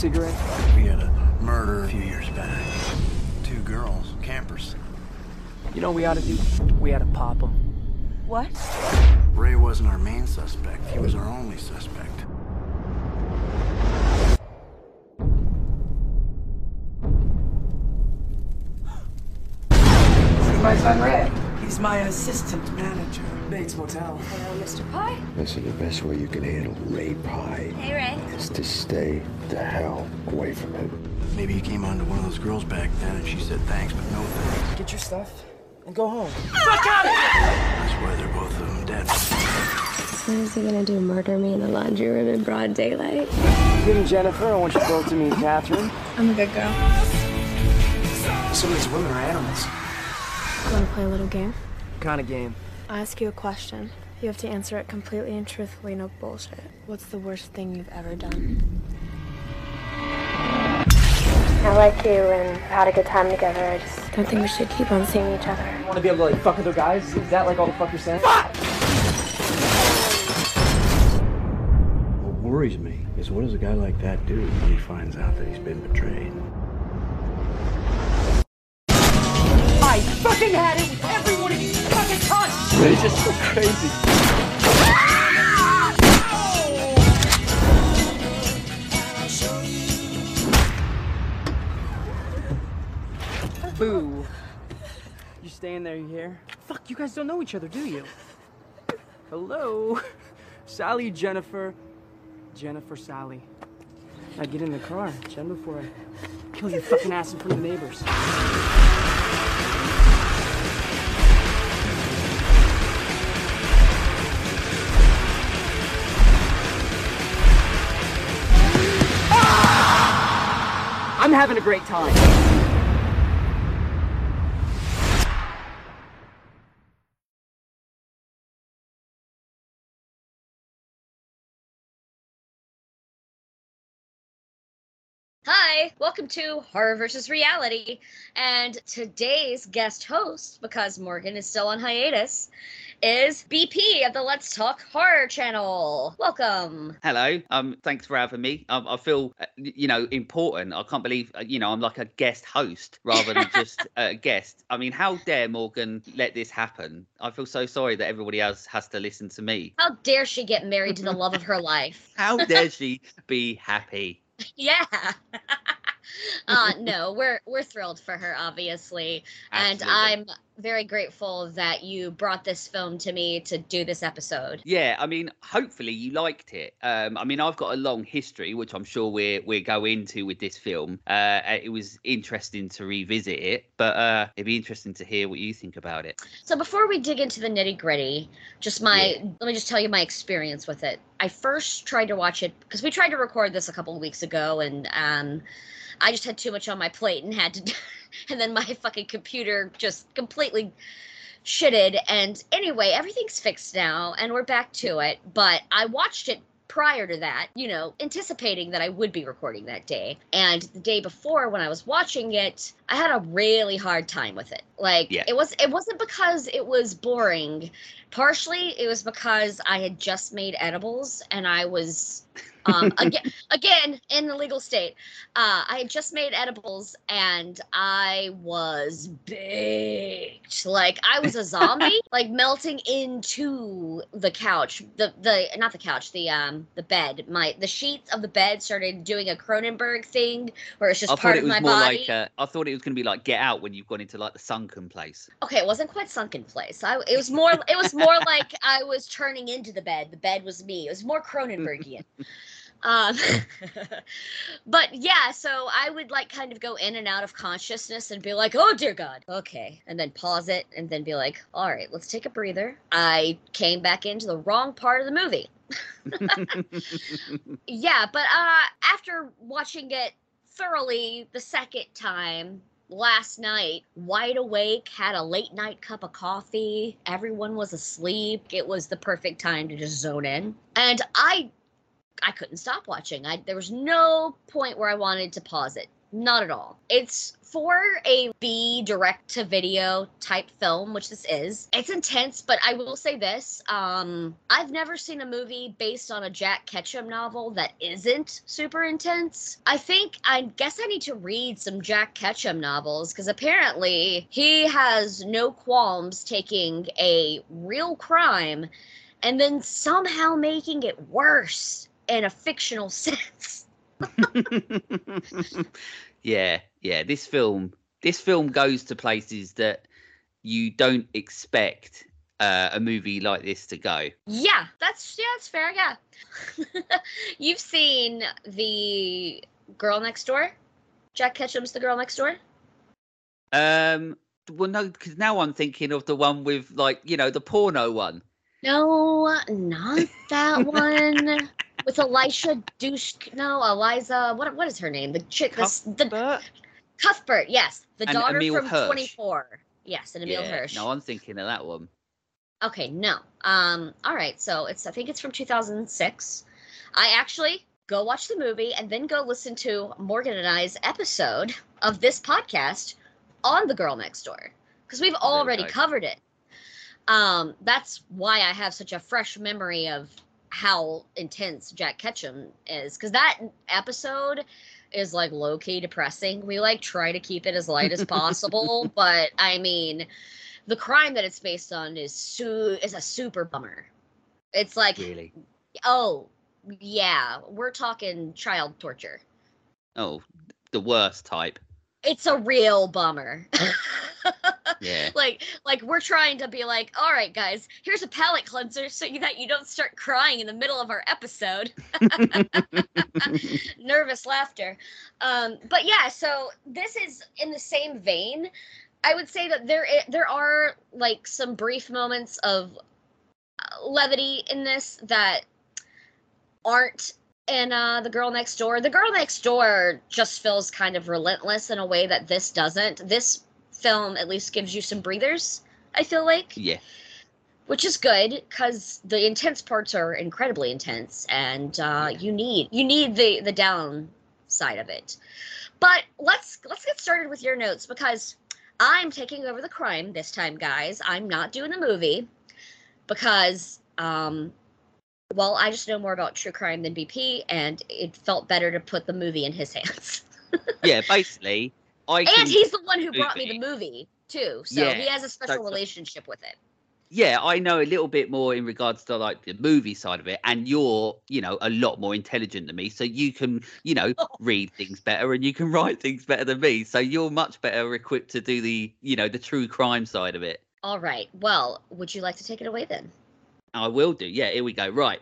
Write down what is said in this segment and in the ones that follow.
cigarette? We had a murder a few years back. Two girls, campers. You know what we ought to do? We ought to pop them. What? Ray wasn't our main suspect, he was our only suspect. This is my son Ray. He's my assistant manager. Bates Motel. Hello, Mr. Pye. Listen, the best way you can handle Ray Pye Hey, Ray. is to stay the hell away from him. Maybe he came on to one of those girls back then and she said thanks, but no thanks. Get your stuff and go home. Fuck out! of here! That's why they're both of them dead. What is he gonna do? Murder me in the laundry room in broad daylight? Give me Jennifer. I want you both to meet Catherine. I'm a good girl. Some of these women are animals. Wanna play a little game? What Kind of game. I'll ask you a question. You have to answer it completely and truthfully, no bullshit. What's the worst thing you've ever done? I like you and we've had a good time together. I just don't think we should keep on seeing each other. Want to be able to like fuck other guys? Is that like all the fuck you're saying? What worries me is what does a guy like that do when he finds out that he's been betrayed? Fucking had it with every one of you fucking cunts! It's just so crazy. Boo. You staying there, you hear? Fuck, you guys don't know each other, do you? Hello? Sally, Jennifer. Jennifer, Sally. Now get in the car, Jen, before I kill your fucking ass in front of the neighbors. I'm having a great time. Hi, welcome to Horror versus Reality. And today's guest host, because Morgan is still on hiatus, is BP of the Let's Talk Horror channel. Welcome. Hello. Um, thanks for having me. Um, I feel, uh, you know, important. I can't believe, uh, you know, I'm like a guest host rather than just a guest. I mean, how dare Morgan let this happen? I feel so sorry that everybody else has to listen to me. How dare she get married to the love of her life? How dare she be happy? Yeah. uh no, we're we're thrilled for her obviously. And I'm very grateful that you brought this film to me to do this episode. Yeah, I mean, hopefully you liked it. Um, I mean, I've got a long history, which I'm sure we're we're go into with this film. Uh, it was interesting to revisit it, but uh, it'd be interesting to hear what you think about it. So before we dig into the nitty gritty, just my let me just tell you my experience with it. I first tried to watch it because we tried to record this a couple of weeks ago, and um, I just had too much on my plate and had to, and then my fucking computer just completely shitted. And anyway, everything's fixed now, and we're back to it. But I watched it prior to that, you know, anticipating that I would be recording that day. And the day before, when I was watching it, I had a really hard time with it. Like Yeah. it was it wasn't because it was boring. Partially it was because I had just made edibles and I was um again again in the legal state. Uh I had just made edibles and I was baked. Like I was a zombie, like melting into the couch. The the not the couch, the um the bed. My the sheets of the bed started doing a Cronenberg thing where it's just I part thought it of was my more body. like uh, I thought it was going to be like Get Out when you've gone into like the sunken place. Okay, it wasn't quite sunken place. I, it was more. It was more like I was turning into the bed. The bed was me. It was more Cronenbergian. um, but yeah, so I would like kind of go in and out of consciousness and be like, "Oh dear God, okay," and then pause it and then be like, "All right, let's take a breather." I came back into the wrong part of the movie. Yeah, but uh, after watching it thoroughly the second time last night, wide awake, had a late night cup of coffee, everyone was asleep. It was the perfect time to just zone in. And I I couldn't stop watching. I there was no point where I wanted to pause it. Not at all. It's for a B direct to video type film, which this is. It's intense, but I will say this. Um, I've never seen a movie based on a Jack Ketchum novel that isn't super intense. I think I guess I need to read some Jack Ketchum novels because apparently he has no qualms taking a real crime and then somehow making it worse in a fictional sense. yeah, yeah. This film, this film goes to places that you don't expect uh, a movie like this to go. Yeah, that's yeah, that's fair. Yeah, you've seen the girl next door. Jack Ketchum's the girl next door. Um, well, no, because now I'm thinking of the one with like you know the porno one. No, not that one with Elisha Douche. No, Eliza. What what is her name? The chick. The, the Cuthbert? Cuthbert. Yes, the And daughter Emil from Hirsch. Twenty Four. Yes, and Emil yeah, Hirsch. no, I'm thinking of that one. Okay, no. Um, all right, so it's I think it's from 2006. I actually go watch the movie and then go listen to Morgan and I's episode of this podcast on The Girl Next Door because we've already covered it. Um, that's why I have such a fresh memory of how intense Jack Ketchum is because that episode is like low key depressing. We like try to keep it as light as possible, but I mean, the crime that it's based on is su- is a super bummer. It's like, Really? oh yeah, we're talking child torture. Oh, the worst type. It's a real bummer. Yeah. like like we're trying to be like all right guys here's a palate cleanser so you- that you don't start crying in the middle of our episode nervous laughter um but yeah so this is in the same vein i would say that there there are like some brief moments of uh, levity in this that aren't in uh, the girl next door the girl next door just feels kind of relentless in a way that this doesn't. This film at least gives you some breathers i feel like. Yeah. which is good because the intense parts are incredibly intense and uh, you need you need the the down side of it. But let's let's get started with your notes because i'm taking over the crime this time guys. I'm not doing the movie because um well i just know more about true crime than bp and it felt better to put the movie in his hands. Yeah, basically, I and he's the one who brought me the movie. too so Yeah, he has a special so- relationship with it. Yeah, I know a little bit more in regards to like the movie side of it, and you're, you know, a lot more intelligent than me, so you can, you know, oh. read things better and you can write things better than me. So you're much better equipped to do the, you know, the true crime side of it. all right well would you like to take it away then I will do. Yeah, here we go. Right.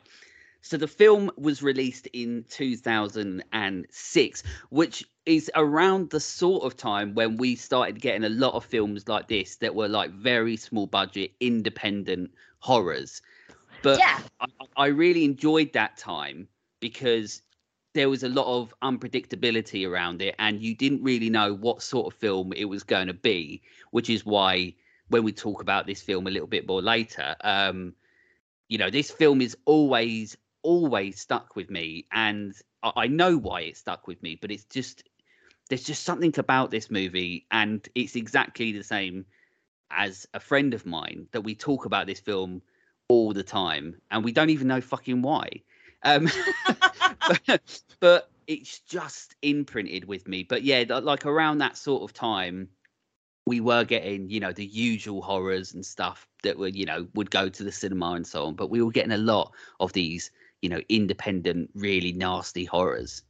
So the film was released in 2006, which is around the sort of time when we started getting a lot of films like this that were like very small budget, independent horrors. But yeah I, I really enjoyed that time because there was a lot of unpredictability around it and you didn't really know what sort of film it was going to be, which is why when we talk about this film a little bit more later, um, you know, this film is always, always stuck with me. And I, I know why it stuck with me, but it's just, there's just something about this movie. And it's exactly the same as a friend of mine that we talk about this film all the time, and we don't even know fucking why. Um, but, but it's just imprinted with me. But yeah, like around that sort of time, we were getting, you know, the usual horrors and stuff that were, you know, would go to the cinema and so on. But we were getting a lot of these, you know, independent, really nasty horrors.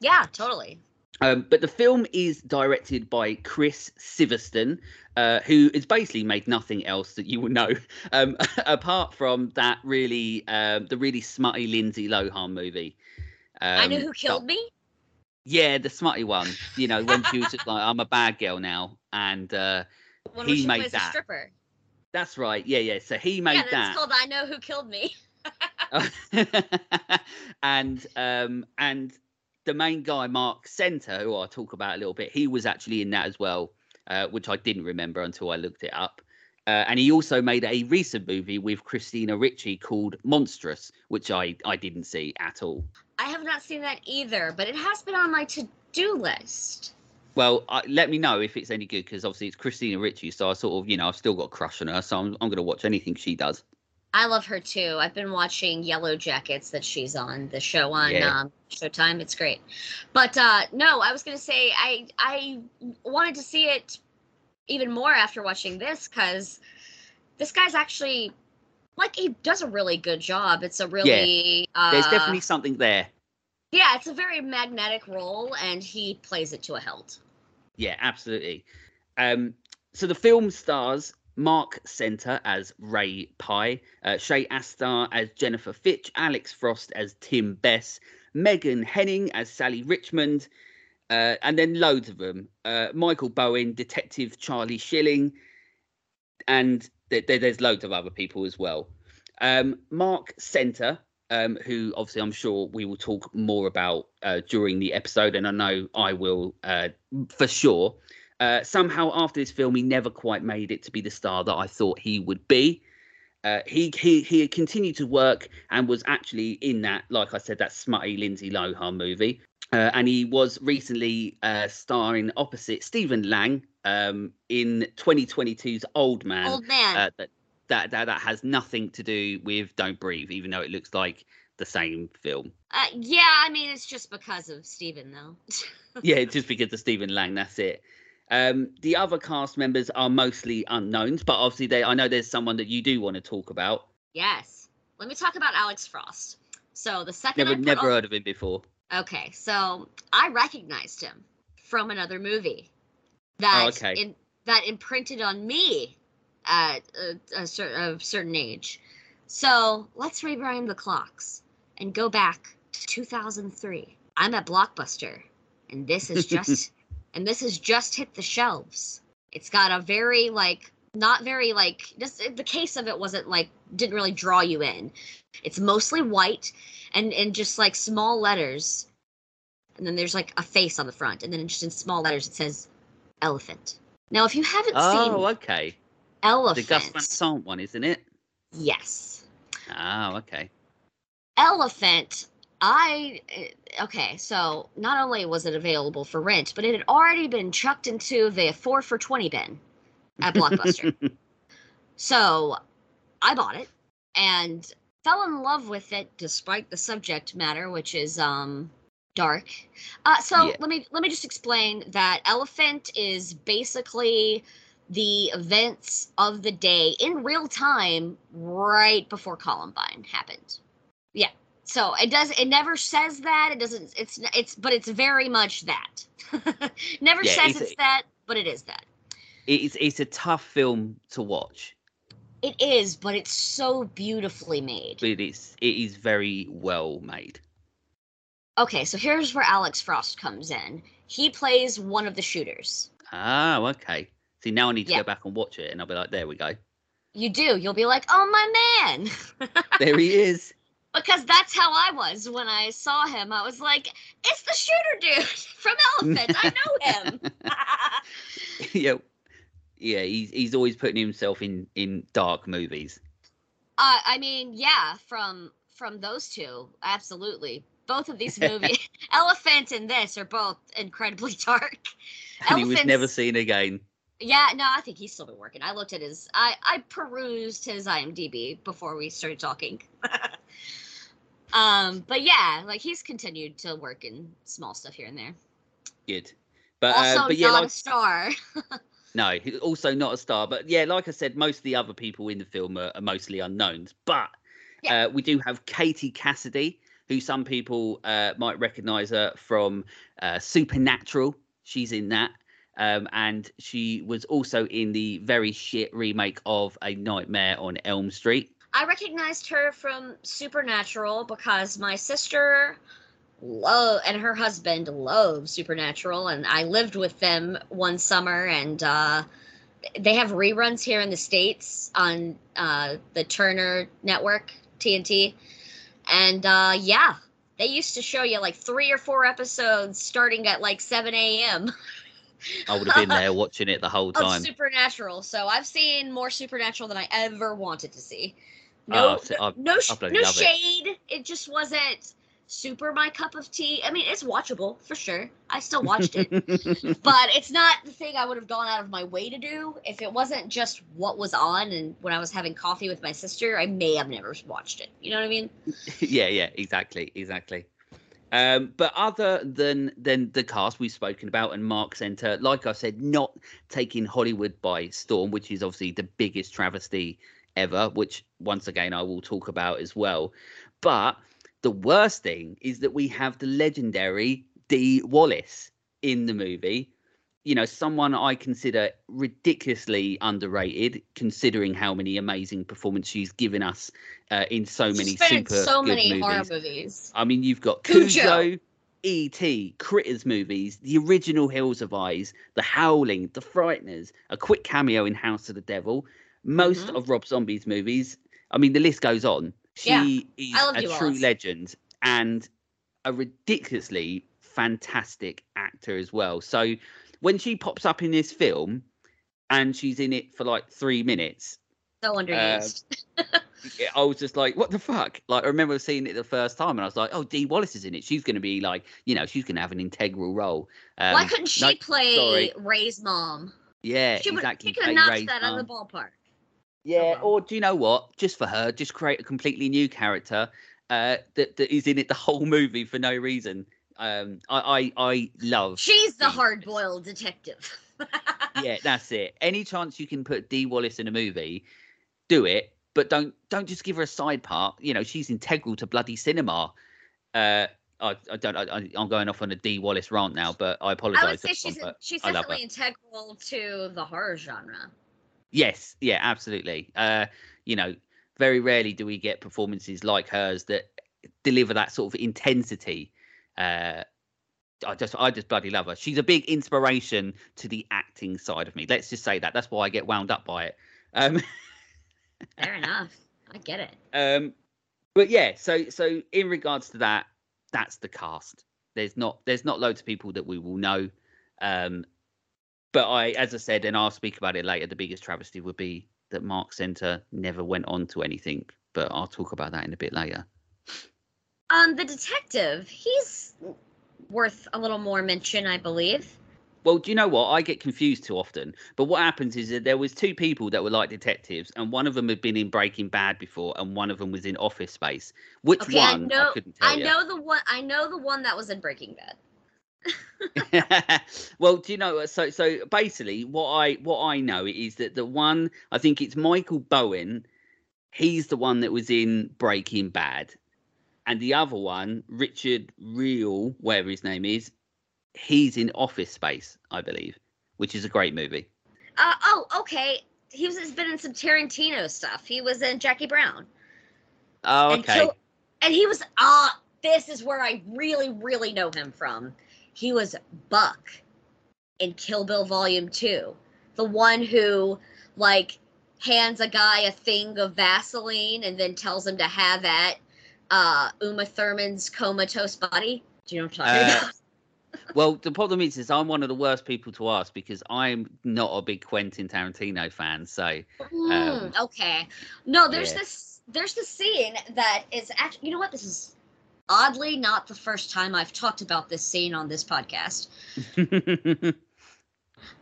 Yeah, totally. Um, but the film is directed by Chris Sivertson, uh, who has basically made nothing else that you will know, um, apart from that really, um, the really smutty Lindsay Lohan movie. Um, I know who that- killed me. Yeah, the smutty one. You know, when she was just like, "I'm a bad girl now," and uh, he made that. a stripper. that's right. Yeah, yeah. So he made yeah, that. that's called I Know Who Killed Me. and um and the main guy marc senter who i'll talk about a little bit he was actually in that as well uh, which i didn't remember until i looked it up uh, and he also made a recent movie with christina ricci called monstrous which i i didn't see at all I have not seen that either, but it has been on my to-do list. Well I, let me know if it's any good because obviously it's christina ricci so i sort of you know i've still got a crush on her so i'm, I'm going to watch anything she does I love her too. I've been watching Yellowjackets that she's on, the show on Yeah. um, Showtime. It's great. But uh, no, I was gonna say I I wanted to see it even more after watching this because this guy's actually like he does a really good job. It's a really uh, there's definitely something there yeah, it's a very magnetic role, and he plays it to a hilt. Yeah, absolutely. Um, so the film stars Marc Senter as Ray Pye, uh, Shay Astar as Jennifer Fitch, Alex Frost as Tim Bess, Megan Henning as Sally Richmond, uh, and then loads of them. Uh, Michael Bowen, Detective Charlie Schilling, and th- th- there's loads of other people as well. Um, Marc Senter, um, who obviously I'm sure we will talk more about uh, during the episode, and I know I will uh, for sure. Uh, somehow, after this film, he never quite made it to be the star that I thought he would be. Uh, he he he had continued to work and was actually in that, like I said, that smutty Lindsay Lohan movie. Uh, and he was recently uh, starring opposite Stephen Lang um, in 2022's Old Man Old man. uh, that, that that that has nothing to do with Don't Breathe, even though it looks like the same film. Uh, yeah, I mean it's just because of Stephen though. yeah, just because of Stephen Lang, that's it. Um, the other cast members are mostly unknowns, but obviously they I know there's someone that you do want to talk about. yes. Let me talk about Alex Frost. So the second Never never on- heard of him before. Okay, so I recognized him from another movie that Oh, okay. in, that imprinted on me at a, a, cer- a certain age. So let's rewind the clocks and go back to 2003. I'm at Blockbuster, and this is just and this has just hit the shelves. It's got a very like not very like just the case of it wasn't like didn't really draw you in. It's mostly white and and just like small letters. And then there's like a face on the front, and then just in small letters it says elephant. Now, if you haven't Oh, seen Oh, okay. The elephant, Gus Van Sant one, isn't it? yes, Oh, okay. elephant. I eh, okay, so not only was it available for rent, but it had already been chucked into the four for twenty bin at Blockbuster. So I bought it and fell in love with it despite the subject matter, which is um dark. Uh, so Yeah. let me let me just explain that Elephant is basically the events of the day in real time right before Columbine happened. Yeah. So it does it never says that. It doesn't it's it's but it's very much that. never Yeah, says it's it's, a- that, but it is that. It's it's a tough film to watch, It is, but it's so beautifully made. it's it is very well made. Okay, so here's where Alex Frost comes in. He plays one of the shooters. Oh, okay. See, now I need to Yeah. go back and watch it, and I'll be like, there we go. You do. You'll be like, "Oh my man," There he is. because that's how I was when I saw him. I was like, "It's the shooter dude from Elephant. I know him." yeah, yeah. He's he's always putting himself in in dark movies. uh, I mean, yeah, from from those two, absolutely. Both of these movies, Elephant and this, are both incredibly dark. And he was never seen again. Yeah, no, I think he's still been working. I looked at his, I I perused his IMDb before we started talking. um, but yeah, like he's continued to work in small stuff here and there. Good. But also, uh, but yeah, not like, a star. no, also not a star. But yeah, like I said, most of the other people in the film are, are mostly unknowns. But Yeah. uh, we do have Katie Cassidy, who some people uh, might recognise her from uh, Supernatural. She's in that. Um, and she was also in the very shit remake of A Nightmare on Elm Street. I recognized her from Supernatural because my sister love and her husband love Supernatural, and I lived with them one summer, and uh, they have reruns here in the states on uh, the Turner Network TNT, and uh, yeah, they used to show you like three or four episodes starting at like seven a.m. I would have been there watching it the whole time. Supernatural. So I've seen more Supernatural than I ever wanted to see. No, Oh, I- no, bloody no love it. shade. It. just wasn't super my cup of tea. I mean, it's watchable for sure. I still watched it, but it's not the thing I would have gone out of my way to do if it wasn't just what was on. And when I was having coffee with my sister, I may have never watched it. You know what I mean? yeah, yeah, exactly, exactly. Um, but other than than the cast we've spoken about and Marc Senter, like I said, not taking Hollywood by storm, which is obviously the biggest travesty ever, which once again I will talk about as well. But the worst thing is that we have the legendary Dee Wallace in the movie. You know, someone I consider ridiculously underrated, considering how many amazing performances she's given us uh, in so many She's been in super so good many movies. horror movies. I mean, you've got Cujo. Cujo, E.T., Critters movies, the original Hills of Eyes, The Howling, The Frighteners, a quick cameo in House of the Devil, most Mhm. of Rob Zombie's movies. I mean, the list goes on. She Yeah, is a true legend and a ridiculously fantastic actor as well. So when she pops up in this film and she's in it for like three minutes, So underused. yeah, I was just like, what the fuck? Like, I remember seeing it the first time, and I was like, oh, Dee Wallace is in it. She's going to be like, you know, she's going to have an integral role. Um, Why couldn't she no, play sorry. Ray's mom? Yeah, She would. exactly. She could have play knocked Ray's that out of the ballpark. Yeah, or do you know what? Just for her, just create a completely new character uh, that that is in it the whole movie for no reason. Um, I I, I love. She's the Dee hard-boiled detective. yeah, that's it. Any chance you can put Dee Wallace in a movie, do it. But don't don't just give her a side part. You know, she's integral to bloody cinema. Uh, I, I don't. I, I'm going off on a Dee Wallace rant now, but I apologise. I would say she's but she's definitely integral to the horror genre. Yes, yeah, absolutely. Uh, you know, very rarely do we get performances like hers that deliver that sort of intensity. Uh, I just, I just bloody love her. She's a big inspiration to the acting side of me. Let's just say that. That's why I get wound up by it. Um, Fair enough. I get it. um, but yeah, so so in regards to that, that's the cast. There's not there's not loads of people that we will know. Um, but I, as I said, and I'll speak about it later. The biggest travesty would be that Marc Senter never went on to anything. But I'll talk about that in a bit later. Um, the detective, he's worth a little more mention, I believe. Well, do you know what? I get confused too often. But what happens is that there was two people that were like detectives, and one of them had been in Breaking Bad before, and one of them was in Office Space. Which Okay, I one? know. couldn't tell I you. know the one. I know the one that was in Breaking Bad. well, do you know? So, so basically, what I what I know is that the one I think it's Michael Bowen. He's the one that was in Breaking Bad, and the other one, Richard Riehle, whatever his name is, he's in Office Space, I believe, which is a great movie. Uh, oh, okay. He was has been in some Tarantino stuff. He was in Jackie Brown. Oh, and okay. Kill- and he was ah. this is where I really, really know him from. He was Buck in Kill Bill Volume Two, the one who like hands a guy a thing of Vaseline and then tells him to have at uh, Uma Thurman's comatose body. Do you know what I'm talking Uh, about? Well, the problem is, is I'm one of the worst people to ask because I'm not a big Quentin Tarantino fan. So, Mm, okay. No, there's yeah. this there's this scene that is actually you know what this is oddly not the first time I've talked about this scene on this podcast.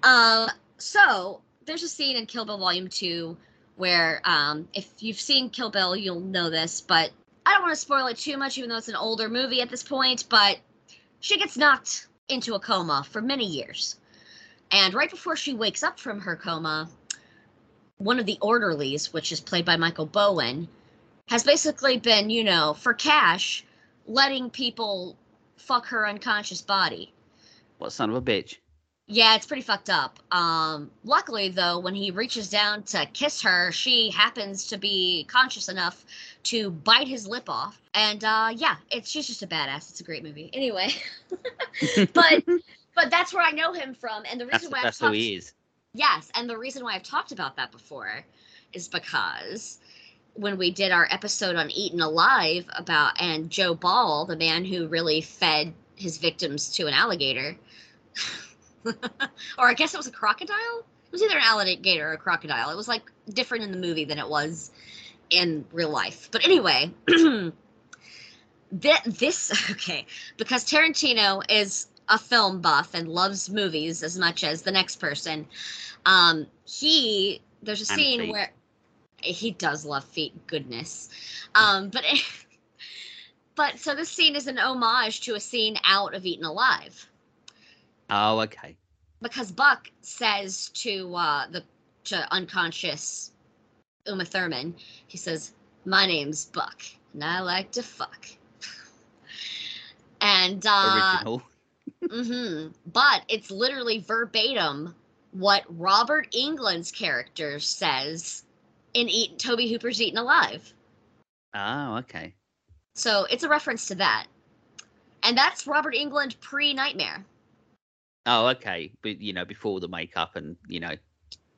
Um So there's a scene in Kill Bill Volume Two where, um, if you've seen Kill Bill, you'll know this, but I don't want to spoil it too much, even though it's an older movie at this point. But she gets knocked into a coma for many years, and right before she wakes up from her coma, one of the orderlies, which is played by Michael Bowen, has basically been, you know, for cash, letting people fuck her unconscious body. What son of a bitch? Yeah, it's pretty fucked up. Um, luckily, though, when he reaches down to kiss her, she happens to be conscious enough to bite his lip off. And uh, yeah, it's she's just a badass. It's a great movie. Anyway, but but that's where I know him from, and the That's reason why that's I've talked, is. yes, and the reason why I've talked about that before is because when we did our episode on Eaten Alive about and Joe Ball, the man who really fed his victims to an alligator, or I guess it was a crocodile. It was either an alligator or a crocodile. It was like different in the movie than it was in real life. But anyway, thi- this okay because Tarantino is a film buff and loves movies as much as the next person. Um, he there's a And scene feet. where he does love feet. Goodness, um, but but so this scene is an homage to a scene out of Eaten Alive Oh, okay. because Buck says to uh, the to unconscious Uma Thurman, he says, "My name's Buck, and I like to fuck." and uh, Original. hmm but it's literally verbatim what Robert Englund's character says in Eat Tobe Hooper's Eaten Alive. Oh, okay. So it's a reference to that, and that's Robert Englund pre Nightmare. Oh, okay. But you know, before the makeup and you know,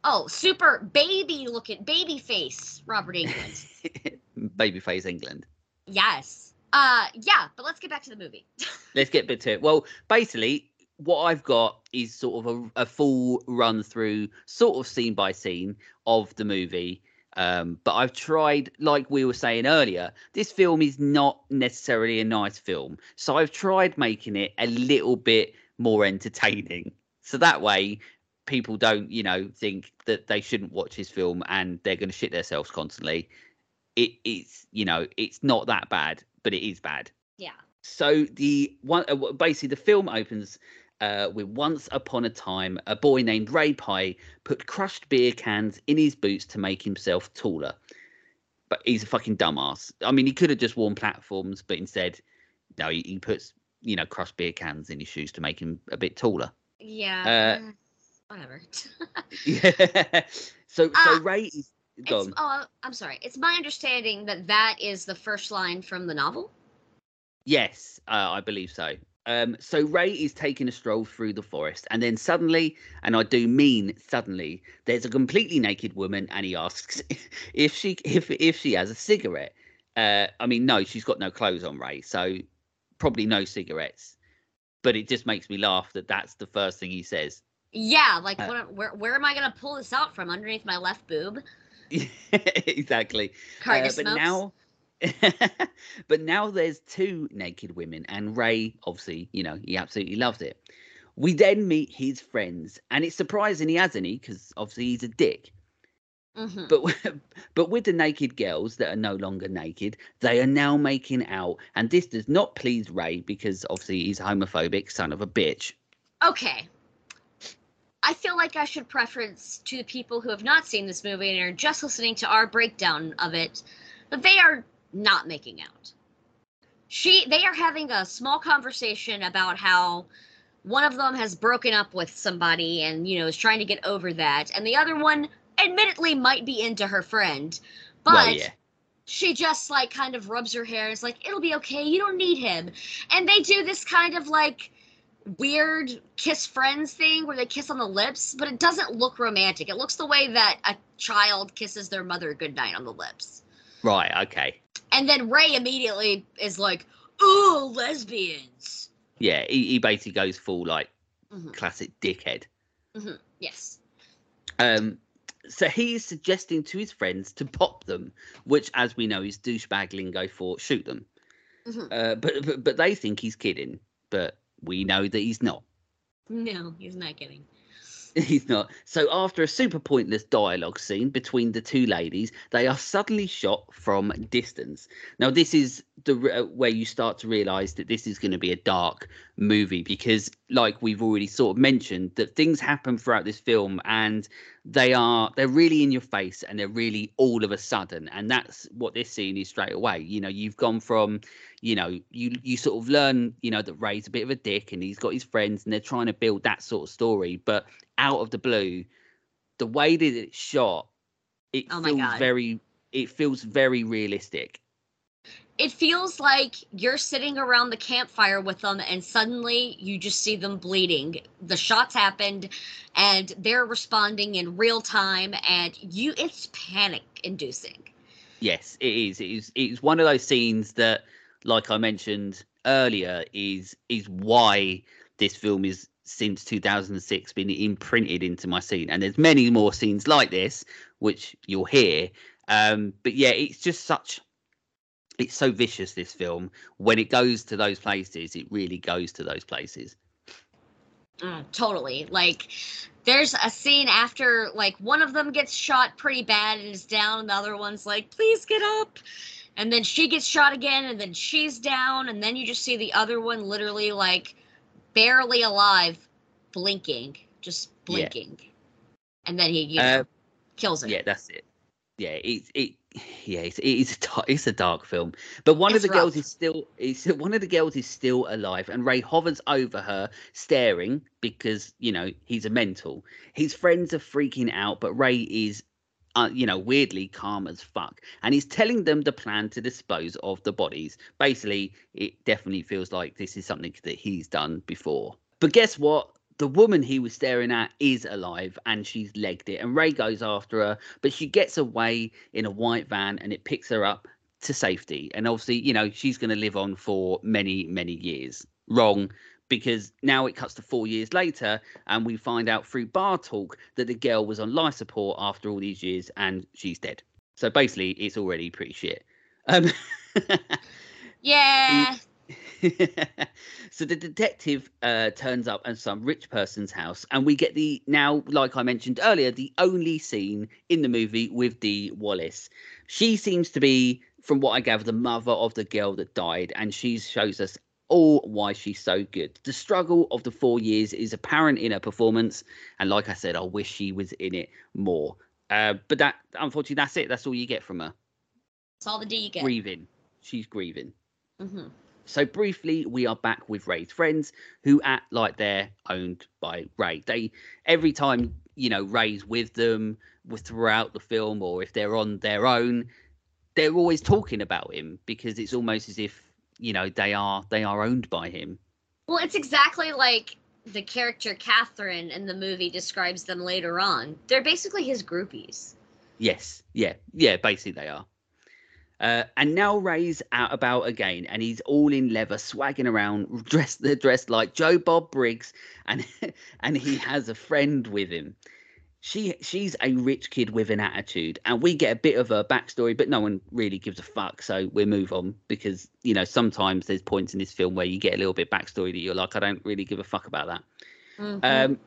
Oh, super baby looking, baby face, Robert Englund. baby face Englund. yes. Uh, yeah, but let's get back to the movie. Let's get bit to it. Well, basically, what I've got is sort of a, a full run through, sort of scene by scene of the movie. Um, but I've tried, like we were saying earlier, this film is not necessarily a nice film. So I've tried making it a little bit more entertaining. So that way, people don't, you know, think that they shouldn't watch this film and they're going to shit themselves constantly. It, it's, you know, it's not that bad, but it is bad. yeah. So the one uh, basically the film opens uh, with once upon a time a boy named Ray Pye put crushed beer cans in his boots to make himself taller. But he's a fucking dumbass. I mean, he could have just worn platforms, but instead, no, he, he puts you know crushed beer cans in his shoes to make him a bit taller. Yeah. Uh, eh, whatever. Yeah. so so Ah, Ray is gone. oh, I'm sorry. It's my understanding that that is the first line from the novel. Yes, uh, I believe so. Um, so Ray is taking a stroll through the forest, and then suddenly, and I do mean suddenly, there's a completely naked woman, and he asks if she if if she has a cigarette. Uh, I mean, no, she's got no clothes on, Ray, so probably no cigarettes. But it just makes me laugh that that's the first thing he says. Yeah, like Uh, what, where where am I gonna pull this out from underneath my left boob? exactly. Uh, but now but now there's two naked women and ray obviously you know he absolutely loves it we then meet his friends and it's surprising he has any because obviously he's a dick Mhm. but but with the naked girls that are no longer naked they are now making out and this does not please ray because obviously he's a homophobic son of a bitch Okay. I feel like I should preference to the people who have not seen this movie and are just listening to our breakdown of it that they are not making out. She they are having a small conversation about how one of them has broken up with somebody and you know is trying to get over that and the other one admittedly might be into her friend but well yeah she just like kind of rubs her hair. and is like it'll be okay. You don't need him. And they do this kind of like weird kiss friends thing where they kiss on the lips, but it doesn't look romantic. It looks the way that a child kisses their mother goodnight on the lips. right okay And then Ray immediately is like, "Ooh, lesbians." yeah he, he basically goes full like Mhm. classic dickhead Mhm. Yes. Um, so he is suggesting to his friends to pop them, which, as we know, is douchebag lingo for shoot them. Mhm. Uh, but, but but they think he's kidding, but we know that he's not. No, he's not kidding. He's not. So after a super pointless dialogue scene between the two ladies, they are suddenly shot from distance. Now this is the uh, where you start to realize that this is going to be a dark movie because like we've already sort of mentioned that things happen throughout this film and they are they're really in your face and they're really all of a sudden and that's what this scene is straight away. You know, you've gone from you know, you you sort of learn, you know, that Ray's a bit of a dick and he's got his friends and they're trying to build that sort of story, but out of the blue, the way that it's shot, it Oh feels very it feels very realistic. It feels like you're sitting around the campfire with them, and suddenly you just see them bleeding. The shots happened, and they're responding in real time, and you it's panic inducing. Yes, it is. It is. It's one of those scenes that, like I mentioned earlier, is is why this film is since 2006 been imprinted into my scene. And there's many more scenes like this, which you'll hear. Um, but yeah, it's just such. It's so vicious. This film, when it goes to those places, it really goes to those places. Mm, totally. Like, there's a scene after, like, one of them gets shot pretty bad and is down, and the other one's like, please get up. And then she gets shot again, and then she's down, and then you just see the other one literally, like, barely alive, blinking, just Yeah. blinking. And then he, you know, Uh, kills her. Yeah, that's it. Yeah, it's it. Yeah, it's it is a dark, it's a dark film. But one It's of the girls is still is one of the girls is still alive, and Ray hovers over her, staring because you know he's a mental. His friends are freaking out, but Ray is. Uh, you know, weirdly calm as fuck, and he's telling them the plan to dispose of the bodies. Basically, it definitely feels like this is something that he's done before. But guess what? the woman he was staring at is alive and she's legged it and ray goes after her but she gets away in a white van and it picks her up to safety and obviously you know she's going to live on for many many years wrong because now it cuts to four years later and we find out through bar talk that the girl was on life support after all these years and she's dead so basically it's already pretty shit um Yeah. so the detective uh, turns up at some rich person's house, and we get the now, like I mentioned earlier, the only scene in the movie with Dee Wallace. She seems to be, from what I gather, the mother of the girl that died, and she shows us all why she's so good. The struggle of the four years is apparent in her performance, and like I said, I wish she was in it more. Uh, but that, unfortunately, that's it. That's all you get from her. That's all the D you get. Grieving. She's grieving. hmm So briefly, we are back with Ray's friends, who act like they're owned by Ray. They every time you know Ray's with them, with throughout the film, or if they're on their own, they're always talking about him because it's almost as if you know they are they are owned by him. Well, it's exactly like the character Catherine in the movie describes them later on. They're basically his groupies. Yes, yeah, yeah. Basically, they are. Uh, and now Ray's out about again, and he's all in leather, swagging around, dressed dressed like Joe Bob Briggs, and and he has a friend with him. She she's a rich kid with an attitude, and we get a bit of her backstory, but no one really gives a fuck. So we move on because you know sometimes there's points in this film where you get a little bit backstory that you're like, I don't really give a fuck about that. Mhm. Um,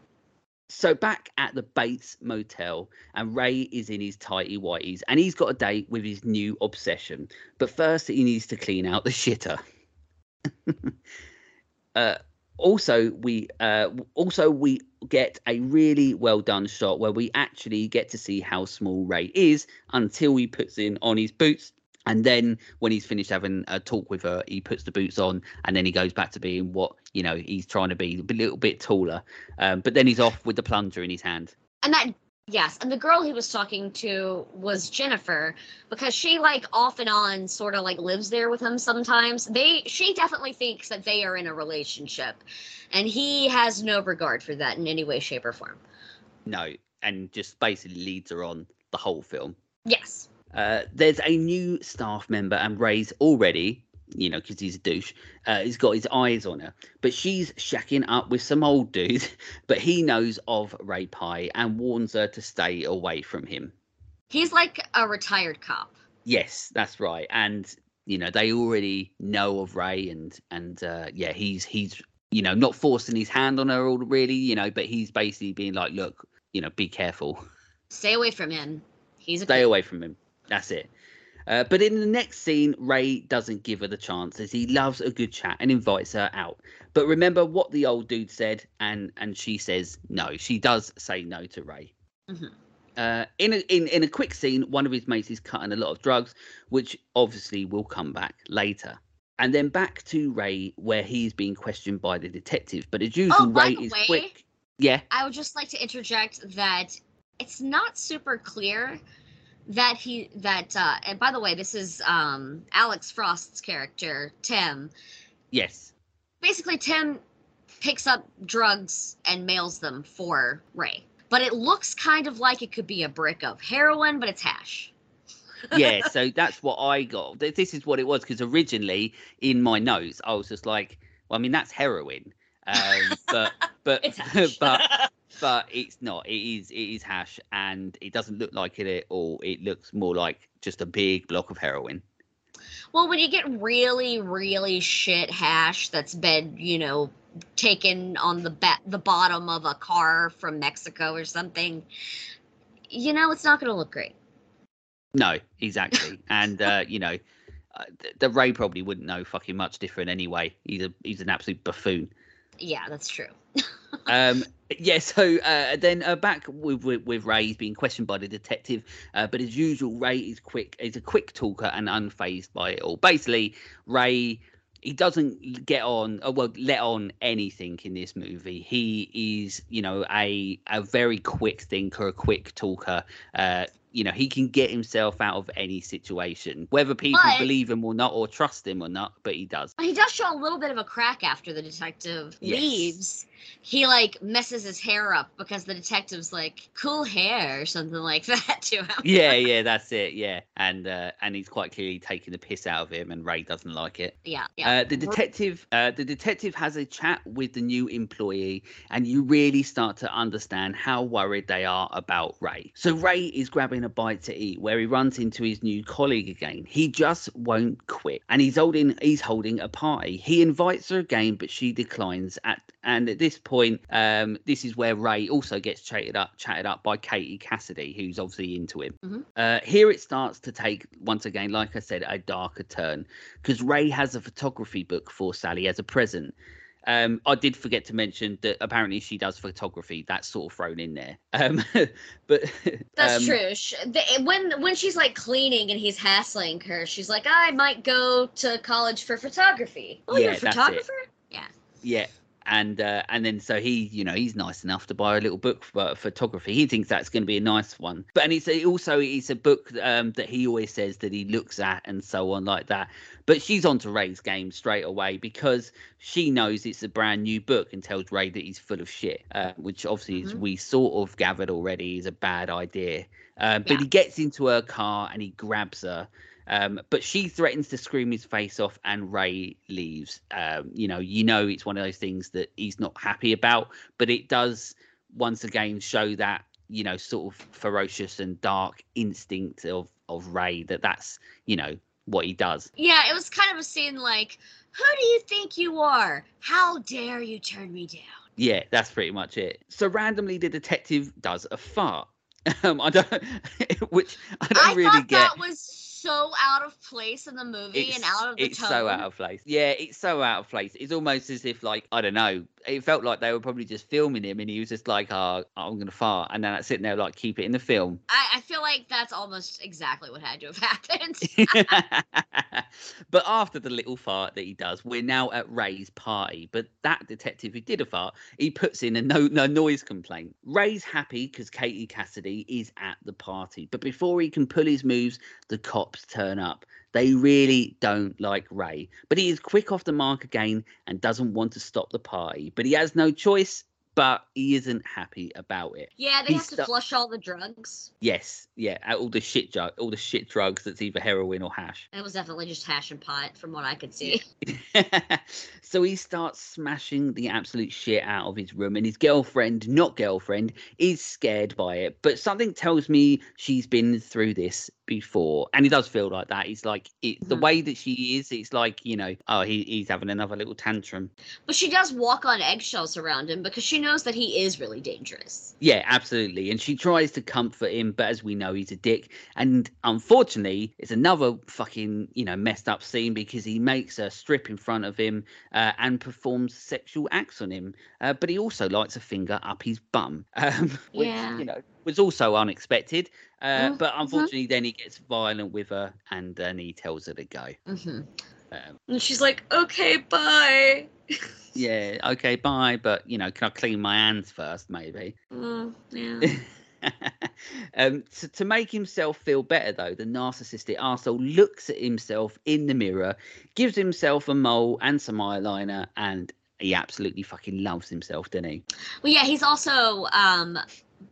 so back at the Bates Motel, and Ray is in his tighty whities, and he's got a date with his new obsession. But first, he needs to clean out the shitter. uh, also, we uh, also we get a really well done shot where we actually get to see how small Ray is until he puts in on his boots. And then when he's finished having a talk with her, he puts the boots on, and then he goes back to being what you know he's trying to be a little bit taller. Um, but then he's off with the plunger in his hand. And that yes, and the girl he was talking to was Jennifer because she like off and on sort of like lives there with him sometimes. They she definitely thinks that they are in a relationship and he has no regard for that in any way shape or form. No, and just basically leads her on the whole film. Yes. Uh, there's a new staff member, and Ray's already, you know, because he's a douche, uh, he's got his eyes on her. But she's shacking up with some old dude, but he knows of Ray Pye and warns her to stay away from him. He's like a retired cop. Yes, that's right. And you know, they already know of Ray, and and uh, yeah, he's he's you know, not forcing his hand on her all really, you know, but he's basically being like, look, you know, be careful. Stay away from him. He's a Stay away from him. That's it. Uh, but in the next scene, Ray doesn't give her the chance as he loves a good chat and invites her out. But remember what the old dude said, and and she says no. She does say no to Ray. Mhm. Uh, in a in, in a quick scene, one of his mates is cutting a lot of drugs, which obviously will come back later. And then back to Ray, where he's being questioned by the detective. But as usual, Oh, Ray is way- quick. Yeah, I would just like to interject that it's not super clear that he that uh and by the way this is um Alex Frost's character Tim yes, basically Tim picks up drugs and mails them for Ray but it looks kind of like it could be a brick of heroin but it's hash. Yeah, so that's what I got. This is what it was because originally in my notes I was just like, well, I mean that's heroin, um, but but but but it's not. It is it is hash, and it doesn't look like it at all. It looks more like just a big block of heroin. well when you get really really shit hash that's been you know taken on the ba- the bottom of a car from Mexico or something you know it's not going to look great No, exactly, and uh, you know. Uh, th- the Ray probably wouldn't know fucking much different anyway. He's a he's an absolute buffoon. Yeah that's true. Um yeah so uh then uh, back with, with with ray being questioned by the detective uh, but as usual ray is quick is a quick talker and unfazed by it all. Basically ray he doesn't get on uh, well let on anything in this movie. He is you know a a very quick thinker a quick talker uh you know he can get himself out of any situation whether people But- believe him or not or trust him or not but he does He does show a little bit of a crack after the detective Yes. leaves. He like messes his hair up because the detective's like cool hair or something like that to him. yeah, yeah, that's it. Yeah, and uh, and he's quite clearly taking the piss out of him, and Ray doesn't like it. Yeah, yeah. Uh, the detective, uh, the detective has a chat with the new employee, and you really start to understand how worried they are about Ray. So Ray is grabbing a bite to eat, where he runs into his new colleague again. He just won't quit, and he's holding he's holding a party. He invites her again, but she declines. At and at this point, um, this is where Ray also gets chatted up, chatted up by Katie Cassidy, who's obviously into him. Mhm. Uh, here it starts to take once again, like I said, a darker turn because Ray has a photography book for Sally as a present. Um, I did forget to mention that apparently she does photography. That's sort of thrown in there. Um, but That's um, true. Sh the, when when she's like cleaning and he's hassling her, she's like, "I might go to college for photography." Oh, you're a Yeah, that's it. photographer? Yeah. Yeah, and uh, and then so he, you know, he's nice enough to buy a little book for photography. He thinks that's going to be a nice one. But and it's a, also it's a book um, that he always says that he looks at and so on like that. But she's on to Ray's game straight away because she knows it's a brand new book and tells Ray that he's full of shit, uh, which obviously Mhm. we sort of gathered already is a bad idea. Um, but Yeah. he gets into her car and he grabs her. Um, but she threatens to scream his face off, and Ray leaves. Um, you know, you know, it's one of those things that he's not happy about, but it does once again show that you know sort of ferocious and dark instinct of of Ray that that's you know what he does. Yeah, it was kind of a scene like, "Who do you think you are? How dare you turn me down?" Yeah, that's pretty much it. So randomly, the detective does a fart. Um, I don't, which I don't I really thought get. that was so out of place in the movie and out of the it's tone. so out of place. Yeah, it's so out of place. It's almost as if like I don't know. It felt like they were probably just filming him, and he was just like, "Oh, I'm gonna fart," and then that's sitting there like, "Keep it in the film." I, I feel like that's almost exactly what had to have happened. but after the little fart that he does, we're now at Ray's party. But that detective who did a fart, he puts in a no, no noise complaint. Ray's happy because Katie Cassidy is at the party. But before he can pull his moves, the cops turn up. They really don't like Ray, but he is quick off the mark again and doesn't want to stop the party. But he has no choice but he isn't happy about it. Yeah, they have to stu- flush all the drugs. Yes, yeah, uh, all the shit drug, all the shit drugs that's either heroin or hash. It was definitely just hash and pot, from what I could see. so he starts smashing the absolute shit out of his room, and his girlfriend, not girlfriend, is scared by it. But something tells me she's been through this before, and he does feel like that. He's like it, the Mhm. way that she is. It's like you know, oh, he, he's having another little tantrum. But she does walk on eggshells around him because she knows that he is really dangerous. Yeah, absolutely. And she tries to comfort him, but as we know, he's a dick. And unfortunately, it's another fucking, you know, messed up scene because he makes her strip in front of him uh, and performs sexual acts on him. Uh, but he also lights a finger up his bum, um, which, Yeah. you know, was also unexpected. Uh, Mhm, But unfortunately, then he gets violent with her and then he tells her to go. hmm Um, And she's like, okay, bye. yeah, okay, bye. But, you know, can I clean my hands first, maybe? Mm, yeah. um, to, to make himself feel better, though, the narcissistic arsehole looks at himself in the mirror, gives himself a mole and some eyeliner, and he absolutely fucking loves himself, doesn't he? Well, yeah, he's also um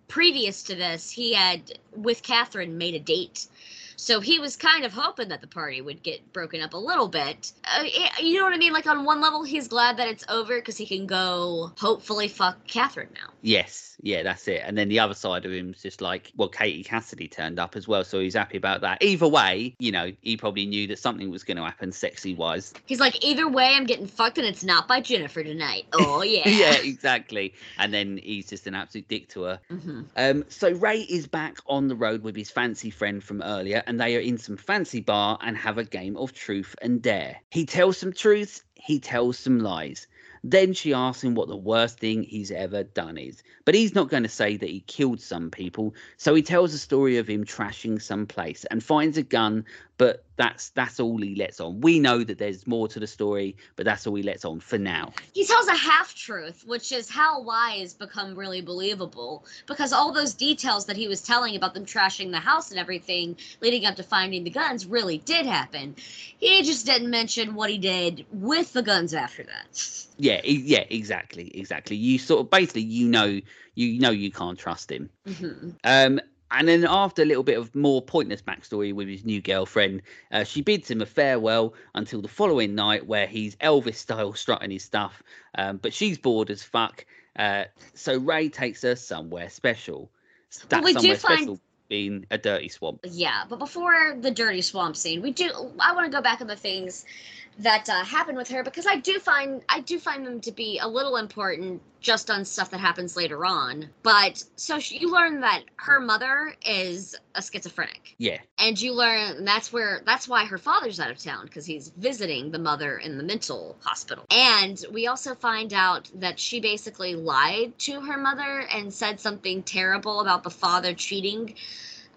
previous to this, he had with Catherine made a date. So he was kind of hoping that the party would get broken up a little bit. Uh, you know what I mean? Like on one level, he's glad that it's over because he can go hopefully fuck Catherine now. Yes, yeah, that's it. And then the other side of him's just like, well, Katie Cassidy turned up as well, so he's happy about that. Either way, you know, he probably knew that something was going to happen sexy wise. He's like, either way, I'm getting fucked, and it's not by Jennifer tonight. Oh yeah. yeah, exactly. And then he's just an absolute dick to her. hmm Um, so Ray is back on the road with his fancy friend from earlier, and they are in some fancy bar and have a game of truth and dare. He tells some truths, he tells some lies. Then she asks him what the worst thing he's ever done is. But he's not going to say that he killed some people, so he tells a story of him trashing some place and finds a gun, but that's that's all he lets on. We know that there's more to the story, but that's all he lets on for now. He tells a half truth, which is how lies become really believable. Because all those details that he was telling about them trashing the house and everything leading up to finding the guns really did happen. He just didn't mention what he did with the guns after that. Yeah, yeah, exactly, exactly. You sort of basically you know you know you can't trust him. hmm Um, and then after a little bit of more pointless backstory with his new girlfriend, uh, she bids him a farewell until the following night, where he's Elvis style strutting his stuff. Um, but she's bored as fuck. Uh, so Ray takes her somewhere special. That we do somewhere find- special being a dirty swamp. Yeah, but before the dirty swamp scene, we do. I want to go back on the things that uh, happened with her because I do find I do find them to be a little important just on stuff that happens later on. But so she, you learn that her mother is a schizophrenic, Yeah, and you learn and that's where that's why her father's out of town because he's visiting the mother in the mental hospital. And we also find out that she basically lied to her mother and said something terrible about the father cheating.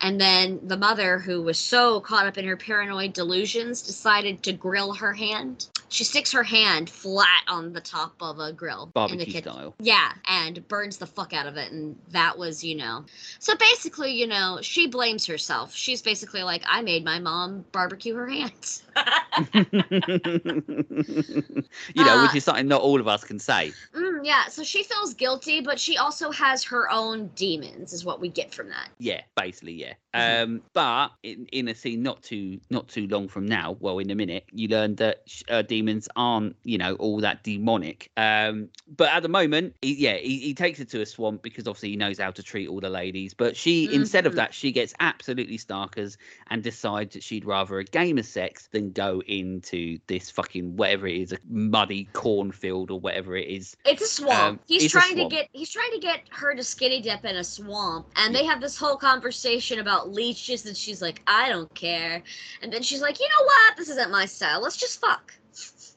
And then the mother, who was so caught up in her paranoid delusions, decided to grill her hand. She sticks her hand flat on the top of a grill in the barbecue kitchen. style. Yeah, and burns the fuck out of it. And that was, you know. So basically, you know, she blames herself. She's basically like, I made my mom barbecue her hands. you know, which Uh, is something not all of us can say. Mm, yeah, so she feels guilty, but she also has her own demons, is what we get from that. Yeah, basically, yeah. Mhm. Um, but in, in a scene not too not too long from now, well, in a minute, you learn that uh, demons aren't, you know, all that demonic. Um, but at the moment, he, yeah, he, he takes her to a swamp because obviously he knows how to treat all the ladies. But she, instead of Mhm. that, she gets absolutely starkers and decides that she'd rather a game of sex than go into this fucking whatever it is, a muddy cornfield or whatever it is. It's a swamp. Um, he's trying swamp. to get he's trying to get her to skinny dip in a swamp, and they have this whole conversation about leeches, and she's like, I don't care, and then she's like, you know what, this isn't my style. Let's just fuck.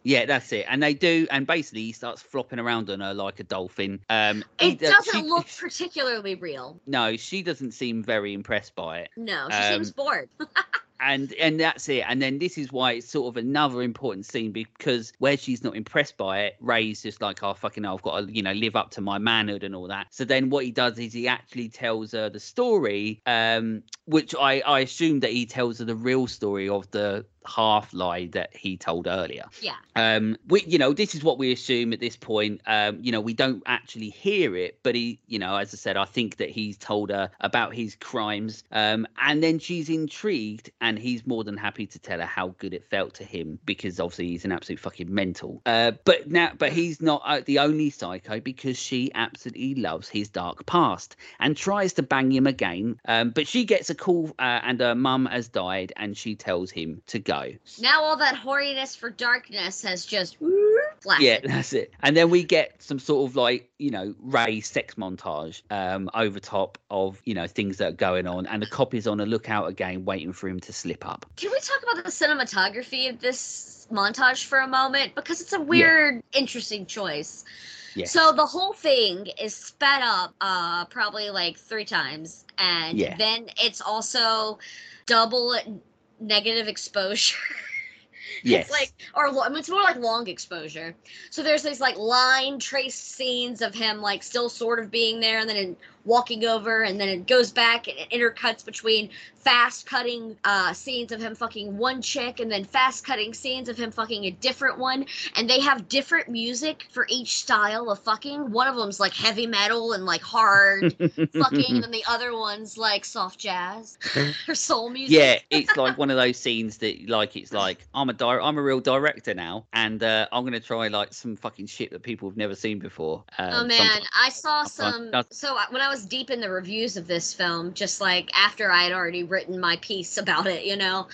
Yeah, that's it. And they do, and basically he starts flopping around on her like a dolphin. Um, It does- doesn't she- look particularly real. No, she doesn't seem very impressed by it. No, she Um, seems bored. And and that's it. And then this is why it's sort of another important scene because where she's not impressed by it, Ray's just like, oh fucking hell, I've got to, you know, live up to my manhood and all that. So then what he does is he actually tells her the story, um, which I, I assume that he tells her the real story of the half lie that he told earlier. Yeah. Um, we, you know, this is what we assume at this point. Um, you know, we don't actually hear it, but he, you know, as I said, I think that he's told her about his crimes. Um, and then she's intrigued, and he's more than happy to tell her how good it felt to him because obviously he's an absolute fucking mental. Uh, but now, but he's not uh, the only psycho because she absolutely loves his dark past and tries to bang him again. Um, but she gets a call, uh, and her mum has died, and she tells him to go. Now all that horniness for darkness has just flashed. Yeah, that's it. And then we get some sort of like, you know, Ray sex montage um, over top of, you know, things that are going on. And the cop is on a lookout again, waiting for him to slip up. Can we talk about the cinematography of this montage for a moment? Because it's a weird, interesting choice. Yes. So the whole thing is sped up uh probably like three times and Yeah. then it's also double negative exposure. Yes. It's like or I mean, it's more like long exposure. So there's these like line trace scenes of him like still sort of being there and then walking over and then it goes back and it intercuts between fast cutting uh scenes of him fucking one chick and then fast cutting scenes of him fucking a different one and they have different music for each style of fucking one of them's like heavy metal and like hard fucking and then the other one's like soft jazz or soul music Yeah, it's like one of those scenes that, like, it's like I'm a di- I'm a real director now, and uh, I'm gonna try like some fucking shit that people have never seen before. Um, Oh man, sometimes- I saw some. So when I was deep in the reviews of this film, just like after I had already written my piece about it, you know,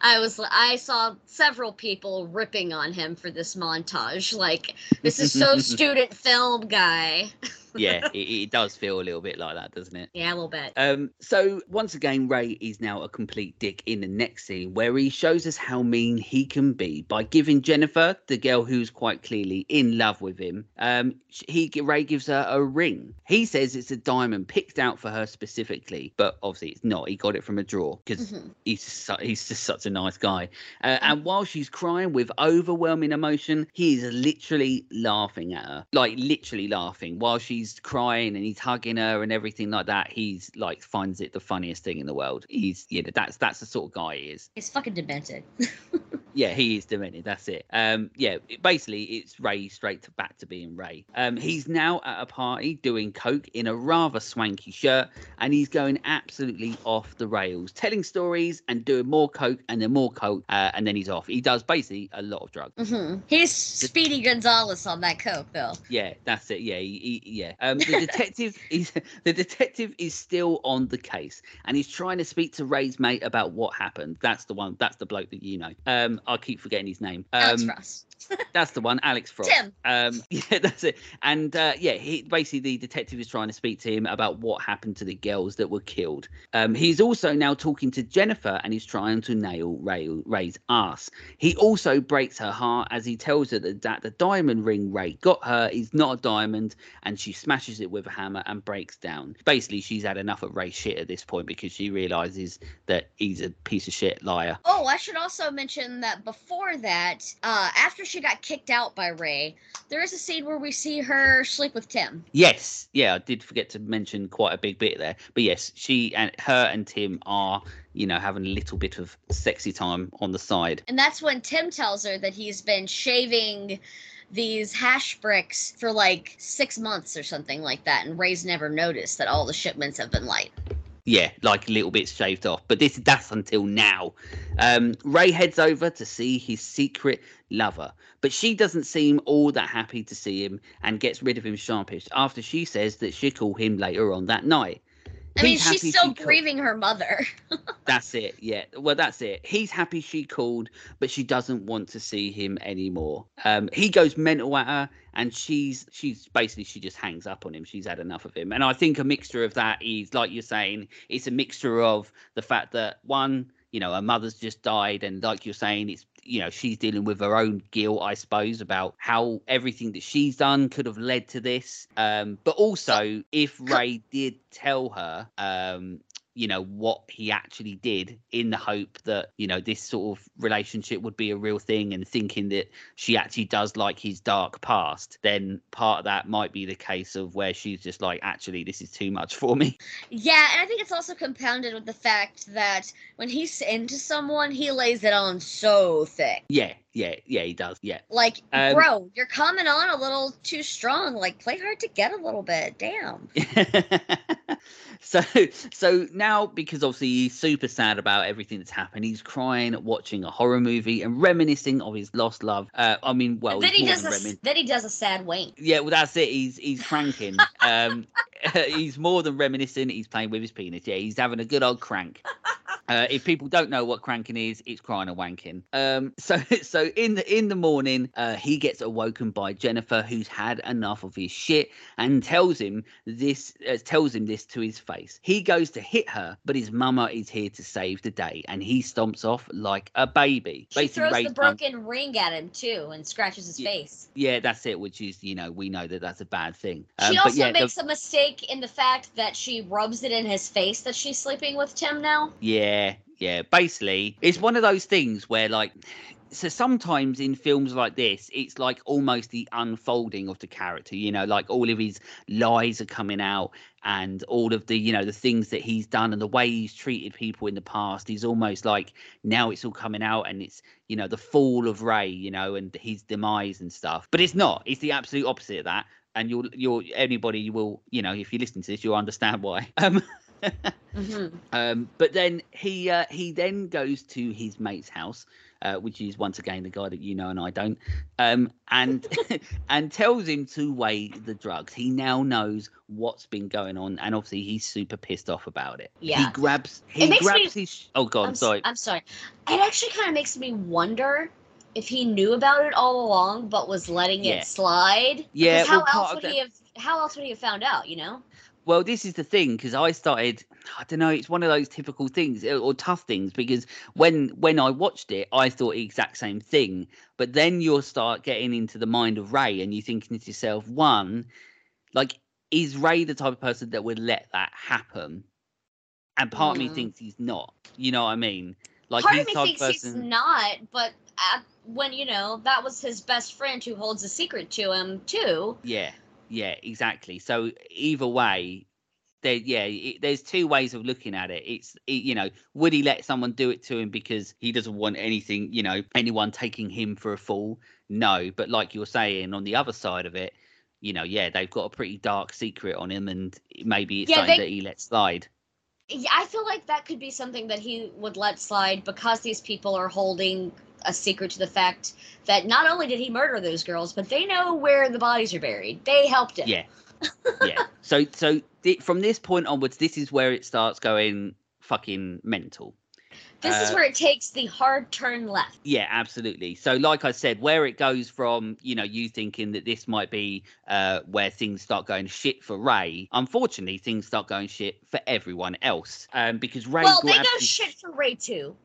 I was I saw several people ripping on him for this montage. Like this is so student film guy. yeah, it, it does feel a little bit like that, doesn't it? Yeah, a little bit. Um, so once again, Ray is now a complete dick in the next scene where he shows us how mean he can be by giving Jennifer, the girl who's quite clearly in love with him, um, he Ray gives her a ring. He says it's a diamond picked out for her specifically, but obviously it's not. He got it from a drawer because Mhm. he's just, su- he's just such a nice guy. Uh, and while she's crying with overwhelming emotion, he is literally laughing at her, like literally laughing while she's crying and he's hugging her and everything like that. He's like finds it the funniest thing in the world. He's you know that's that's the sort of guy he is. He's fucking demented. Yeah, he is demented. That's it. Um, yeah, it- basically, it's Ray straight to back to being Ray. Um, he's now at a party doing coke in a rather swanky shirt, and he's going absolutely off the rails, telling stories and doing more coke and then more coke, uh, and then he's off. He does basically a lot of drugs. hmm He's Speedy Gonzalez on that coke, Bill. Yeah, that's it. Yeah, he, he, yeah. Um, the detective is the detective is still on the case, and he's trying to speak to Ray's mate about what happened. That's the one. That's the bloke that you know. Um, I keep forgetting his name. Um, Alex Ross. That's the one, Alex Frost. Tim. Um, yeah, that's it. And uh, yeah, he basically the detective is trying to speak to him about what happened to the girls that were killed. Um, he's also now talking to Jennifer and he's trying to nail Ray, Ray's ass. He also breaks her heart as he tells her that, that the diamond ring Ray got her is not a diamond, and she smashes it with a hammer and breaks down. Basically, she's had enough of Ray's shit at this point because she realizes that he's a piece of shit liar. Oh, I should also mention that before that, uh, after she got kicked out by Ray, there is a scene where we see her sleep with Tim. Yes, yeah, I did forget to mention quite a big bit there. But yes, she and her and Tim are, you know, having a little bit of sexy time on the side. And that's when Tim tells her that he's been shaving these hash bricks for like six months or something like that. And Ray's never noticed that all the shipments have been light. Yeah, like a little bits shaved off. But this that's until now. Um, Ray heads over to see his secret lover, but she doesn't seem all that happy to see him and gets rid of him sharpish after she says that she'll call him later on that night. I mean, she's still she called- grieving her mother. That's it. Yeah. Well, that's it. He's happy she called, but she doesn't want to see him anymore. Um, he goes mental at her, and she's she's basically she just hangs up on him. She's had enough of him, and I think a mixture of that is like you're saying, it's a mixture of the fact that one, you know, her mother's just died, and like you're saying, it's you know she's dealing with her own guilt, I suppose, about how everything that she's done could have led to this. Um, but also, if Ray did tell her, um, you know what he actually did in the hope that you know this sort of relationship would be a real thing and thinking that she actually does like his dark past then part of that might be the case of where she's just like actually this is too much for me Yeah, and I think it's also compounded with the fact that when he's into someone, he lays it on so thick. yeah yeah yeah he does yeah Like, Um, bro, you're coming on a little too strong. Like, play hard to get a little bit. Damn. so so now because obviously he's super sad about everything that's happened he's crying watching a horror movie and reminiscing of his lost love uh i mean well then he does a remin- then he does a sad wank. yeah well that's it he's he's cranking um he's more than reminiscing he's playing with his penis yeah he's having a good old crank uh, if people don't know what cranking is, it's crying and wanking. Um, so so in the in the morning, uh, he gets awoken by Jennifer, who's had enough of his shit, and tells him this uh, tells him this to his face. He goes to hit her, but his mama is here to save the day, and he stomps off like a baby. She throws the broken ring at him too and scratches his Yeah, face. yeah, that's it. Which is you know we know that that's a bad thing. She Um, also but yeah, the- makes a mistake in the fact that she rubs it in his face that she's sleeping with Tim now. Yeah, yeah. Basically, it's one of those things where, like, so sometimes in films like this, it's like almost the unfolding of the character. You know, like all of his lies are coming out, and all of the, you know, the things that he's done and the way he's treated people in the past is almost like now it's all coming out, and it's you know the fall of Ray, you know, and his demise and stuff. But it's not. It's the absolute opposite of that. And you'll, you'll, anybody will, you know, if you listen to this, you'll understand why. Um, Mm-hmm. um, but then he uh, he then goes to his mate's house, uh, which is once again the guy that you know and I don't, um, and and tells him to weigh the drugs. He now knows what's been going on, and obviously he's super pissed off about it. Yeah, he grabs It he makes me- grabs his. Oh god, I'm, sorry. I'm sorry. It actually kind of makes me wonder if he knew about it all along but was letting Yeah. it slide. Yeah, Because how well, else would that- he have? How else would he have found out? You know. Well, this is the thing because I started. I don't know. It's one of those typical things uh, or tough things because when when I watched it, I thought the exact same thing. But then you'll start getting into the mind of Ray, and you're thinking to yourself, one, like, is Ray the type of person that would let that happen? And part of me Mm. thinks he's not. You know what I mean? Like Part of me thinks of he's not, but at, when you know that was his best friend who holds a secret to him too. Yeah, yeah, exactly. So either way, there, yeah, it, there's two ways of looking at it. It's, it, you know, would he let someone do it to him because he doesn't want anything, you know, anyone taking him for a fool? No, but like you're saying, on the other side of it, you know, yeah, they've got a pretty dark secret on him, and maybe it's Yeah, something they- that he lets slide. Yeah, I feel like that could be something that he would let slide because these people are holding a secret to the fact that not only did he murder those girls, but they know where the bodies are buried. They helped him. Yeah, yeah. So, so thi- from this point onwards, this is where it starts going fucking mental. This is Uh, where it takes the hard turn left. Yeah, absolutely. So, like I said, where it goes from, you know, you thinking that this might be uh, where things start going shit for Ray. Unfortunately, things start going shit for everyone else. Um, because Ray. well, they grabs go his- shit for Ray too.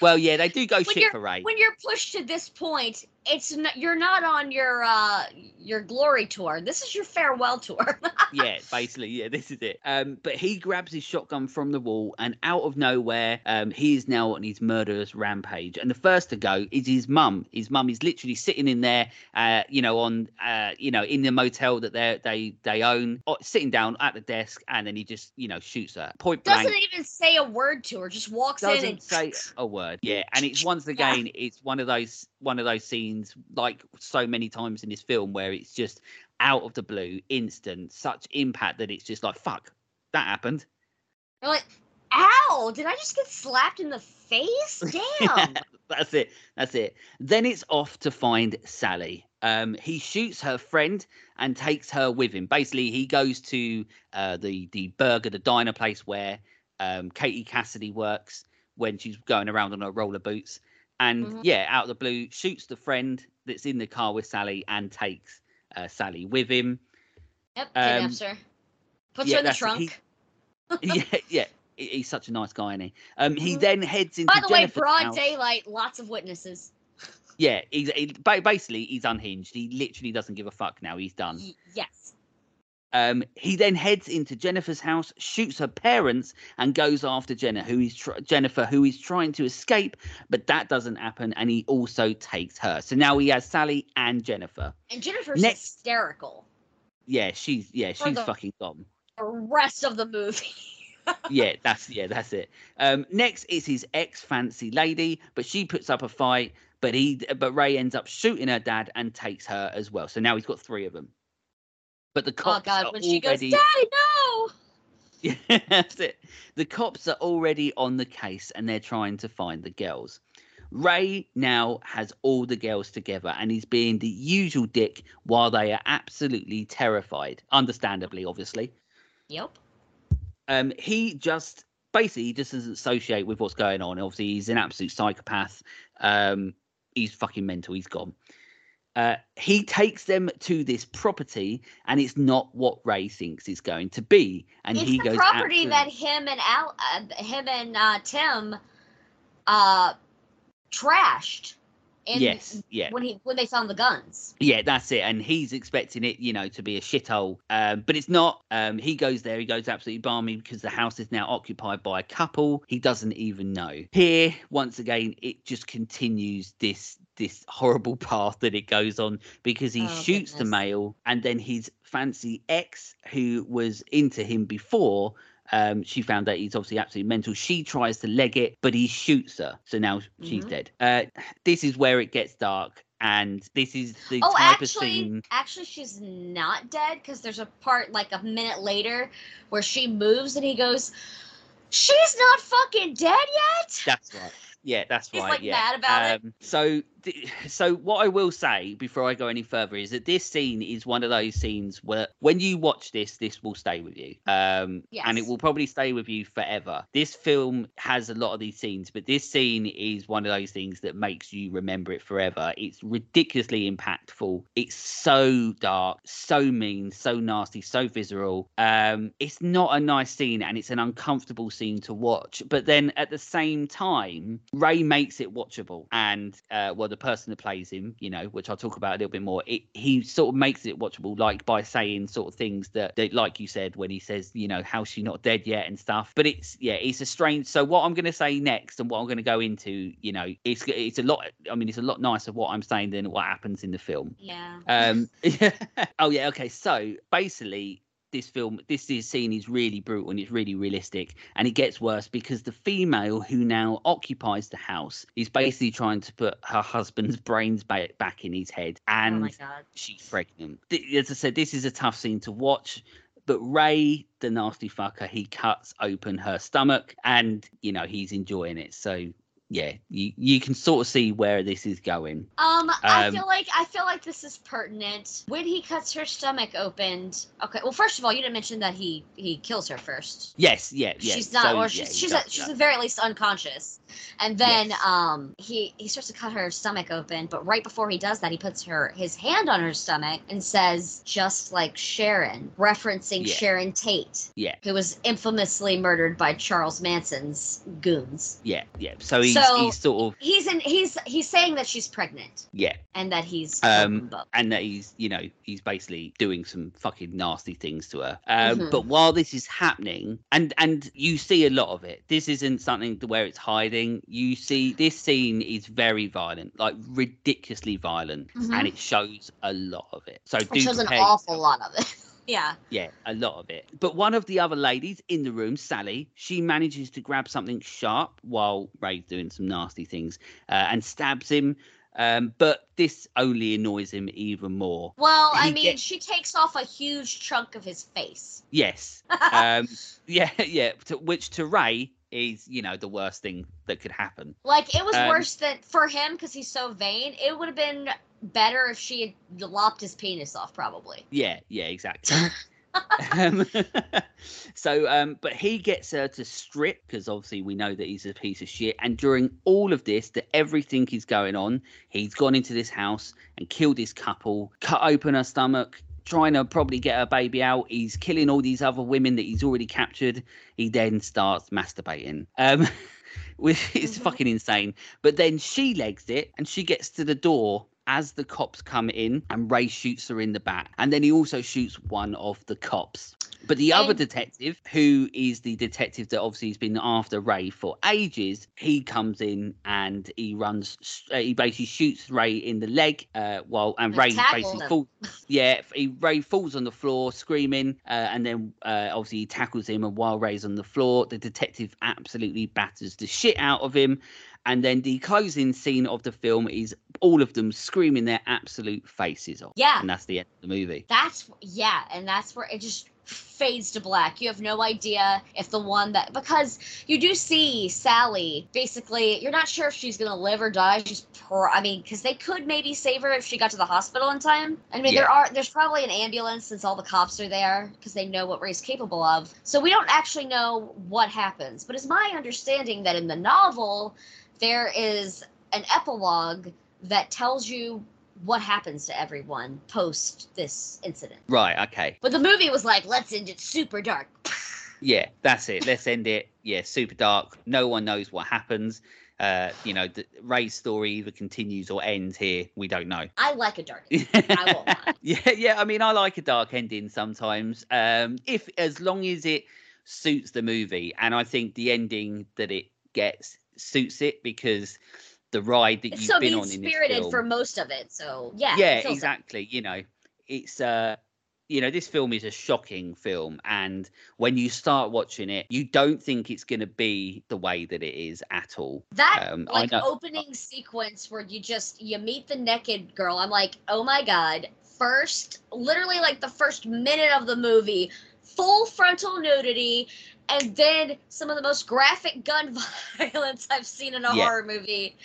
Well, yeah, they do go When shit for Ray. when you're pushed to this point, it's not, you're not on your uh your glory tour. This is your farewell tour. yeah, basically, yeah, this is it. Um, but he grabs his shotgun from the wall, and out of nowhere, um, he is now on his murderous rampage. And the first to go is his mum. His mum is literally sitting in there, uh, you know, on, uh, you know, in the motel that they they they own, sitting down at the desk, and then he just, you know, shoots her point blank. Doesn't even say a word to her. Just walks in Doesn't and say a word. Yeah, and it's once Yeah. again, it's one of those one of those scenes like so many times in this film where it's just out of the blue, instant, such impact that it's just like fuck, that happened. You're like, ow! Did I just get slapped in the face? Damn. That's it. That's it. Then it's off to find Sally. Um, he shoots her friend and takes her with him. Basically, he goes to uh, the the burger, the diner place where um, Katie Cassidy works when she's going around on her roller boots. And Mhm. yeah, out of the blue, shoots the friend that's in the car with Sally and takes uh, Sally with him. Yep, Um, kidnaps her. Puts yeah, her in the trunk. he- yeah, yeah. He's such a nice guy, isn't he? Um, he Mhm. then heads into By the way, broad house. daylight, lots of witnesses. Yeah, he's he, basically he's unhinged. He literally doesn't give a fuck now. He's done. Yes. Um, he then heads into Jennifer's house, shoots her parents, and goes after Jenna, who is tr- Jennifer, who is trying to escape, but that doesn't happen, and he also takes her. So now he has Sally and Jennifer. And Jennifer's Next- hysterical. Yeah, she's yeah, she's the- fucking gone. The rest of the movie. yeah, that's yeah, that's it. Um, next is his ex fancy lady, but she puts up a fight, but he but Ray ends up shooting her dad and takes her as well. So now he's got three of them. But the cops. oh cops God, are when she goes, already Daddy, no! Yeah, that's it. The cops are already on the case and they're trying to find the girls. Ray now has all the girls together and he's being the usual dick while they are absolutely terrified. Understandably, obviously. Yep. Um, he just basically he just doesn't associate with what's going on. Obviously, he's an absolute psychopath. Um, he's fucking mental. He's gone. Uh, he takes them to this property, and it's not what Ray thinks it's going to be. And it's he the goes property that him and Al, uh, him and uh, Tim, uh, trashed. In, Yes, yeah. When he when they found the guns. Yeah, that's it. And he's expecting it, you know, to be a shithole. Um, but it's not. Um, he goes there, he goes absolutely balmy because the house is now occupied by a couple. He doesn't even know. Here, once again, it just continues this this horrible path that it goes on because he Oh, shoots the goodness. male and then his fancy ex who was into him before um, she found out he's obviously absolutely mental. She tries to leg it, but he shoots her. So now she's Mhm. dead. Uh, this is where it gets dark. And this is the Oh, type of actually, scene. actually, she's not dead because there's a part like a minute later where she moves and he goes, "She's not fucking dead yet." That's right. Yeah, that's He's, right. like, yeah. mad about it. um, So, so what I will say before I go any further is that this scene is one of those scenes where, when you watch this, this will stay with you, um, and it will probably stay with you forever. This film has a lot of these scenes, but this scene is one of those things that makes you remember it forever. It's ridiculously impactful. It's so dark, so mean, so nasty, so visceral. Um, it's not a nice scene, and it's an uncomfortable scene to watch. But then at the same time, Ray makes it watchable, and uh, well, the person that plays him, you know, which I'll talk about a little bit more, it, he sort of makes it watchable, like by saying sort of things that, that, like you said, when he says, you know, how's she not dead yet and stuff. But it's yeah, it's a strange. So what I'm going to say next, and what I'm going to go into, you know, it's it's a lot. I mean, it's a lot nicer what I'm saying than what happens in the film. Yeah. Um, oh yeah, okay. So basically, this film, this is scene is really brutal and it's really realistic, and it gets worse because the female who now occupies the house is basically trying to put her husband's brains back back in his head, oh and god. she's pregnant. As I said, this is a tough scene to watch. But Ray, the nasty fucker, he cuts open her stomach, and you know he's enjoying it. So yeah, you you can sort of see where this is going. Um, I Um, feel like I feel like this is pertinent. When he cuts her stomach opened, okay. Well, first of all, you didn't mention that he he kills her first. Yes, yeah, yeah. she's not, so, or yeah, she's he she's does at, she's at very least unconscious. And then Yes. um he he starts to cut her stomach open, but right before he does that, he puts her his hand on her stomach and says, "Just like Sharon," referencing Yeah. Sharon Tate, Yeah, who was infamously murdered by Charles Manson's goons. yeah, yeah. So he's So- he's sort of He's in he's he's saying that she's pregnant yeah, and that he's Um, killed them both. and that he's you know he's basically doing some fucking nasty things to her. Um, Mhm. But while this is happening, and and you see a lot of it. This isn't something where it's hiding. You see this scene is very violent, like ridiculously violent, Mhm. and it shows a lot of it. So It do shows an awful lot of it. yeah. Yeah, a lot of it. But one of the other ladies in the room, Sally, she manages to grab something sharp while Ray's doing some nasty things uh, and stabs him. Um, but this only annoys him even more. Well, I mean, get- she takes off a huge chunk of his face. Yes. Um, yeah, yeah. To, which to Ray is, you know, the worst thing that could happen. Like it was Um, worse than for him because he's so vain. It would have been better if she had lopped his penis off, probably. Yeah, yeah, exactly. um, so, um, but he gets her to strip because obviously we know that he's a piece of shit. And during all of this, that everything is going on, he's gone into this house and killed this couple, cut open her stomach, trying to probably get her baby out. He's killing all these other women that he's already captured. He then starts masturbating. Um, which is Mhm. fucking insane. But then she legs it and she gets to the door as the cops come in and Ray shoots her in the back. And then he also shoots one of the cops. But the other detective, who is the detective that obviously has been after Ray for ages, he comes in and he runs. Uh, he basically shoots Ray in the leg, uh, while and Ray basically falls. Yeah, he, Ray falls on the floor screaming, uh, and then uh, obviously he tackles him. And while Ray's on the floor, the detective absolutely batters the shit out of him. And then the closing scene of the film is all of them screaming their absolute faces off. Yeah. and that's the end of the movie. That's yeah, and that's where it just fades to black. You have no idea if the one that because you do see Sally basically you're not sure if she's gonna live or die. She's pro- I mean, because they could maybe save her if she got to the hospital in time. I mean, there are there's probably an ambulance since all the cops are there because they know what Ray's capable of. So we don't actually know what happens. But it's my understanding that in the novel there is an epilogue that tells you what happens to everyone post this incident. Right. Okay. But the movie was like, let's end it super dark. Yeah, that's it. Let's end it. Yeah, super dark. No one knows what happens. Uh, you know, the, Ray's story either continues or ends here. We don't know. I like a dark. I won't lie. yeah, yeah. I mean, I like a dark ending sometimes. Um, if as long as it suits the movie, and I think the ending that it gets suits it because the ride that It's you've so been on in spirited film, for most of it. So yeah. yeah it feels it. exactly you know it's uh you know this film is a shocking film and when you start watching it you don't think it's going to be the way that it is at all That Um, like opening sequence where you just you meet the naked girl. I'm like, oh my god! First, literally like the first minute of the movie, full frontal nudity, and then some of the most graphic gun violence I've seen in a Yeah. horror movie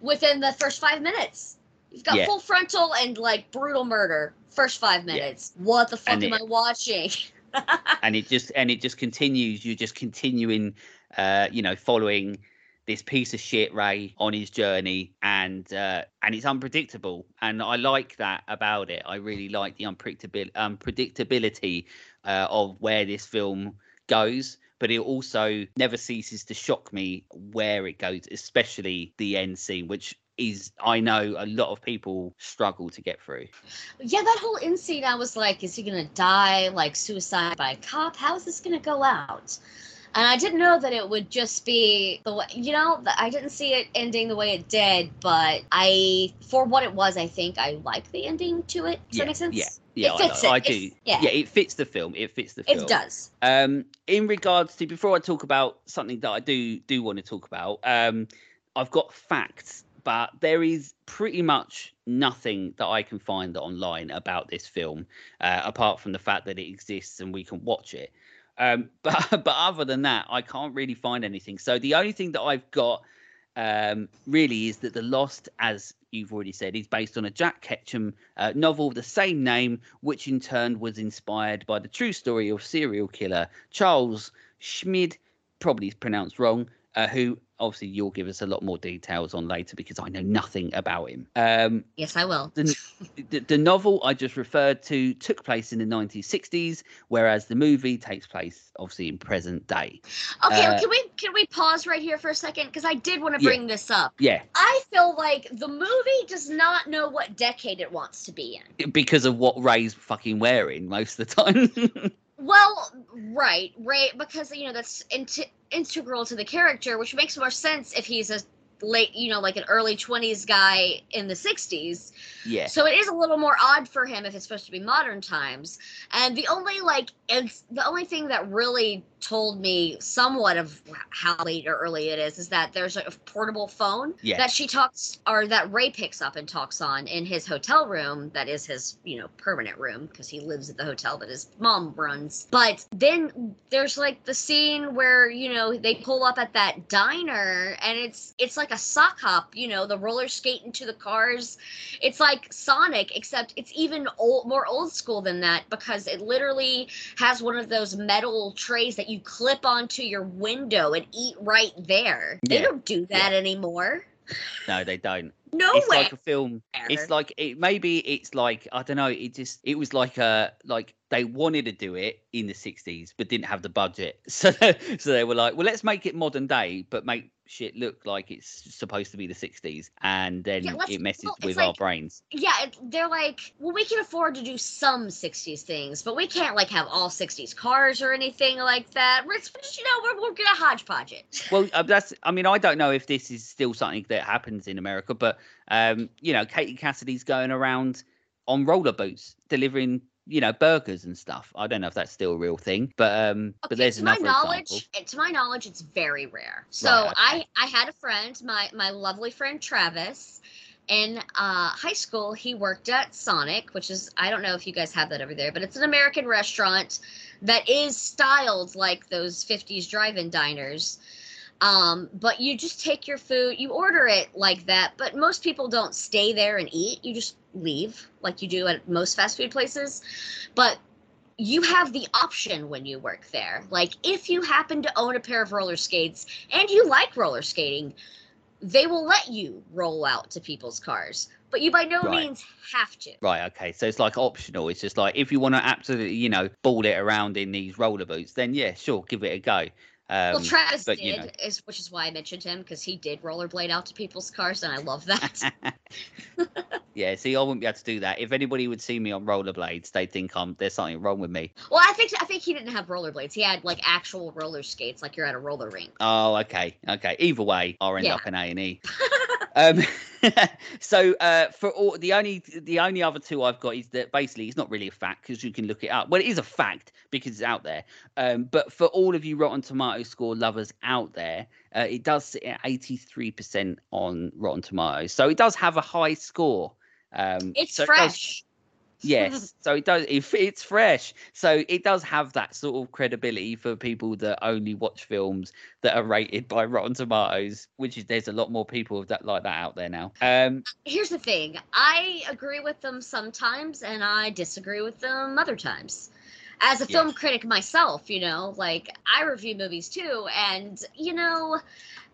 within the first five minutes. You've got Yeah. full frontal and like brutal murder first five minutes. What the fuck And am it- I watching? and it just and it just continues you're just continuing uh you know following this piece of shit ray on his journey and uh and it's unpredictable and i like that about it i really like the unpredictabil- unpredictability uh, of where this film goes but it also never ceases to shock me where it goes especially the end scene which is i know a lot of people struggle to get through Yeah, that whole end scene, I was like, is he gonna die like suicide by a cop? How is this gonna go out? And I didn't know that it would just be the way, you know, I didn't see it ending the way it did, but I, for what it was, I think I like the ending to it. Does yeah that make sense? yeah yeah It fits I. I do yeah. yeah it fits the film it fits the film It does. Um, in regards to before I talk about something that I do do want to talk about, um, I've got facts, but there is pretty much nothing that I can find online about this film, uh, apart from the fact that it exists and we can watch it. Um, but but other than that, I can't really find anything. So the only thing that I've got um, really is that The Lost, as you've already said, is based on a Jack Ketchum uh, novel of the same name, which in turn was inspired by the true story of serial killer Charles Schmid, probably pronounced wrong, uh, who obviously you'll give us a lot more details on later because I know nothing about him. Um, Yes, I will. the, the, the novel I just referred to took place in the 1960s, whereas the movie takes place obviously in present day. Okay, Uh, can we can we pause right here for a second? Because I did want to Yeah. bring this up. Yeah, I feel like the movie does not know what decade it wants to be in. because of what Ray's fucking wearing most of the time. Well, right, right, because you know that's int- integral to the character, which makes more sense if he's a late, you know, like an early twenties guy in the '60s. yeah. So it is a little more odd for him if it's supposed to be modern times. And the only like, it's the only thing that really told me somewhat of how late or early it is is that there's a portable phone Yeah. that she talks or that Ray picks up and talks on in his hotel room that is his you know permanent room because he lives at the hotel that his mom runs but then there's like the scene where you know they pull up at that diner and it's it's like a sock hop you know the roller skate into the cars it's like Sonic, except it's even old, more old school than that because it literally has one of those metal trays that you clip onto your window and eat right there. They don't do that anymore. No, they don't. No it's way. like a film. It's like it. Maybe it's like I don't know. It just it was like a like they wanted to do it in the '60s but didn't have the budget, so so they were like, well, let's make it modern day, but make shit look like it's supposed to be the '60s, and then Yeah, it messes well, with our brains. yeah, they're like, well, we can afford to do some '60s things, but we can't like have all '60s cars or anything like that. We're just, you know, we're, we're gonna hodgepodge it. Well, uh, that's. I mean, I don't know if this is still something that happens in America, but um, you know, Katie Cassidy's going around on roller boots delivering, you know, burgers and stuff. I don't know if that's still a real thing, but um, but there's to my knowledge, example. to my knowledge, it's very rare. So Right, I I had a friend, my my lovely friend Travis. In uh, high school, he worked at Sonic, which is I don't know if you guys have that over there, but it's an American restaurant that is styled like those 50s drive-in diners. Um, but you just take your food, you order it like that, but most people don't stay there and eat. You just leave like you do at most fast food places. But you have the option when you work there. Like if you happen to own a pair of roller skates and you like roller skating, they will let you roll out to people's cars. But you by no Right. means have to. Right, okay. So it's like optional. It's just like if you want to absolutely, you know, ball it around in these roller boots, then yeah, sure, give it a go. Um, well, Travis but, did, know. is which is why I mentioned him because he did rollerblade out to people's cars, and I love that. yeah, see, I wouldn't be able to do that. If anybody would see me on rollerblades, they'd think I'm there's something wrong with me. well, I think I think he didn't have rollerblades. He had like actual roller skates, like you're at a roller rink. Oh, okay, okay. Either way, I'll end Yeah. up in A and E. Um, so uh, for all the only the only other two I've got is that basically it's not really a fact because you can look it up. Well, it is a fact because it's out there. Um, but for all of you Rotten Tomato score lovers out there, uh, it does sit at eighty three percent on Rotten Tomatoes, so it does have a high score. Um, It's so fresh. Yes so it does if it's fresh so it does have that sort of credibility for people that only watch films that are rated by rotten tomatoes which is there's a lot more people that like that out there now um Here's the thing. I agree with them sometimes and I disagree with them other times. As a film Yes. critic myself, you know, like I review movies too and you know,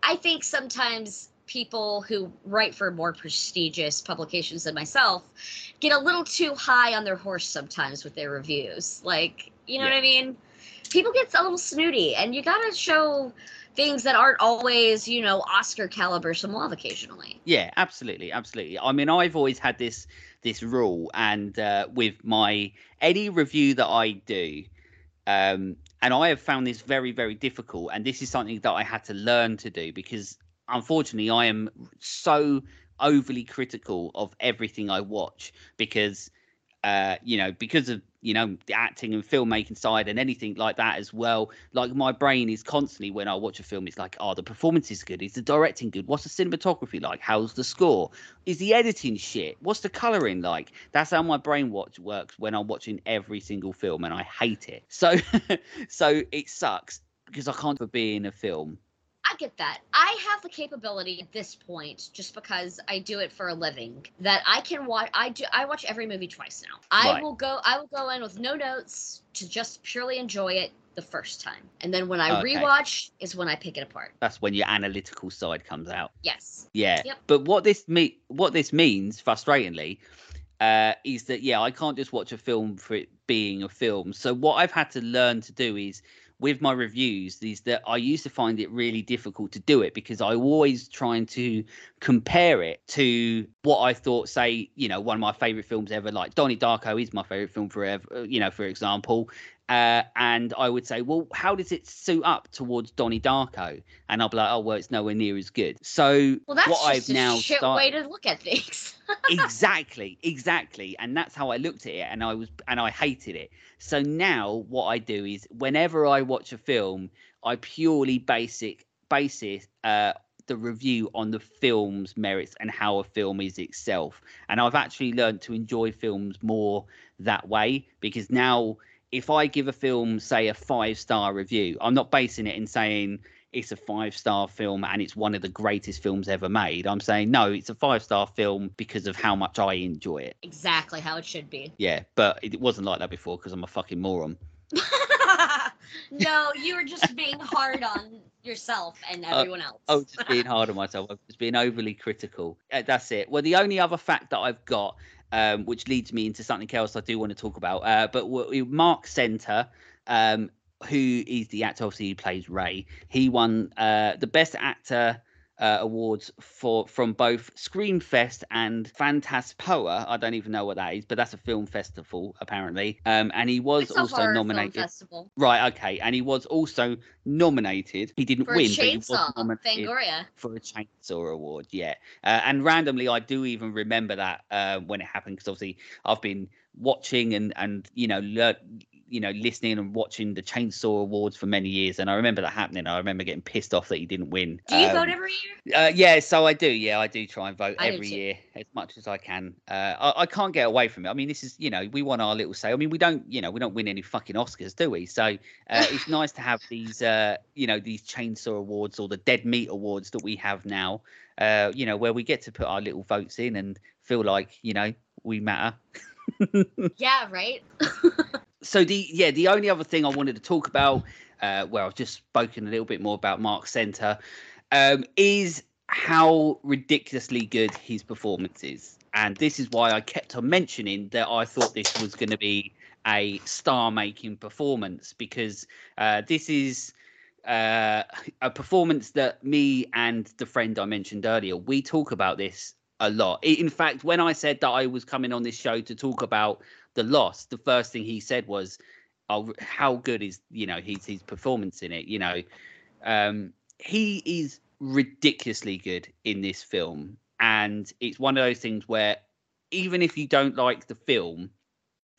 I think sometimes people who write for more prestigious publications than myself get a little too high on their horse sometimes with their reviews. Like, you know what I mean? People get a little snooty and you got to show things that aren't always, you know, Oscar caliber some love occasionally. yeah absolutely absolutely i mean i've always had this this rule and uh with my any review that i do um and i have found this very very difficult and this is something that i had to learn to do because unfortunately i am so overly critical of everything i watch because uh you know because of you know the acting and filmmaking side and anything like that as well. Like my brain is constantly when i watch a film it's like oh the performance is good. Is the directing good? What's the cinematography like? How's the score? Is the editing shit? What's the coloring like? That's how my brain watch works when i'm watching every single film and i hate it. So so it sucks because i can't be in a film I get that. I have the capability at this point, just because I do it for a living, that I can watch. I do. I watch every movie twice now. I Right. will go. I will go in with no notes to just purely enjoy it the first time, and then when I Okay. rewatch is when I pick it apart. that's when your analytical side comes out Yes. Yeah. Yep. But what this me what this means, frustratingly, uh, is that yeah, I can't just watch a film for it being a film. So what I've had to learn to do is with my reviews is that I used to find it really difficult to do it because I always trying to compare it to what I thought, say, you know, one of my favorite films ever, like Donnie Darko is my favorite film forever, you know, for example. Uh, and I would say, well, how does it suit up towards Donnie Darko? And I'll be like, oh, well, it's nowhere near as good. So Well, that's what just I've a now shit started, way to look at things. exactly exactly and that's how i looked at it and i was and i hated it so now what i do is whenever i watch a film i purely basic basis uh the review on the film's merits and how a film is itself and i've actually learned to enjoy films more that way because now if i give a film say a five star review i'm not basing it in saying it's a five star film and it's one of the greatest films ever made. I'm saying no, it's a five star film because of how much I enjoy it. exactly how it should be. Yeah, but it wasn't like that before because I'm a fucking moron. no, you were just being hard on yourself and everyone else. Oh, just being hard on myself. I'm just being overly critical. Uh, that's it. Well, the only other fact that I've got, um, which leads me into something else I do want to talk about, uh, but w- Marc Senter, um, who is the actor obviously who plays Ray, he won uh, the Best Actor. Uh, awards for from both Screamfest and Fantaspoa. I don't even know what that is, but that's a film festival apparently. Um, and he was also nominated. Film festival Right, okay, and he was also nominated. He didn't for win, but he was nominated Fangoria. for a chainsaw award. Yeah, uh, and randomly, I do even remember that uh, when it happened because obviously I've been watching and and you know you know listening and watching the chainsaw awards for many years, and I remember that happening. I remember getting pissed off that he didn't win. Do you Um, vote every year? uh, yeah, so I do. Yeah, I do try and vote I every year as much as I can. Uh, I, I can't get away from it. I mean, this is you know we want our little say. I mean, we don't you know we don't win any fucking Oscars, do we? So uh, it's nice to have these uh, you know these chainsaw awards or the dead meat awards that we have now. Uh, you know where we get to put our little votes in and feel like you know we matter. Yeah, right. so the yeah the only other thing I wanted to talk about, uh, where I've just spoken a little bit more about Marc Senter, um, is how ridiculously good his performance is, and this is why I kept on mentioning that I thought this was going to be a star-making performance because uh, this is. Uh, a performance that me and the friend I mentioned earlier, we talk about this a lot. In fact, when I said that I was coming on this show to talk about the Lost, the first thing he said was, "Oh, how good is you know his his performance in it?" You know, um, he is ridiculously good in this film, and it's one of those things where even if you don't like the film.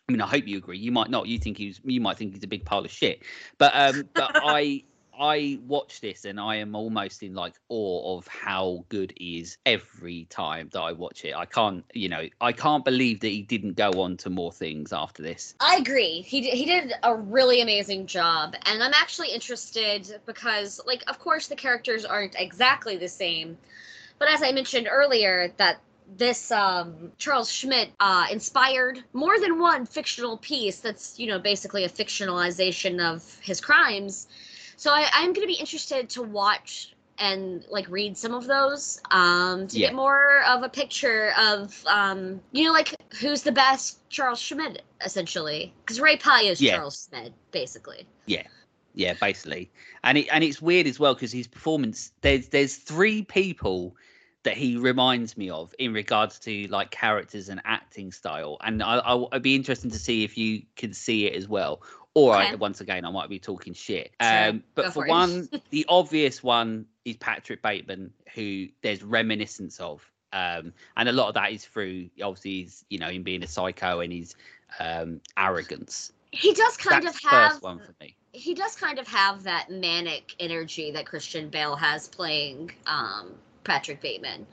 I mean, I hope you agree. You might not. You think he's. You might think he's a big pile of shit. But um, but I I watch this and I am almost in like awe of how good he is every time that I watch it. I can't, you know, I can't believe that he didn't go on to more things after this. I agree. He he did a really amazing job, and I'm actually interested because, like, of course, the characters aren't exactly the same, but as I mentioned earlier, that this um, Charles Schmid uh, inspired more than one fictional piece. That's you know basically a fictionalization of his crimes. So I, I'm going to be interested to watch and like read some of those um, to Yeah. get more of a picture of um, you know like who's the best Charles Schmid essentially because Ray Pye is Yeah. Charles Schmid basically. Yeah. Yeah, basically. And it and it's weird as well because his performance there's there's three people that he reminds me of in regards to like characters and acting style. And I, I I'd be interested to see if you can see it as well. Or I, once again, I might be talking shit. Um, but Go for for one, the obvious one is Patrick Bateman, who there's reminiscence of. Um, and a lot of that is through obviously his, you know, him being a psycho and his um, arrogance. He does kind That's of have first one for me. he does kind of have that manic energy that Christian Bale has playing um, Patrick Bateman.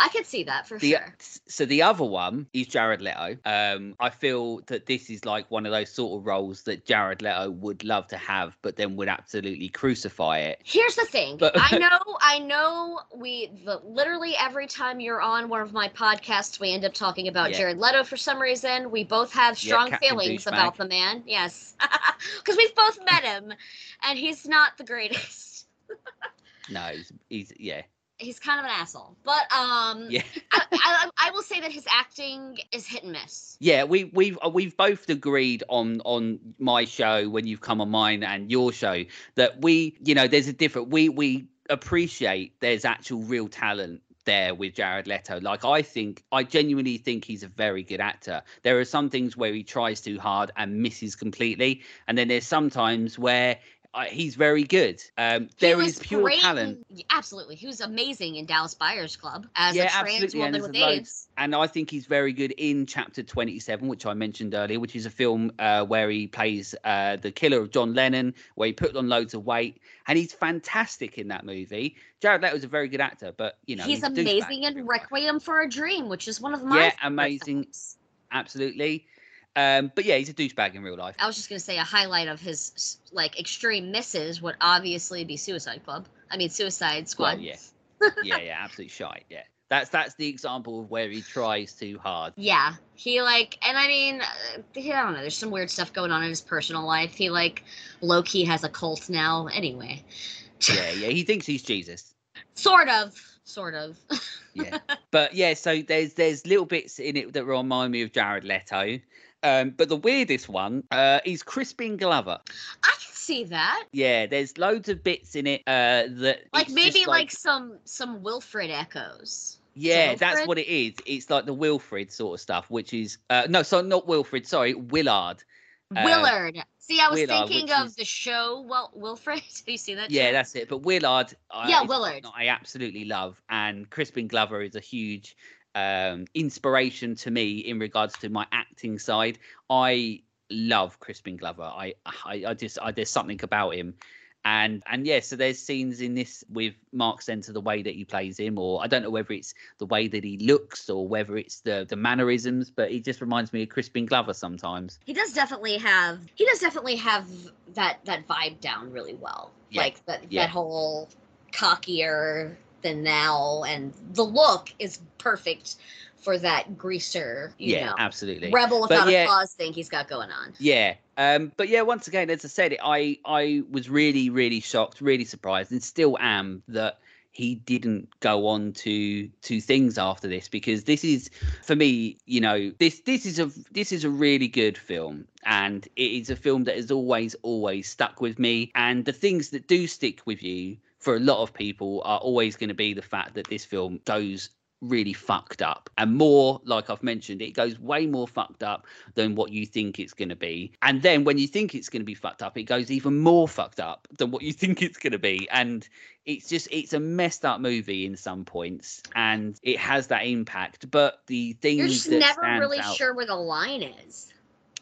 I could see that for The, sure. So the other one is Jared Leto. Um, I feel that this is like one of those sort of roles that Jared Leto would love to have, but then would absolutely crucify it. Here's the thing. But- I know, I know. We the, literally every time you're on one of my podcasts, we end up talking about Yeah. Jared Leto for some reason. We both have strong Captain feelings Douchebag. about the man. Yes, because we've both met him, and he's not the greatest. No, he's, he's yeah, He's kind of an asshole, but um, yeah, I, I, I will say that his acting is hit and miss. yeah. We we've uh, we've both agreed on on my show when you've come on mine and your show that we you know there's a different we we appreciate there's actual real talent there with Jared Leto. Like I think I genuinely think he's a very good actor. There are some things where he tries too hard and misses completely, and then there's sometimes where uh, he's very good. Um, He there is pure great talent. absolutely, he was amazing in Dallas Buyers Club as Yeah, a trans absolutely, and woman with AIDS. and I think he's very good in Chapter 27, which I mentioned earlier, which is a film uh, where he plays uh, the killer of John Lennon, where he put on loads of weight, and he's fantastic in that movie. Jared Leto Leto's a very good actor, but you know he's douchebag amazing in. Requiem for a Dream, which is one of my Yeah, amazing. films. Absolutely, um, but yeah, he's a douchebag in real life. I was just gonna say a highlight of his like extreme misses would obviously be Suicide Club. I mean Suicide Squad. Well, yeah, yeah, yeah, absolute shite. Yeah, That's that's the example of where he tries too hard. Yeah, he like, and I mean, uh, I don't know. There's some weird stuff going on in his personal life. He like, low key has a cult now. Anyway, Yeah, yeah. He thinks he's Jesus. sort of, sort of. Yeah. but yeah, so there's there's little bits in it that remind me of Jared Leto. Um, but the weirdest one uh, is Crispin Glover. I can see that. Yeah, there's loads of bits in it uh, that Like maybe just like, some some Wilfred echoes. Yeah, that's what it is. It's like the Wilfred sort of stuff, which is uh, no, so not Wilfred. Sorry, Willard. Uh, Willard. See, I was Willard, thinking of is- the show well, Wilfred. Have you seen that? Yeah, show? that's it. But Willard, Yeah, Willard. I absolutely love, and Crispin Glover is a huge um, inspiration to me in regards to my acting side. I love Crispin Glover. I, I, I just, I, there's something about him. And and yeah, so there's scenes in this with Marc Senter, the way that he plays him, or I don't know whether it's the way that he looks or whether it's the the mannerisms, but he just reminds me of Crispin Glover sometimes. He does definitely have. He does definitely have that that vibe down really well. Yeah, Like that yeah. that whole cockier than now, and the look is perfect for that greaser. You yeah, know, absolutely. rebel But without yeah, a cause thing he's got going on. Yeah. Um, but yeah, once again, as I said, I I was really, really shocked, really surprised, and still am that he didn't go on to to things after this because this is for me you know this this is a this is a really good film and it is a film that has always always stuck with me and the things that do stick with you for a lot of people are always going to be the fact that this film goes really fucked up and more like i've mentioned it goes way more fucked up than what you think it's going to be and then when you think it's going to be fucked up it goes even more fucked up than what you think it's going to be and it's just it's a messed up movie in some points and it has that impact but the things You're just never really out- sure where the line is.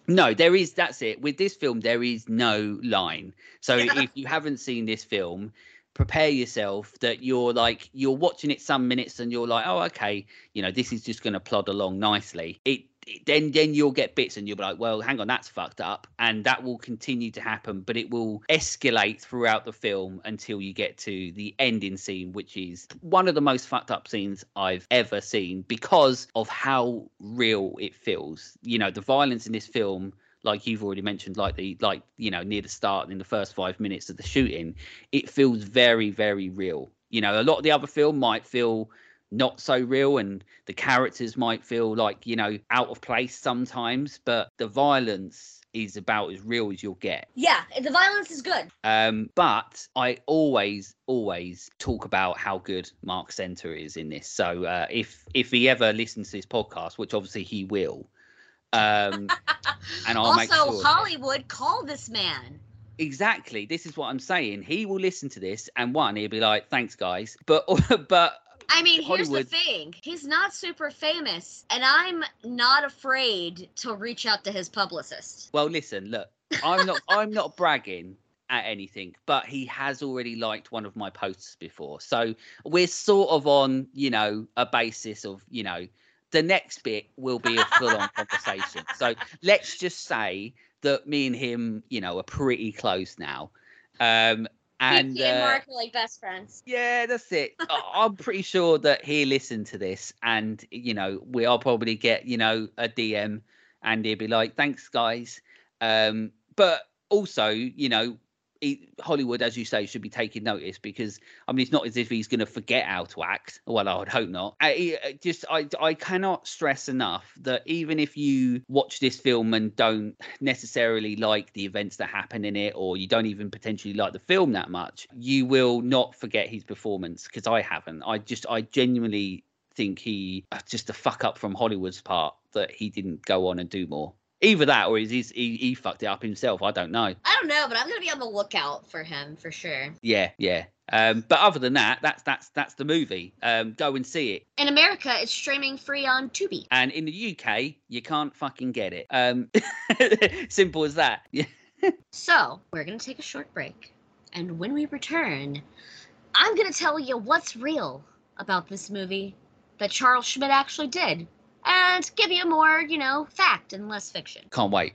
no, there is. That's it. With this film, there is no line. So if you haven't seen this film, prepare yourself that you're like you're watching it some minutes and you're like, oh, okay, you know, this is just going to plod along nicely. It, then then you'll get bits and you'll be like, well, hang on, that's fucked up, and that will continue to happen, but it will escalate throughout the film until you get to the ending scene, which is one of the most fucked up scenes I've ever seen because of how real it feels. You know, the violence in this film like you've already mentioned, like the like you know near the start in the first five minutes of the shooting, it feels very very real. You know, a lot of the other film might feel not so real, and the characters might feel like you know out of place sometimes, but the violence is about as real as you'll get. Yeah, the violence is good. Um, but I always, always talk about how good Marc Senter is in this. So uh, if if he ever listens to this podcast, which obviously he will, um, and I'll also, make sure. Hollywood, call this man. Exactly. This is what I'm saying. He will listen to this, and one, he'll be like, "Thanks, guys," but but I mean, here's the thing. He's not super famous, and I'm not afraid to reach out to his publicist. well, listen, look, I'm not I'm not bragging at anything, but he has already liked one of my posts before, so we're sort of on you know a basis of you know the next bit will be a full on conversation. So let's just say that me and him, you know, are pretty close now. Um, and Kiki and uh, Mark are like best friends. Yeah, that's it. I'm pretty sure that he'll listen to this, and you know, we'll probably get you know a DM, and he'll be like, "Thanks, guys." Um, but also, you know, he, Hollywood, as you say, should be taking notice because I mean, it's not as if he's going to forget how to act. Well, I would hope not. I, uh, just, I, I cannot stress enough that even if you watch this film and don't necessarily like the events that happen in it, or you don't even potentially like the film that much, you will not forget his performance because I haven't. I just, I genuinely think he uh, just a fuck up from Hollywood's part that he didn't go on and do more. Either that, or is he, he he fucked it up himself? I don't know. I don't know, but I'm gonna be on the lookout for him for sure. Yeah, yeah. Um, but other than that, that's that's that's the movie. Um, go and see it. In America, it's streaming free on Tubi. And in the UK, you can't fucking get it. Um, simple as that. Yeah. So we're gonna take a short break, and when we return, I'm gonna tell you what's real about this movie that Charles Schmid actually did, and give you more, you know, fact and less fiction. Can't wait.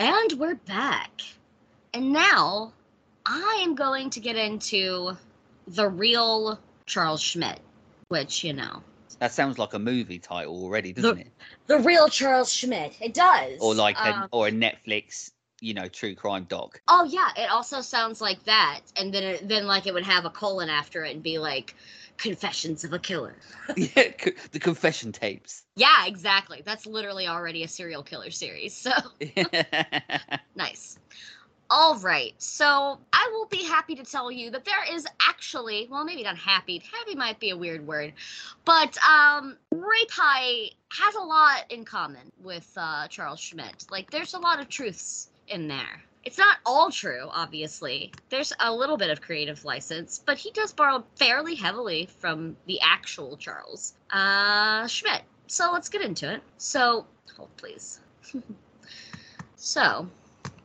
And we're back. And now I am going to get into the real Charles Schmid, which, you know, That sounds like a movie title already, doesn't it? the real Charles Schmid. It does. Or like a, Um, or a Netflix, you know, true crime doc. Oh yeah, it also sounds like that, and then it, then like it would have a colon after it and be like Confessions of a Killer. yeah, co- the confession tapes. Yeah, exactly. That's literally already a serial killer series. So nice. All right. So I will be happy to tell you that there is actually, well, maybe not happy. Happy might be a weird word, but um, Ray Pye has a lot in common with uh, Charles Schmid. Like, there's a lot of truths in there. It's not all true, obviously. There's a little bit of creative license, but he does borrow fairly heavily from the actual Charles uh, Schmid. So let's get into it. So, hold please. so,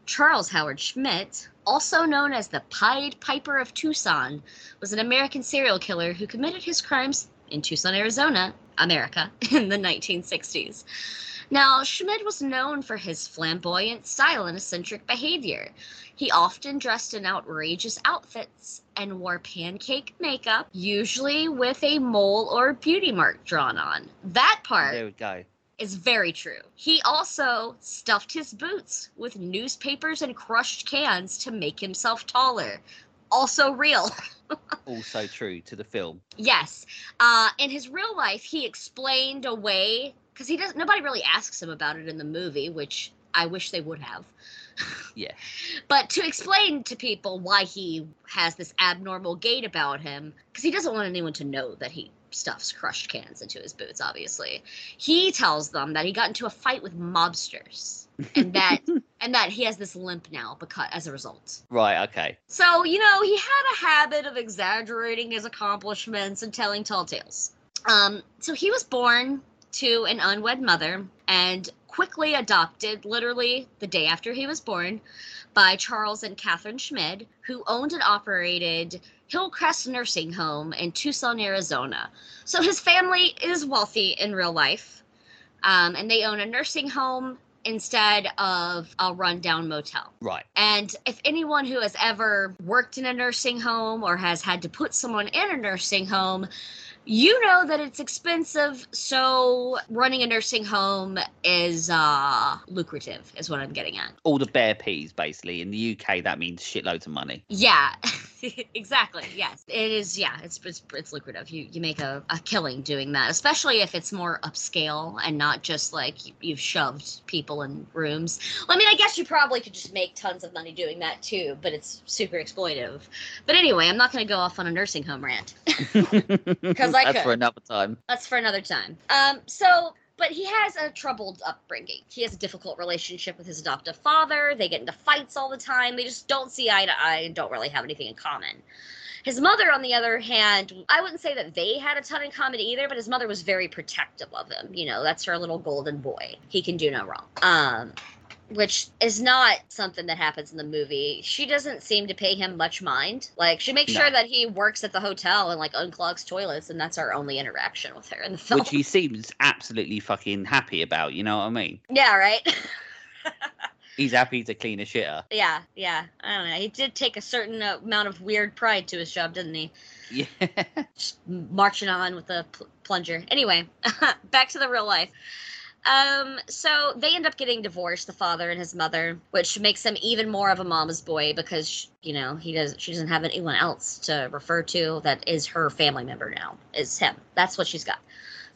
Charles Howard Schmid, also known as the Pied Piper of Tucson, was an American serial killer who committed his crimes in Tucson, Arizona, America, in the 1960s. Now, Schmid was known for his flamboyant style and eccentric behavior. He often dressed in outrageous outfits and wore pancake makeup, usually with a mole or beauty mark drawn on. That part There we go. is very true. He also stuffed his boots with newspapers and crushed cans to make himself taller. Also real. Also true to the film. yes. Uh, in his real life, he explained away because he doesn't. Nobody really asks him about it in the movie, which I wish they would have. Yeah. But to explain to people why he has this abnormal gait about him, because he doesn't want anyone to know that he stuffs crushed cans into his boots, obviously. He tells them that he got into a fight with mobsters and that and that he has this limp now because as a result. Right. Okay. So, you know, he had a habit of exaggerating his accomplishments and telling tall tales. Um, so he was born to an unwed mother and quickly adopted, literally the day after he was born, by Charles and Catherine Schmid, who owned and operated Hillcrest Nursing Home in Tucson, Arizona. So his family is wealthy in real life, um, and they own a nursing home instead of a rundown motel. Right. And if anyone who has ever worked in a nursing home or has had to put someone in a nursing home, you know that it's expensive. So running a nursing home is uh, lucrative, is what I'm getting at. All the bare peas, basically. In the UK, that means shitloads of money. Yeah, exactly. Yes, it is. Yeah, it's it's, it's lucrative. You you make a, a killing doing that, especially if it's more upscale and not just like you, you've shoved people in rooms. Well, I mean, I guess you probably could just make tons of money doing that too, but it's super exploitive. But anyway, I'm not going to go off on a nursing home rant. Because I That's could. for another time. That's for another time. Um, so, but he has a troubled upbringing. He has a difficult relationship with his adoptive father. They get into fights all the time. They just don't see eye to eye and don't really have anything in common. His mother, on the other hand, I wouldn't say that they had a ton in common either, but his mother was very protective of him. You know, that's her little golden boy. He can do no wrong. Um, which is not something that happens in the movie. She doesn't seem to pay him much mind. Like she makes No. sure that he works at the hotel and like unclogs toilets, and that's our only interaction with her in the film. Which he seems absolutely fucking happy about. You know what I mean? yeah, right. He's happy to clean a shitter. yeah, yeah. I don't know. He did take a certain amount of weird pride to his job, didn't he? Yeah. Just marching on with the pl- plunger. Anyway, back to the real life. Um, so they end up getting divorced, the father and his mother, which makes him even more of a mama's boy because you know he does she doesn't have anyone else to refer to that is her family member now. Is him. That's what she's got.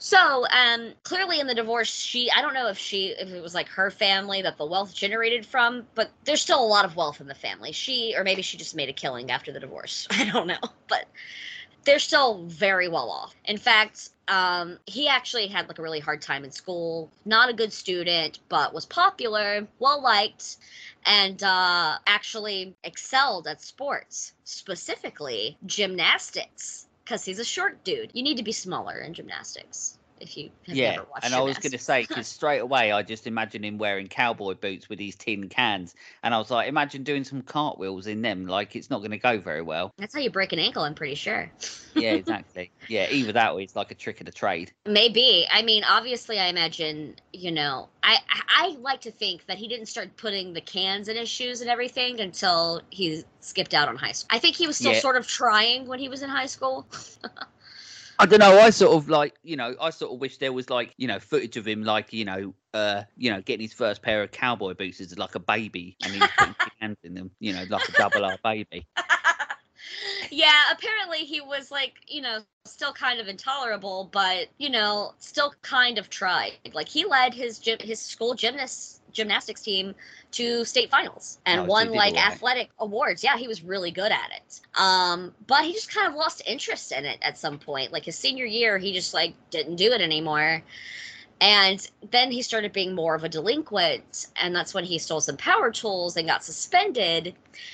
So, um, clearly in the divorce, she I don't know if she if it was like her family that the wealth generated from, but there's still a lot of wealth in the family. She or maybe she just made a killing after the divorce. I don't know, but they're still very well off. In fact, um, he actually had like a really hard time in school. Not a good student, but was popular, well liked, and uh, actually excelled at sports, specifically gymnastics, because he's a short dude. You need to be smaller in gymnastics if you have yeah. And I was going to say, because straight away I just imagine him wearing cowboy boots with these tin cans. And I was like, imagine doing some cartwheels in them. Like, it's not going to go very well. That's how you break an ankle, I'm pretty sure. Yeah, exactly. yeah, either that or it's like a trick of the trade. Maybe. I mean, obviously, I imagine, you know, I I like to think that he didn't start putting the cans in his shoes and everything until he skipped out on high school. I think he was still Yeah. sort of trying when he was in high school. I don't know. I sort of like, you know, I sort of wish there was like, you know, footage of him like, you know, uh, you know, getting his first pair of cowboy boots as like a baby, and he's putting hands in them, you know, like a double R baby. yeah, apparently he was like, you know, still kind of intolerable, but you know, still kind of tried. Like he led his gym, his school gymnast gymnastics team to state finals and Oh, won like right. athletic awards. Yeah, he was really good at it. Um, but he just kind of lost interest in it at some point. Like his senior year, he just like didn't do it anymore. And then he started being more of a delinquent, and that's when he stole some power tools and got suspended.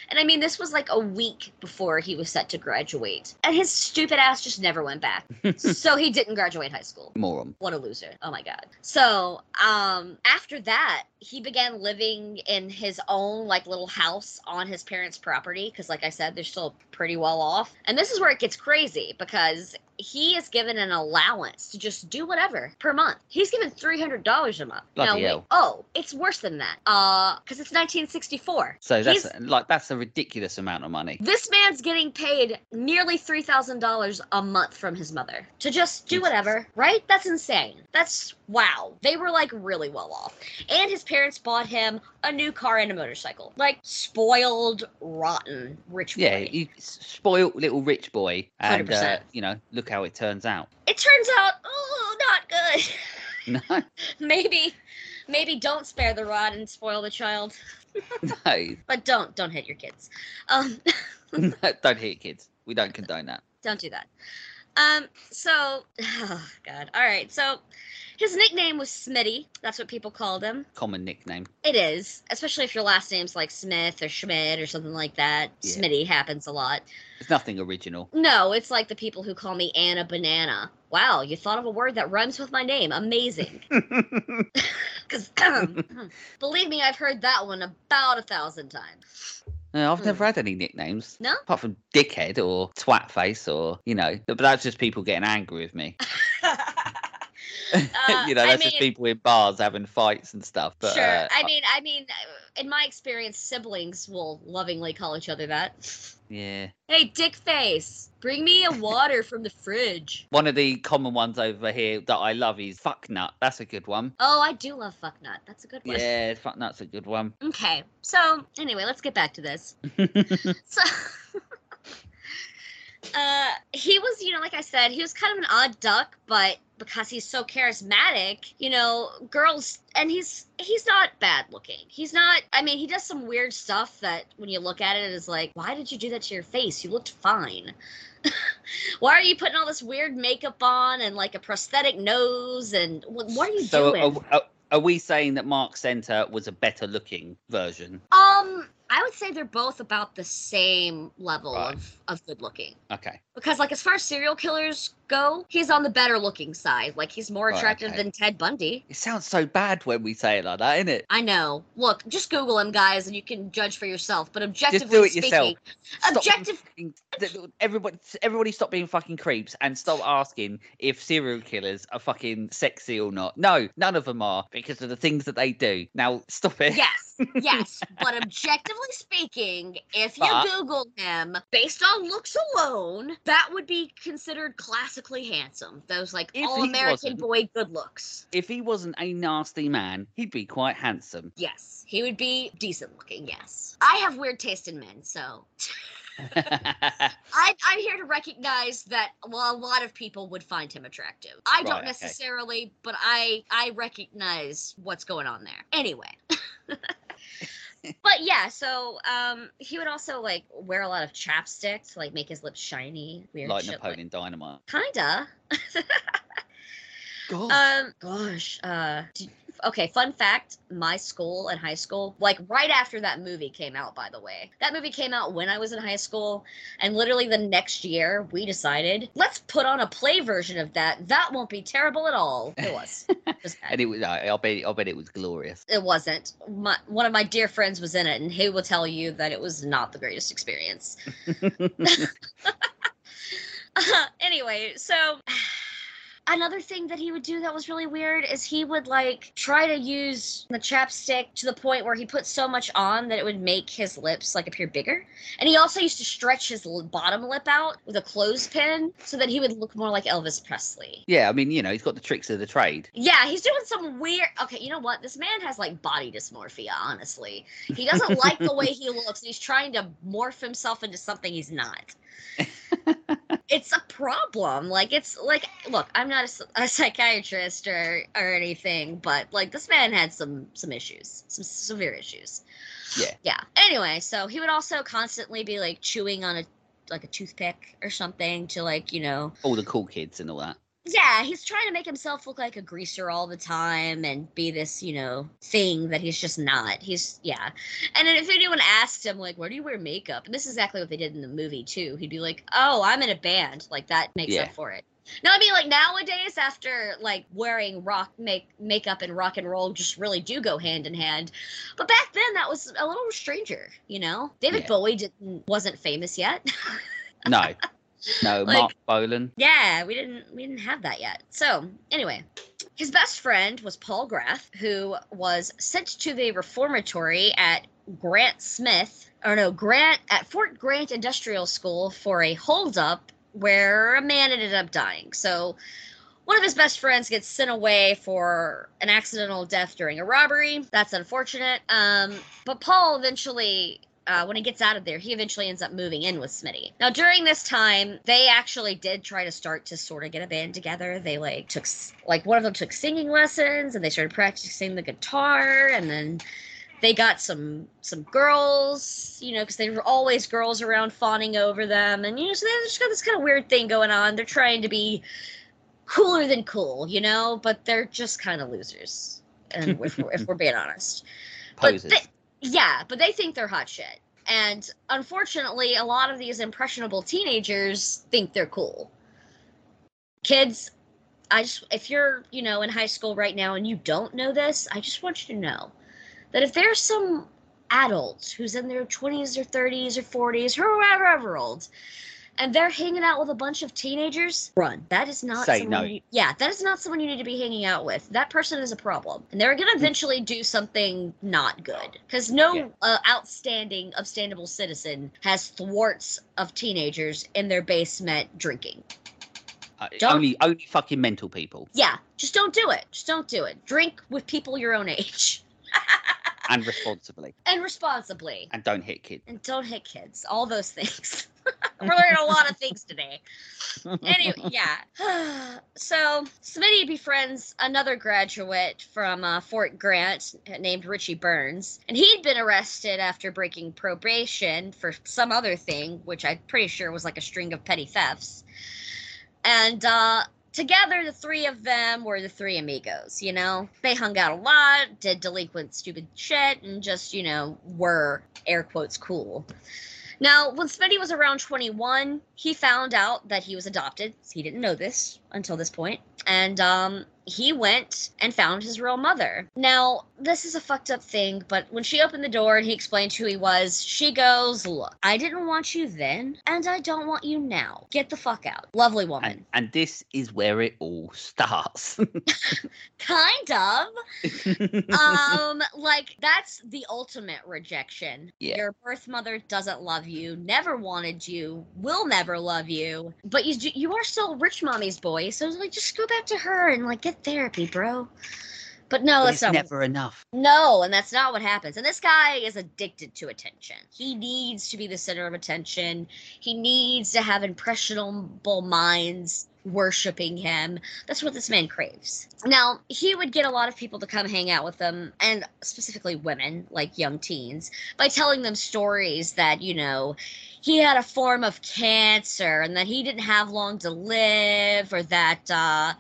And I mean, this was like a week before he was set to graduate. And his stupid ass just never went back. so he didn't graduate high school. Moron. What a loser. Oh my god. So, um after that, he began living in his own like little house on his parents' property cuz like I said, they're still pretty well off. And this is where it gets crazy because he is given an allowance to just do whatever per month. He's given $300 a month. Bloody wait- hell. oh, it's worse than that. Uh cuz it's 1964. So that's He's- like that's a ridiculous amount of money. this man's getting paid nearly $3,000 a month from his mother to just do whatever, right? That's insane. That's wow. They were like really well off. And his parents bought him a new car and a motorcycle. Like spoiled, rotten, rich boy. Yeah, you spoiled little rich boy, and uh, 100%. you know, look how it turns out. It turns out, oh, not good. No, maybe, maybe don't spare the rod and spoil the child. no, But don't, don't hit your kids. Um, no, don't hit kids. We don't condone that. Don't do that. Um, so, oh god. All right. So, his nickname was Smitty. That's what people called him. Common nickname. It is, especially if your last name's like Smith or Schmidt or something like that. Yeah. Smitty happens a lot. It's nothing original. No, it's like the people who call me Anna Banana. Wow, you thought of a word that rhymes with my name. Amazing. Because, believe me, I've heard that one about a thousand times. No, I've Hmm. never had any nicknames. No? Apart from dickhead or twat face or, you know, but that's just people getting angry with me. Uh, you know, I that's just people in bars having fights and stuff. But sure. uh, I mean, I mean, uh, in my experience, siblings will lovingly call each other that. yeah. Hey, dick face, bring me a water from the fridge. One of the common ones over here that I love is fuck nut. That's a good one. Oh, I do love fucknut. That's a good one. Yeah, fuck nut's a good one. Okay. So, anyway, let's get back to this. So, uh, he was, you know, like I said, he was kind of an odd duck, but because he's so charismatic, you know, girls, and he's he's not bad looking. He's not. I mean, he does some weird stuff that when you look at it is like, why did you do that to your face? You looked fine. why are you putting all this weird makeup on and like a prosthetic nose and what, what are you so doing? are, are, are we saying that Marc Senter was a better looking version? Um, I would say they're both about the same level Right. of, of good looking. Okay. Because like as far as serial killers go, he's on the better looking side. Like he's more Right, attractive okay. than Ted Bundy. It sounds so bad when we say it like that, isn't it? I know. Look, just Google him, guys, and you can judge for yourself. But objectively Just do it speaking, yourself. Stop objective. fucking- everybody, everybody, stop being fucking creeps and stop asking if serial killers are fucking sexy or not. No, none of them are because of the things that they do. Now, stop it. Yes, yes. but objectively speaking, if you But- Google him based on looks alone, that would be considered classically handsome. Those like If all American boy good looks. If he wasn't a nasty man, he'd be quite handsome. Yes, he would be decent looking. Yes, I have weird taste in men, so I, I'm here to recognize that well, a lot of people would find him attractive. I Right, don't okay. necessarily, but I I recognize what's going on there. Anyway. But yeah, so um, he would also like wear a lot of chapstick to like make his lips shiny, weird like shit. Napoleon Dynamite. Kinda. God. Um, gosh. Uh, d- okay. Fun fact: my school in high school, like right after that movie came out. By the way, that movie came out when I was in high school, and literally the next year we decided let's put on a play version of that. That won't be terrible at all. It was. It was and it was. I- I'll bet. I'll bet it was glorious. It wasn't. My, one of my dear friends was in it, and he will tell you that it was not the greatest experience. anyway, so another thing that he would do that was really weird is he would like try to use the chapstick to the point where he put so much on that it would make his lips like appear bigger. And he also used to stretch his bottom lip out with a clothespin so that he would look more like Elvis Presley. Yeah, I mean, you know, he's got the tricks of the trade. Yeah, he's doing some weird. Okay, you know what? This man has like body dysmorphia, honestly. He doesn't like the way he looks. And he's trying to morph himself into something he's not. it's a problem. Like, it's like, look, I'm not a psychiatrist or, or anything, but like, this man had some, some issues, some severe issues. Yeah. Yeah. Anyway, so he would also constantly be like chewing on a, like a toothpick or something to like, you know, All the cool kids and all that. Yeah, he's trying to make himself look like a greaser all the time and be this, you know, thing that he's just not. He's yeah. And then if anyone asked him like, "Where do you wear makeup?" and this is exactly what they did in the movie too, he'd be like, "Oh, I'm in a band." Like that makes Yeah. up for it. No, I mean like nowadays, after like wearing rock make makeup and rock and roll just really do go hand in hand. But back then, that was a little stranger, you know. David Yeah. Bowie didn't wasn't famous yet. No. No, Like- Marc Bolan. Yeah, we didn't we didn't have that yet. So anyway, his best friend was Paul Graff, who was sent to the reformatory at Grant Smith, or no, Grant at Fort Grant Industrial School for a holdup where a man ended up dying. So one of his best friends gets sent away for an accidental death during a robbery. That's unfortunate. Um, but Paul eventually uh, when he gets out of there, he eventually ends up moving in with Smitty. Now, during this time, they actually did try to start to sort of get a band together. They like took like one of them took singing lessons, and they started practicing the guitar, and then they got some some girls, you know, because they were always girls around fawning over them, and you know, so they just got this kind of weird thing going on. They're trying to be cooler than cool, you know, but they're just kind of losers, and if we're, if we're being honest. But Posers. they- yeah, but they think they're hot shit. And unfortunately, a lot of these impressionable teenagers think they're cool. Kids, I just if you're, you know, in high school right now and you don't know this, I just want you to know that if there's some adult who's in their 20s or 30s or 40s or whoever old and they're hanging out with a bunch of teenagers, run. That is not Say someone no. you- yeah, that is not someone you need to be hanging out with. That person is a problem. And they're going to eventually do something not good. Because no Yeah. uh, outstanding, upstandable citizen has thwarts of teenagers in their basement drinking. Uh, only, only fucking mental people Yeah, just don't do it. Just don't do it. Drink with people your own age and responsibly, and responsibly. and don't hit kids. And don't hit kids. All those things. We're learning a lot of things today. Anyway, yeah. so Smitty befriends another graduate from uh, Fort Grant named Richie Bruns, and he'd been arrested after breaking probation for some other thing, which I'm pretty sure was like a string of petty thefts. And uh, together, the three of them were the three amigos. You know, they hung out a lot, did delinquent, stupid shit, and just you know were air quotes cool. Now, when Smitty was around 21, he found out that he was adopted. He didn't know this until this point. And um, he went and found his real mother. Now, this is a fucked up thing, but when she opened the door and he explained who he was, she goes, Look, I didn't want you then, and I don't want you now. Get the fuck out. Lovely woman. And, and this is where it all starts. kind of. um like that's the ultimate rejection Yeah. your birth mother doesn't love you never wanted you will never love you but you you are still rich mommy's boy so like just go back to her and like get therapy bro but no But that's it's not never enough. no, and that's not what happens. And this guy is addicted to attention. He needs to be the center of attention. He needs to have impressionable minds worshiping him. That's what this man craves. Now, he would get a lot of people to come hang out with him, and specifically women, like young teens, by telling them stories that, you know, he had a form of cancer and that he didn't have long to live, or that, uh,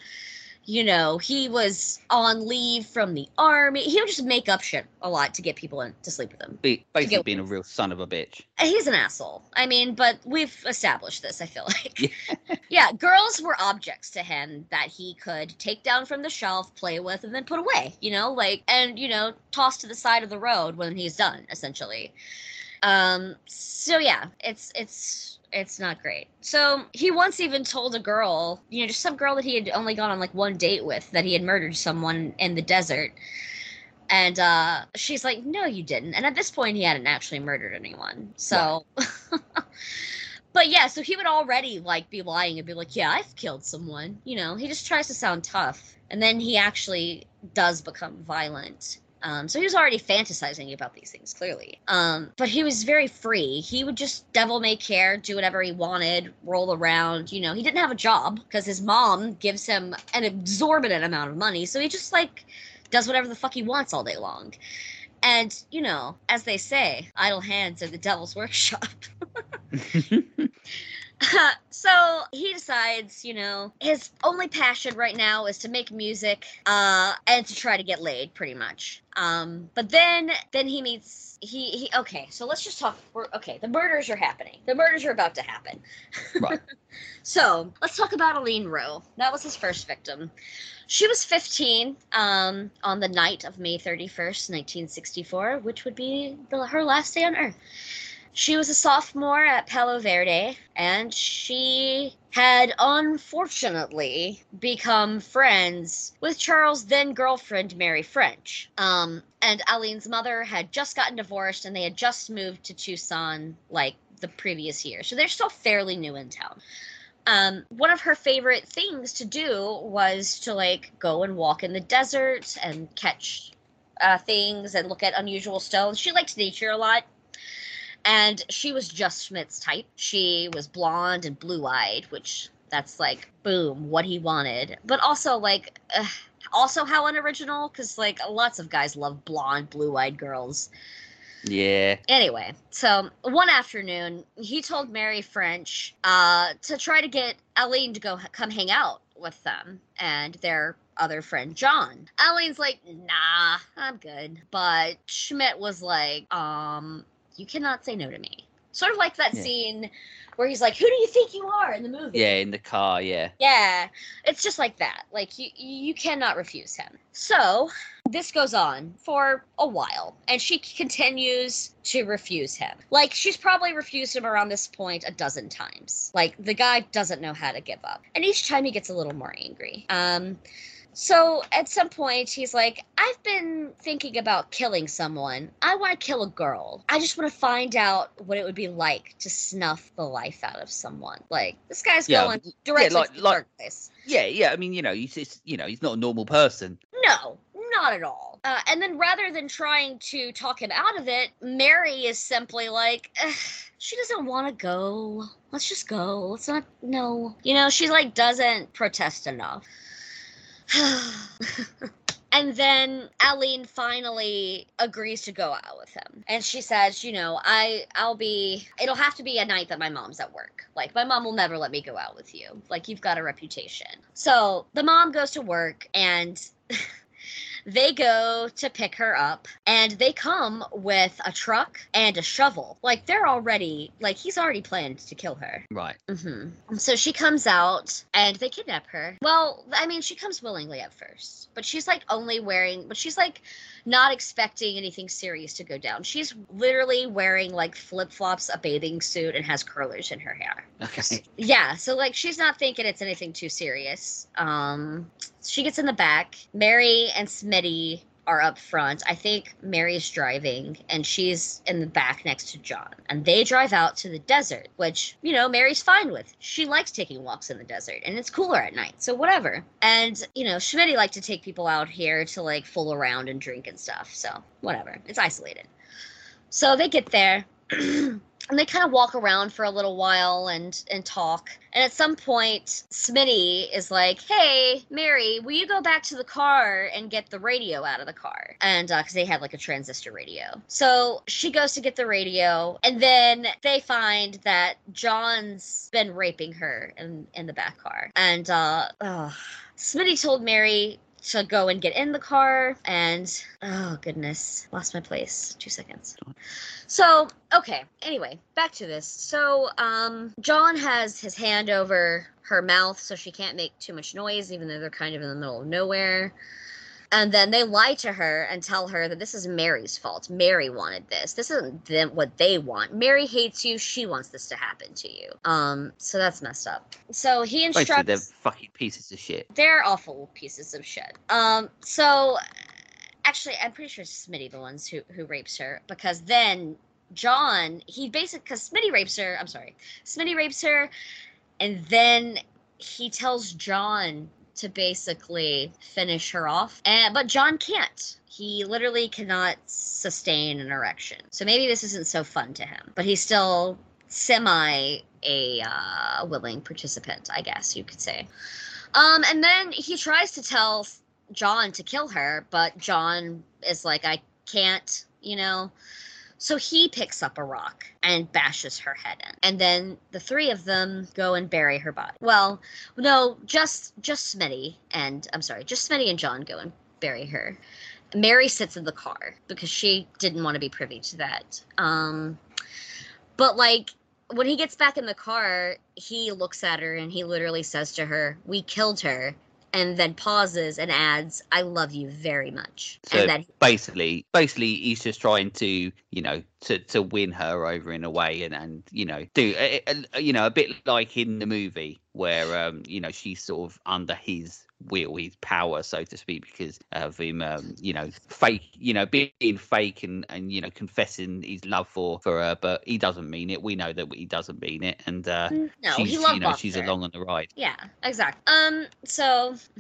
you know, he was on leave from the army. He would just make up shit a lot to get people in to sleep with him. Be, basically being a real son of a bitch. He's an asshole. I mean, but we've established this, I feel like. Yeah. girls were objects to him that he could take down from the shelf, play with, and then put away, you know, like, and, you know, toss to the side of the road when he's done, essentially. Um, so yeah, it's it's it's not great. So he once even told a girl, you know, just some girl that he had only gone on like one date with, that he had murdered someone in the desert. And uh, she's like, "No, you didn't." And at this point, he hadn't actually murdered anyone. So, but yeah, so he would already like be lying and be like, "Yeah, I've killed someone." You know, he just tries to sound tough, and then he actually does become violent. Um, so he was already fantasizing about these things, clearly. Um, but he was very free. He would just devil may care, do whatever he wanted, roll around. You know, he didn't have a job because his mom gives him an exorbitant amount of money. So he just like does whatever the fuck he wants all day long. And, you know, as they say, idle hands are the devil's workshop. so he decides, you know, his only passion right now is to make music uh, and to try to get laid, pretty much. Um, but then, then he meets he, he. Okay, so let's just talk. We're, okay, the murders are happening. The murders are about to happen. Right. So let's talk about Alleen Rowe. That was his first victim. She was 15 um, on the night of May 31st, 1964, which would be the, her last day on Earth. She was a sophomore at Palo Verde, and she had unfortunately become friends with Charles' then girlfriend, Mary French. Um, and Alleen's mother had just gotten divorced, and they had just moved to Tucson like the previous year. So they're still fairly new in town. Um, one of her favorite things to do was to like go and walk in the desert and catch uh, things and look at unusual stones. She liked nature a lot. And she was just Schmid's type. She was blonde and blue eyed, which that's like, boom, what he wanted. But also, like, uh, also how unoriginal, because like lots of guys love blonde, blue eyed girls. Yeah. Anyway, so one afternoon, he told Mary French uh, to try to get Alleen to go come hang out with them and their other friend John. Alleen's like, nah, I'm good. But Schmidt was like, um, you cannot say no to me. Sort of like that Yeah. scene where he's like, who do you think you are in the movie? Yeah, in the car, yeah. Yeah, it's just like that. Like you, you cannot refuse him. So this goes on for a while, and she continues to refuse him. Like she's probably refused him around this point a dozen times. Like the guy doesn't know how to give up, and each time he gets a little more angry. Um. So at some point, he's like, I've been thinking about killing someone. I want to kill a girl. I just want to find out what it would be like to snuff the life out of someone. Like, this guy's Yeah, going yeah, directly like- to the like- dark place. Yeah, yeah. I mean, you know, he's, he's you know, he's not a normal person. No, not at all. Uh, and then rather than trying to talk him out of it, Mary is simply like, she doesn't want to go. Let's just go. Let's not, no. You know, she like doesn't protest enough. And then Alleen finally agrees to go out with him. And she says, you know, I I'll be it'll have to be a night that my mom's at work. Like my mom will never let me go out with you. Like you've got a reputation. So the mom goes to work and they go to pick her up and they come with a truck and a shovel. Like they're already like he's already planned to kill her. Right. hmm So she comes out and they kidnap her. Well, I mean, she comes willingly at first, but she's like only wearing, but she's like not expecting anything serious to go down. She's literally wearing like flip flops, a bathing suit, and has curlers in her hair. Okay. Yeah, so like she's not thinking it's anything too serious. Um, she gets in the back. Mary and Smitty are up front. I think Mary's driving and she's in the back next to John. And they drive out to the desert, which, you know, Mary's fine with. She likes taking walks in the desert and it's cooler at night, so whatever. And, you know, Smitty liked to take people out here to like fool around and drink and stuff, so whatever. It's isolated. So they get there. and they kind of walk around for a little while and and talk. And at some point smitty is like hey mary will you go back to the car and get the radio out of the car? And because they had like a transistor radio. So she goes to get the radio and then they find that john's been raping her in in the back car. And uh smitty told mary to go and get in the car and oh goodness lost my place two seconds so, okay. Anyway, back to this. So, um, John has his hand over her mouth so she can't make too much noise, even though they're kind of in the middle of nowhere. And then they lie to her and tell her that this is Mary's fault. Mary wanted this. This isn't them what they want. Mary hates you. She wants this to happen to you. Um, so that's messed up. So he Basically, instructs. they're fucking pieces of shit. They're awful pieces of shit. Um, so actually, I'm pretty sure it's Smitty the ones who who rapes her because then John he basically because Smitty rapes her. I'm sorry, Smitty rapes her, and then he tells John to basically finish her off, and but John can't. He literally cannot sustain an erection. So maybe this isn't so fun to him, but he's still semi a uh, willing participant, I guess you could say. Um, and then he tries to tell John to kill her, but John is like, I can't, you know. So he picks up a rock and bashes her head in. And then the three of them go and bury her body. Well, no, just just Smitty and I'm sorry, just Smitty and John go and bury her. Mary sits in the car because she didn't want to be privy to that. Um but like when he gets back in the car, he looks at her and he literally says to her, "We killed her." And then pauses and adds, "I love you very much." So and then basically, basically, he's just trying to, you know, to, to win her over in a way, and and you know, do uh, uh, you know a bit like in the movie where um you know she's sort of under his will, his power, so to speak, because of him, um, you know, fake, you know, being fake and and you know confessing his love for for her, but he doesn't mean it. We know that he doesn't mean it, and uh, Mm, No, she's, he you know, she's along on the ride. Yeah, exactly. Um, so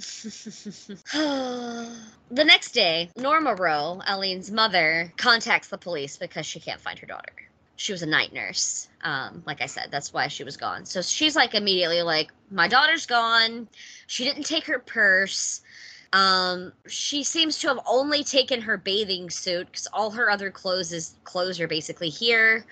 the next day, Norma Rowe, Alleen's mother, contacts the police because she can't find her daughter. She was a night nurse. Um, like I said, that's why she was gone. So she's like immediately like, My daughter's gone. She didn't take her purse. Um, she seems to have only taken her bathing suit because all her other clothes is clothes are basically here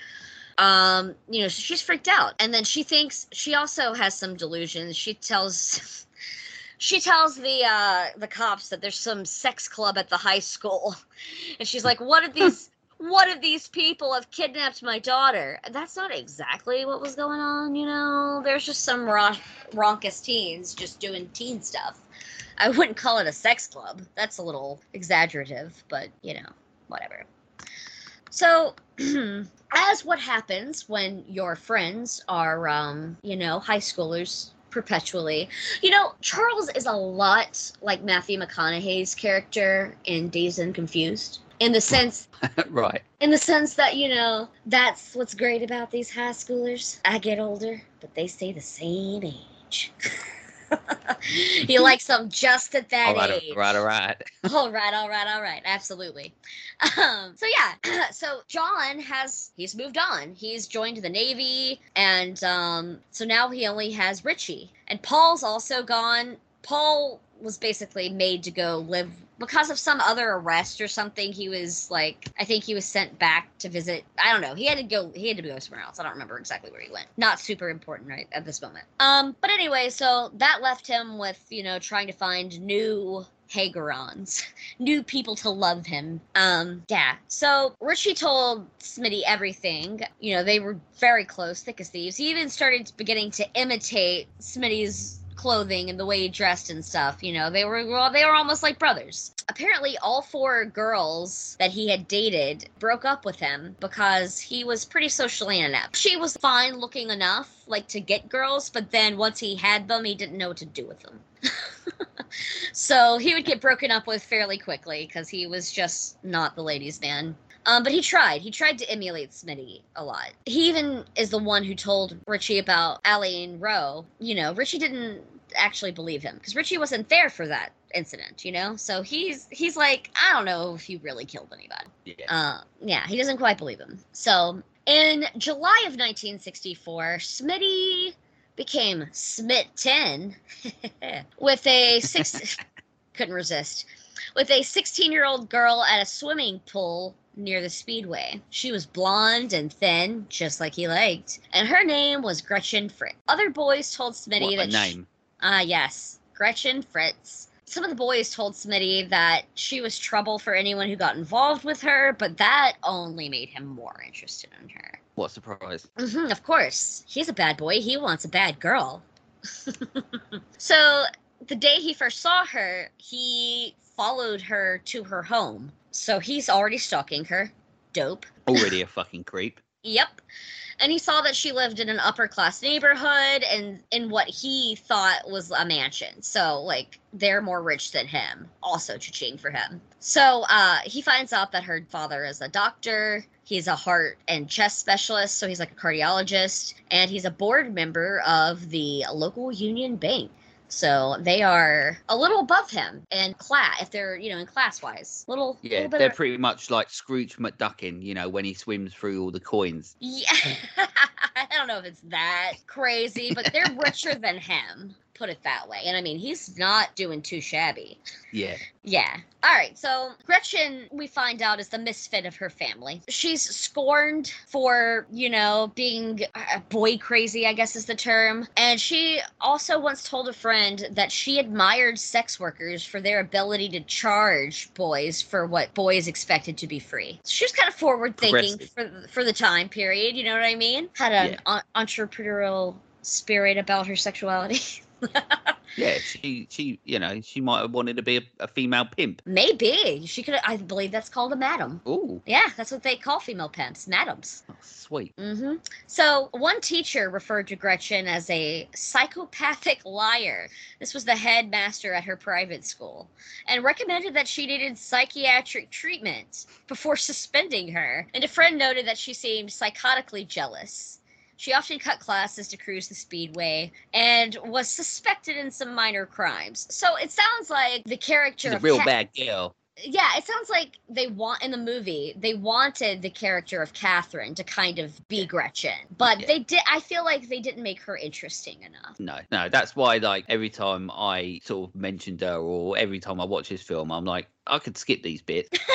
um you know so she's freaked out and then she thinks she also has some delusions she tells she tells the uh the cops that there's some sex club at the high school and she's like what are these what of these people have kidnapped my daughter. That's not exactly what was going on you know? There's just some ron- raucous teens just doing teen stuff. I wouldn't call it a sex club. That's a little exaggerative but you know whatever. So, as what happens when your friends are, um, you know, high schoolers perpetually, you know, Charles is a lot like Matthew McConaughey's character in Dazed and Confused. In the sense, right. in the sense that you know, that's what's great about these high schoolers. I get older, but they stay the same age. you like them just at that All right, age. all right, all right. all right, all right, all right. Absolutely. Um, so yeah, so John has he's moved on. He's joined the Navy, and um, so now he only has Richie. And Paul's also gone. Paul was basically made to go live because of some other arrest or something. He was like, I think he was sent back to visit. I don't know. He had to go. He had to go somewhere else. I don't remember exactly where he went. Not super important right at this moment. Um, but anyway, so that left him with you know trying to find new Hagerons, new people to love him. Um, yeah. So Richie told Smitty everything. You know, they were very close, thick as thieves. He even started beginning to imitate Smitty's clothing and the way he dressed and stuff. You know, they were well, they were almost like brothers. Apparently, all four girls that he had dated broke up with him because he was pretty socially inept. She was fine looking enough, like to get girls, but then once he had them, he didn't know what to do with them. so he would get broken up with fairly quickly because he was just not the ladies' man. Um, but he tried. He tried to emulate Smitty a lot. He even is the one who told Richie about Alleen Rowe. You know, Richie didn't actually believe him because Richie wasn't there for that incident. You know, so he's he's like, I don't know if he really killed anybody. Yeah. Uh, yeah, he doesn't quite believe him. So in July of 1964, Smitty became Smit 10 with a six. couldn't resist. With a 16 year old girl at a swimming pool near the speedway. She was blonde and thin, just like he liked, and her name was Gretchen Fritz. Other boys told Smitty What that she- name. Ah, yes, Gretchen Fritz. Some of the boys told Smitty that she was trouble for anyone who got involved with her, but that only made him more interested in her. What a surprise. hmm of course. He's a bad boy. He wants a bad girl. so the day he first saw her, he followed her to her home. So he's already stalking her. Dope. Already a fucking creep. Yep. And he saw that she lived in an upper class neighborhood and in what he thought was a mansion. So, like, they're more rich than him. Also, cha-ching for him. So, uh, he finds out that her father is a doctor. He's a heart and chest specialist. So, he's like a cardiologist. And he's a board member of the local union bank. So they are a little above him in class, if they're you know in class wise, little Yeah, little they're of- pretty much like Scrooge McDuckin, you know, when he swims through all the coins. Yeah, I don't know if it's that crazy, but they're richer than him. Put it that way. And I mean, he's not doing too shabby. Yeah. Yeah. All right. So Gretchen, we find out, is the misfit of her family. She's scorned for, you know, being boy crazy, I guess is the term. And she also once told a friend that she admired sex workers for their ability to charge boys for what boys expected to be free. She was kind of forward thinking for, for the time period. You know what I mean? Had an Yeah. en- entrepreneurial spirit about her sexuality. Yeah, she, she, you know, she might have wanted to be a, a female pimp. Maybe she could. I believe that's called a madam. Ooh, Yeah, that's what they call female pimps, madams. oh, sweet. hmm So one teacher referred to Gretchen as a psychopathic liar. This was the headmaster at her private school, and recommended that she needed psychiatric treatment before suspending her. And a friend noted that she seemed psychotically jealous. She often cut classes to cruise the speedway and was suspected in some minor crimes. So it sounds like the character She's a real bad girl. Yeah, it sounds like they want in the movie they wanted the character of Catherine to kind of be Gretchen, but Yeah. they did. I feel like they didn't make her interesting enough. No, no, that's why, like, every time I sort of mentioned her or every time I watch this film, I'm like, I could skip these bits.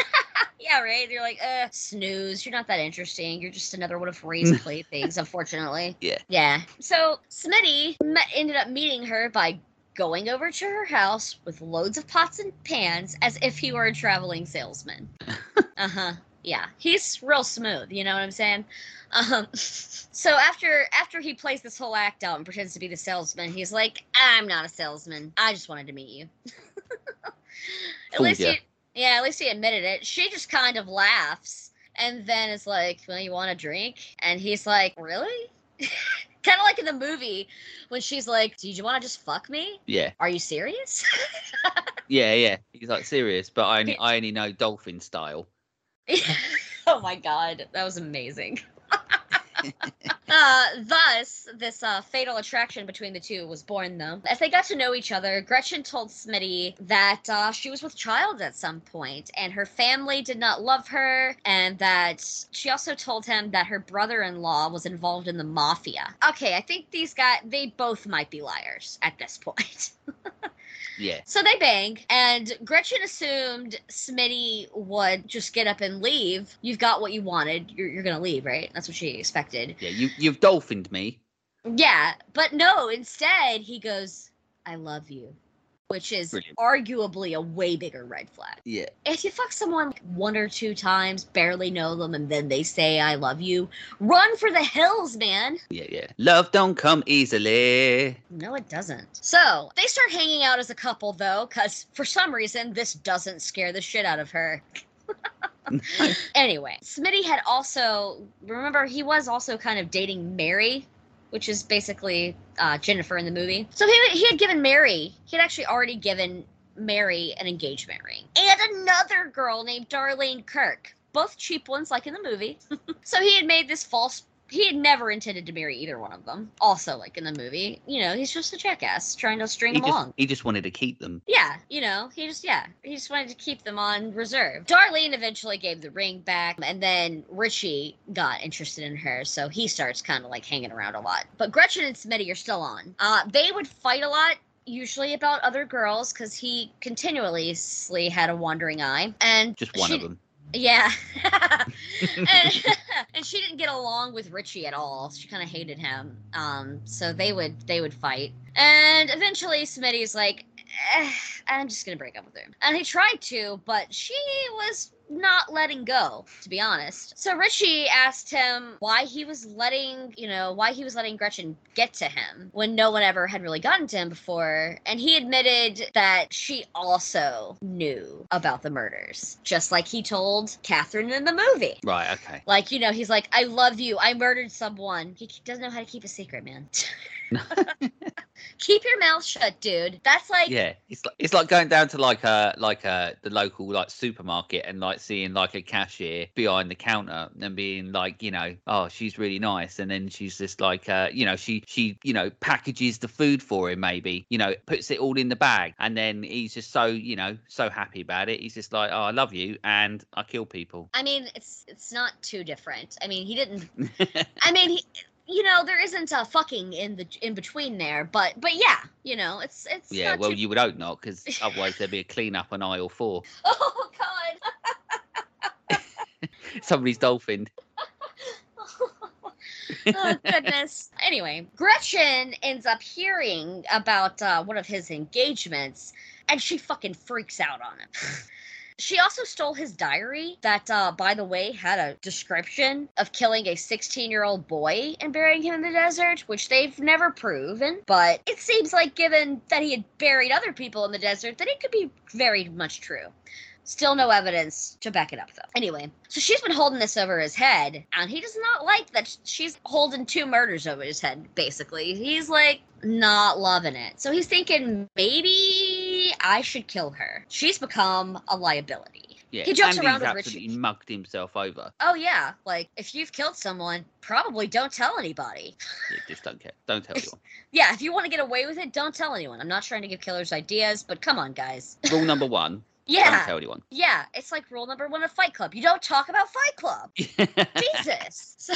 Yeah, right. They're like, uh, snooze. You're not that interesting. You're just another one of Ray's playthings, unfortunately. Yeah. Yeah. So Smitty met, ended up meeting her by going over to her house with loads of pots and pans as if he were a traveling salesman. uh huh. Yeah, he's real smooth. You know what I'm saying? Um. So after after he plays this whole act out and pretends to be the salesman, he's like, "I'm not a salesman. I just wanted to meet you." at least ya. he, yeah, at least he admitted it. She just kind of laughs and then is like, "Well, you want a drink?" And he's like, "Really?" Kind of like in the movie when she's like, "Did you want to just fuck me? Yeah, Are you serious?" yeah, yeah. He's like serious, but I only, I only know dolphin style. oh my god, that was amazing. uh, thus, this uh, fatal attraction between the two was born, though. As they got to know each other, Gretchen told Smitty that uh, she was with child at some point, and her family did not love her, and that she also told him that her brother-in-law was involved in the mafia. Okay, I think these guys, they both might be liars at this point. Yeah, So they bang, and Gretchen assumed Smitty would just get up and leave. You've got what you wanted. You're, you're gonna leave, right? That's what she expected. yeah. You you've dolphined me. Yeah, but no. Instead, he goes, "I love you," which is Brilliant. arguably a way bigger red flag. Yeah, If you fuck someone one or two times, barely know them, and then they say "I love you," run for the hills, man. yeah, yeah. Love don't come easily. No, it doesn't. So they start hanging out as a couple, though, because for some reason this doesn't scare the shit out of her. anyway, Smitty had also remember he was also kind of dating Mary, which is basically uh, Jennifer in the movie. So he he had given Mary, he had actually already given Mary an engagement ring, and another girl named Darlene Kirk, both cheap ones like in the movie. so he had made this false. He had never intended to marry either one of them. Also, like in the movie, you know, he's just a jackass trying to string He them along. he just wanted to keep them. Yeah, you know, he just yeah, he just wanted to keep them on reserve. Darlene eventually gave the ring back, and then Richie got interested in her, so he starts kind of like hanging around a lot. But Gretchen and Smitty are still on. Uh, they would fight a lot. Usually about other girls because he continuously had a wandering eye, and Just one she- of them. Yeah. and, and she didn't get along with Richie at all. She kind of hated him. Um, so they would they would fight. And eventually Smitty's like, eh, I'm just gonna break up with her. And he tried to, but she was not letting go, to be honest. So Richie asked him why he was letting, you know, why he was letting Gretchen get to him when no one ever had really gotten to him before. And he admitted that she also knew about the murders, just like he told Catherine in the movie. Right. Okay. Like, you know, he's like, I love you. I murdered someone. He doesn't know how to keep a secret, man. keep your mouth shut, dude. That's like, Yeah, it's like it's like going down to like a like a the local like supermarket and like seeing like a cashier behind the counter and being like, you know, oh, she's really nice, and then she's just like, uh, you know, she she you know packages the food for him, maybe, you know, puts it all in the bag, and then he's just so you know so happy about it. He's just like, oh, I love you, and I kill people. I mean, it's it's not too different. I mean, he didn't. I mean, he, you know, there isn't a fucking in the in between there, but but yeah, you know, it's it's yeah, well, too- you would hope not, because otherwise there'd be a clean up on aisle four. Oh God. Somebody's dolphin. oh goodness. Anyway, Gretchen ends up hearing about uh, one of his engagements, and she fucking freaks out on him. She also stole his diary that, uh, by the way, had a description of killing a 16 year old boy and burying him in the desert, which they've never proven. But it seems like, given that he had buried other people in the desert, that it could be very much true. Still no evidence to back it up, though. Anyway, so she's been holding this over his head, and he does not like that she's holding two murders over his head, basically. He's like, not loving it. So he's thinking, maybe I should kill her. She's become a liability. Yeah, He jokes and around with Richie. mugged himself over. Oh, yeah. Like, if you've killed someone, probably don't tell anybody. Yeah, just don't care. Don't tell anyone. Yeah, if you want to get away with it, don't tell anyone. I'm not trying to give killers ideas, but come on, guys. Rule number one: Yeah. don't tell anyone. Yeah, it's like rule number one of Fight Club. You don't talk about Fight Club. Jesus. So,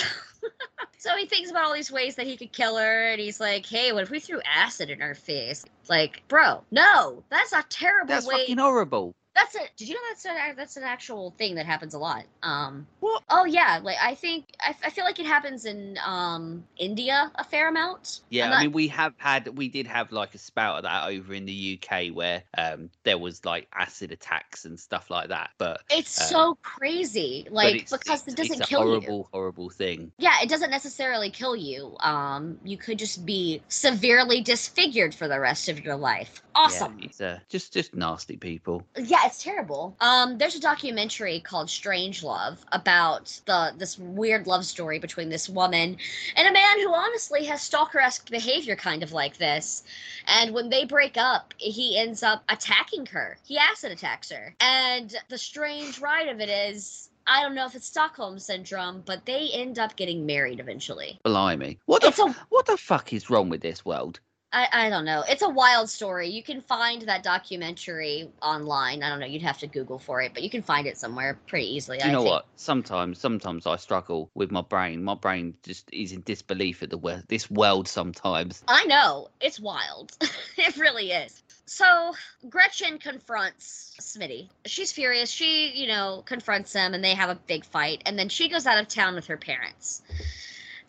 so he thinks about all these ways that he could kill her, and he's like, "Hey, what if we threw acid in her face?" Like, bro, no, that's a terrible That's way. fucking horrible. That's it. Did you know that's an that's an actual thing that happens a lot? Um. What? Oh yeah. Like I think I, I feel like it happens in um India a fair amount. Yeah, I'm I mean, we have had, we did have like a spout of that over in the UK where um there was like acid attacks and stuff like that. But it's um, so crazy. Like because it doesn't it's a kill you. horrible, horrible thing. Yeah, it doesn't necessarily kill you. Um, you could just be severely disfigured for the rest of your life. Awesome. Yeah, it's uh, just just nasty people. Yeah, it's terrible. Um, there's a documentary called Strange Love about the this weird love story between this woman and a man who honestly has stalker-esque behavior kind of like this. And when they break up, he ends up attacking her. He acid attacks her. And the strange ride of it is I don't know if it's Stockholm syndrome, but they end up getting married eventually. Blimey, what the what the fuck is wrong with this world? I, I don't know. It's a wild story. You can find that documentary online. I don't know. You'd have to Google for it, but you can find it somewhere pretty easily. Do you I know think. what? Sometimes, sometimes I struggle with my brain. My brain just is in disbelief at the world, this world. Sometimes. I know. It's wild. it really is. So Gretchen confronts Smitty. She's furious. She, you know, confronts him and they have a big fight. And then she goes out of town with her parents.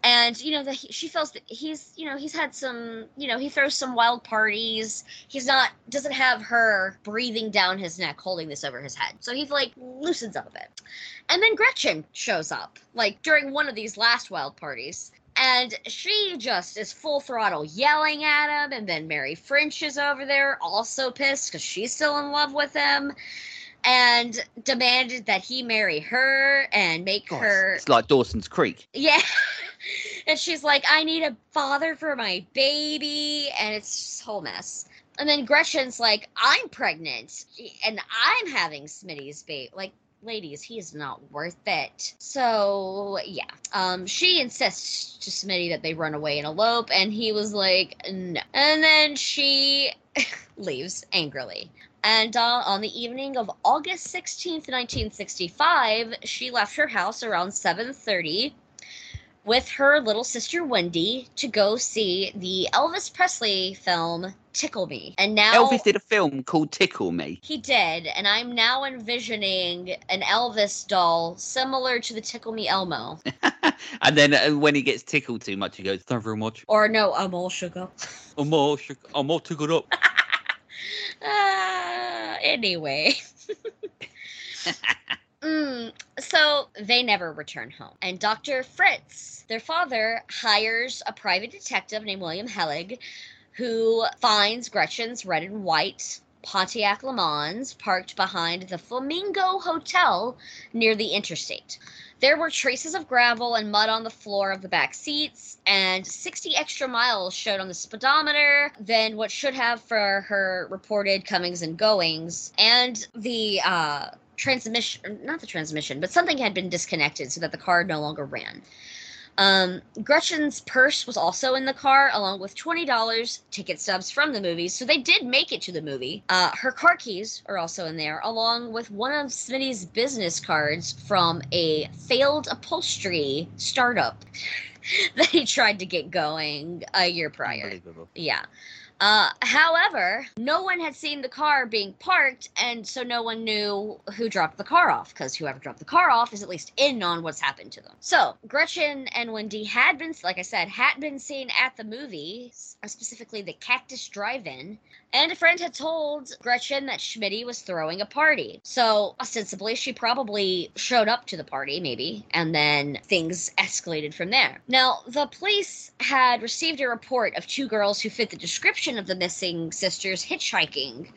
And, you know, that she feels that he's, you know, he's had some, you know, he throws some wild parties. He's not, doesn't have her breathing down his neck, holding this over his head. So he, like, loosens up a bit. And then Gretchen shows up, like, during one of these last wild parties. And she just is full throttle yelling at him. And then Mary French is over there, also pissed because she's still in love with him. And demanded that he marry her and make her. It's like Dawson's Creek. Yeah. and she's like, I need a father for my baby. And it's just a whole mess. And then Gretchen's like, I'm pregnant and I'm having Smitty's baby. Like, ladies, he is not worth it. So, yeah. Um, she insists to Smitty that they run away and elope. And he was like, no. And then she leaves angrily. And uh, on the evening of August 16th, 1965, she left her house around 7:30 with her little sister Wendy to go see the Elvis Presley film Tickle Me. And now Elvis did a film called Tickle Me. he did, and I'm now envisioning an Elvis doll similar to the Tickle Me Elmo. And then uh, when he gets tickled too much, he goes, "Thank you very much. Or no, I'm all sugar. I'm all, shook- I'm all tickled up." Uh, anyway. Mm, so they never return home. And Dr. Fritz, their father, hires a private detective named William Hellig who finds Gretchen's red and white Pontiac Le Mans parked behind the Flamingo Hotel near the interstate. There were traces of gravel and mud on the floor of the back seats, and 60 extra miles showed on the speedometer than what should have for her reported comings and goings. And the uh, transmission, not the transmission, but something had been disconnected so that the car no longer ran. Um, Gretchen's purse was also in the car, along with $20 ticket stubs from the movie. So they did make it to the movie. Uh, her car keys are also in there, along with one of Smitty's business cards from a failed upholstery startup that he tried to get going a year prior. Yeah. Uh, however, no one had seen the car being parked, and so no one knew who dropped the car off, because whoever dropped the car off is at least in on what's happened to them. So, Gretchen and Wendy had been, like I said, had been seen at the movie, uh, specifically the Cactus Drive-In, and a friend had told Gretchen that Smitty was throwing a party. So, ostensibly, she probably showed up to the party, maybe, and then things escalated from there. Now, the police had received a report of two girls who fit the description of the missing sisters hitchhiking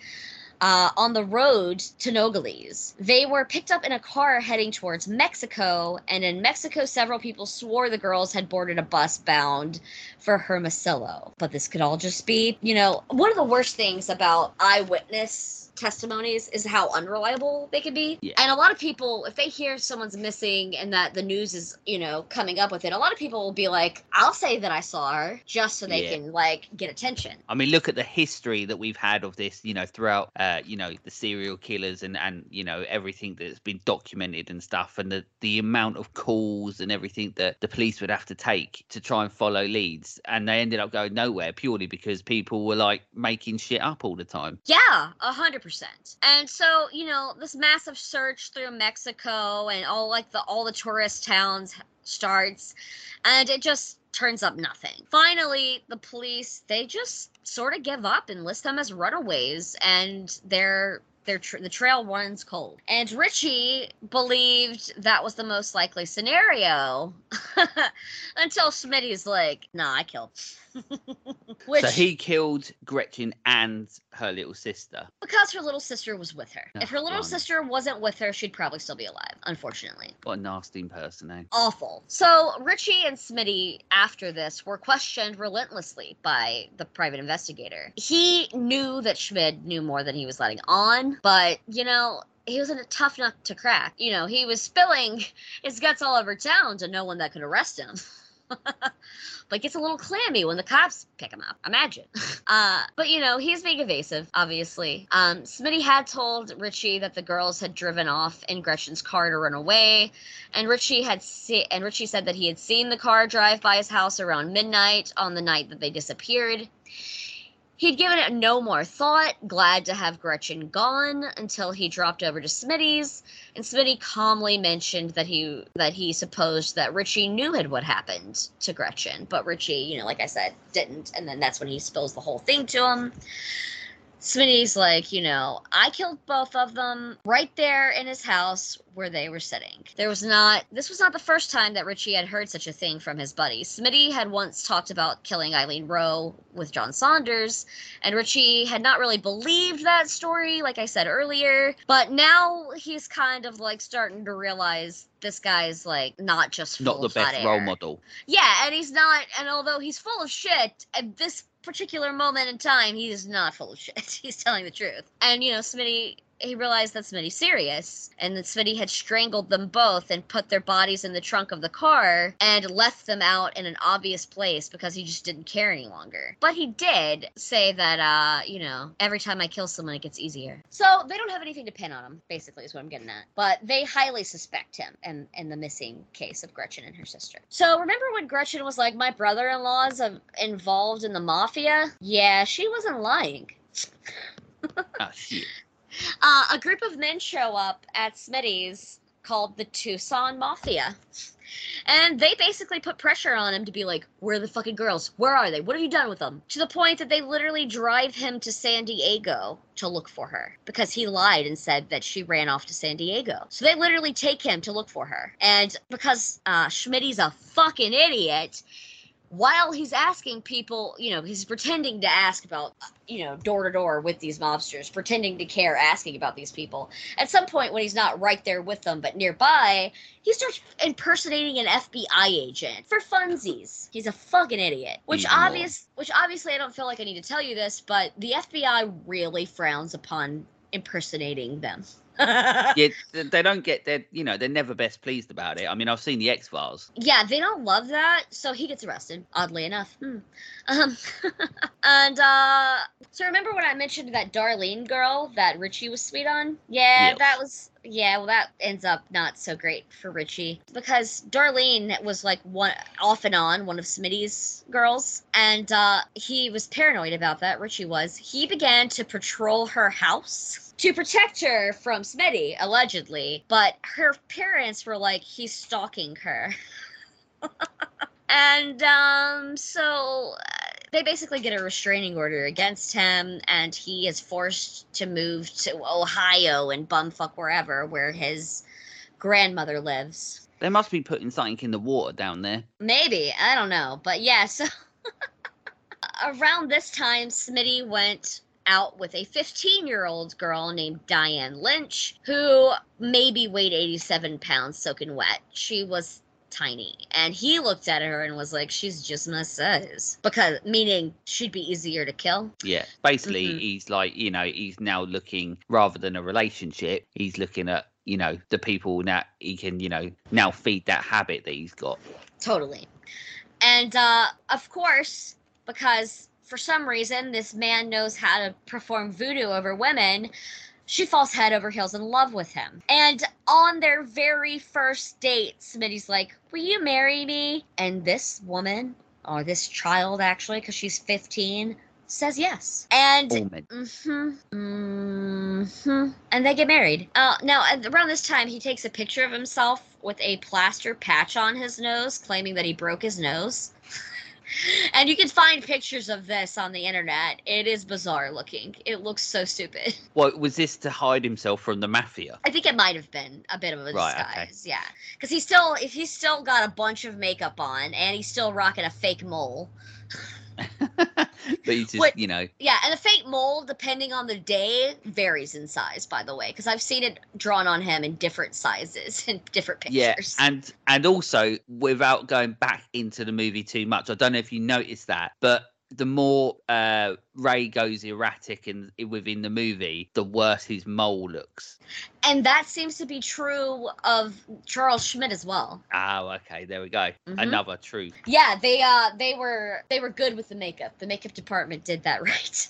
uh, on the road to Nogales. They were picked up in a car heading towards Mexico, and in Mexico, several people swore the girls had boarded a bus bound for Hermosillo. But this could all just be, you know, one of the worst things about eyewitness testimonies is how unreliable they can be. Yeah. And a lot of people, if they hear someone's missing and that the news is, you know, coming up with it, a lot of people will be like, I'll say that I saw her just so they Yeah. can, like, get attention. I mean, look at the history that we've had of this, you know, throughout, uh, you know, the serial killers and and you know everything that's been documented and stuff, and the the amount of calls and everything that the police would have to take to try and follow leads, and they ended up going nowhere purely because people were like making shit up all the time. Yeah, a hundred percent. And so, you know, this massive search through Mexico and all like the all the tourist towns starts, and it just turns up nothing. Finally, the police they just sort of give up and list them as runaways, and they're. Their tr- the trail runs cold. And Richie believed that was the most likely scenario until Smitty's like, nah, I killed. Which, so he killed Gretchen and her little sister. because her little sister was with her. Oh, if her little blimey. sister wasn't with her, she'd probably still be alive, unfortunately. What a nasty person, eh? Awful. So Richie and Smitty, after this, were questioned relentlessly by the private investigator. He knew that Schmid knew more than he was letting on, but, you know, he was in a tough nut to crack. You know, he was spilling his guts all over town to no one that could arrest him. but gets a little clammy when the cops pick him up. Imagine. Uh, but you know, he's being evasive, obviously. Um, Smitty had told Richie that the girls had driven off in Gretchen's car to run away, and Richie had se- and Richie said that he had seen the car drive by his house around midnight on the night that they disappeared. He'd given it no more thought, glad to have Gretchen gone, until he dropped over to Smitty's, and Smitty calmly mentioned that he that he supposed that Richie knew had what happened to Gretchen, but Richie, you know, like I said, didn't, and then that's when he spills the whole thing to him. Smitty's like, you know, I killed both of them right there in his house where they were sitting. There was not, this was not the first time that Richie had heard such a thing from his buddy. Smitty had once talked about killing Alleen Rowe with John Saunders, and Richie had not really believed that story, like I said earlier, but now he's kind of like starting to realize this guy's like not just full Not the best role air. model. Yeah, and he's not, and although he's full of shit, at this particular moment in time, he is not full of shit. He's telling the truth. And, you know, Smitty, he realized that Smitty's serious, and that Smitty had strangled them both and put their bodies in the trunk of the car and left them out in an obvious place because he just didn't care any longer. But he did say that, uh, you know, every time I kill someone, it gets easier. So they don't have anything to pin on him, basically, is what I'm getting at. But they highly suspect him in, in the missing case of Gretchen and her sister. So remember when Gretchen was like, my brother in law's involved in the mafia? Yeah, she wasn't lying. Oh shit. Uh, a group of men show up at Smitty's called the Tucson Mafia. And they basically put pressure on him to be like, Where are the fucking girls? Where are they? What have you done with them? To the point that they literally drive him to San Diego to look for her because he lied and said that she ran off to San Diego. So they literally take him to look for her. And because uh, Schmid's a fucking idiot, while he's asking people, you know, he's pretending to ask about, you know, door to door with these mobsters, pretending to care, asking about these people. At some point, when he's not right there with them, but nearby, he starts impersonating an FBI agent for funsies. He's a fucking idiot. Which more. obvious, which obviously, I don't feel like I need to tell you this, but the FBI really frowns upon impersonating them. yeah, they don't get their, you know, they're never best pleased about it. I mean, I've seen the X Files. Yeah, they don't love that, so he gets arrested. Oddly enough. Hmm. Um, and uh, so remember when I mentioned that Darlene girl that Richie was sweet on? Yeah, Yes. that was. Yeah, well, that ends up not so great for Richie because Darlene was like one off and on one of Smitty's girls, and uh, he was paranoid about that. Richie was. He began to patrol her house to protect her from Smitty, allegedly. But her parents were like, he's stalking her. and um, so they basically get a restraining order against him, and he is forced to move to Ohio and bumfuck wherever where his grandmother lives. They must be putting something in the water down there. Maybe I don't know, but yeah. So around this time, Smitty went out with a 15 year old girl named Diane Lynch, who maybe weighed 87 pounds soaking wet. She was tiny, and he looked at her and was like, "She's just my size," because meaning she'd be easier to kill. Yeah. Basically, Mhm. he's like, you know, he's now looking rather than a relationship, he's looking at, you know, the people that he can, you know, now feed that habit that he's got. Totally. And uh, of course, because for some reason this man knows how to perform voodoo over women, she falls head over heels in love with him. And on their very first date, Smitty's like, Will you marry me? And this woman, or this child actually, because she's 15, says yes. And Mm-hmm. Mm-hmm. And they get married. Uh, now, around this time, he takes a picture of himself with a plaster patch on his nose, claiming that he broke his nose. And you can find pictures of this on the internet. It is bizarre looking. It looks so stupid. What was this to hide himself from the mafia? I think it might have been a bit of a Right, okay. disguise. Yeah, because he's still if he's still got a bunch of makeup on and he's still rocking a fake mole. but he's just, What- you know, Yeah, and the fake mole, depending on the day, varies in size. By the way, because I've seen it drawn on him in different sizes and different pictures. yeah, and and also without going back into the movie too much, I don't know if you noticed that, but the more uh, Ray goes erratic in within the movie, the worse his mole looks. and that seems to be true of Charles Schmid as well. Oh, okay, there we go. Mhm. Another truth. Yeah, they uh they were they were good with the makeup. The makeup department did that right.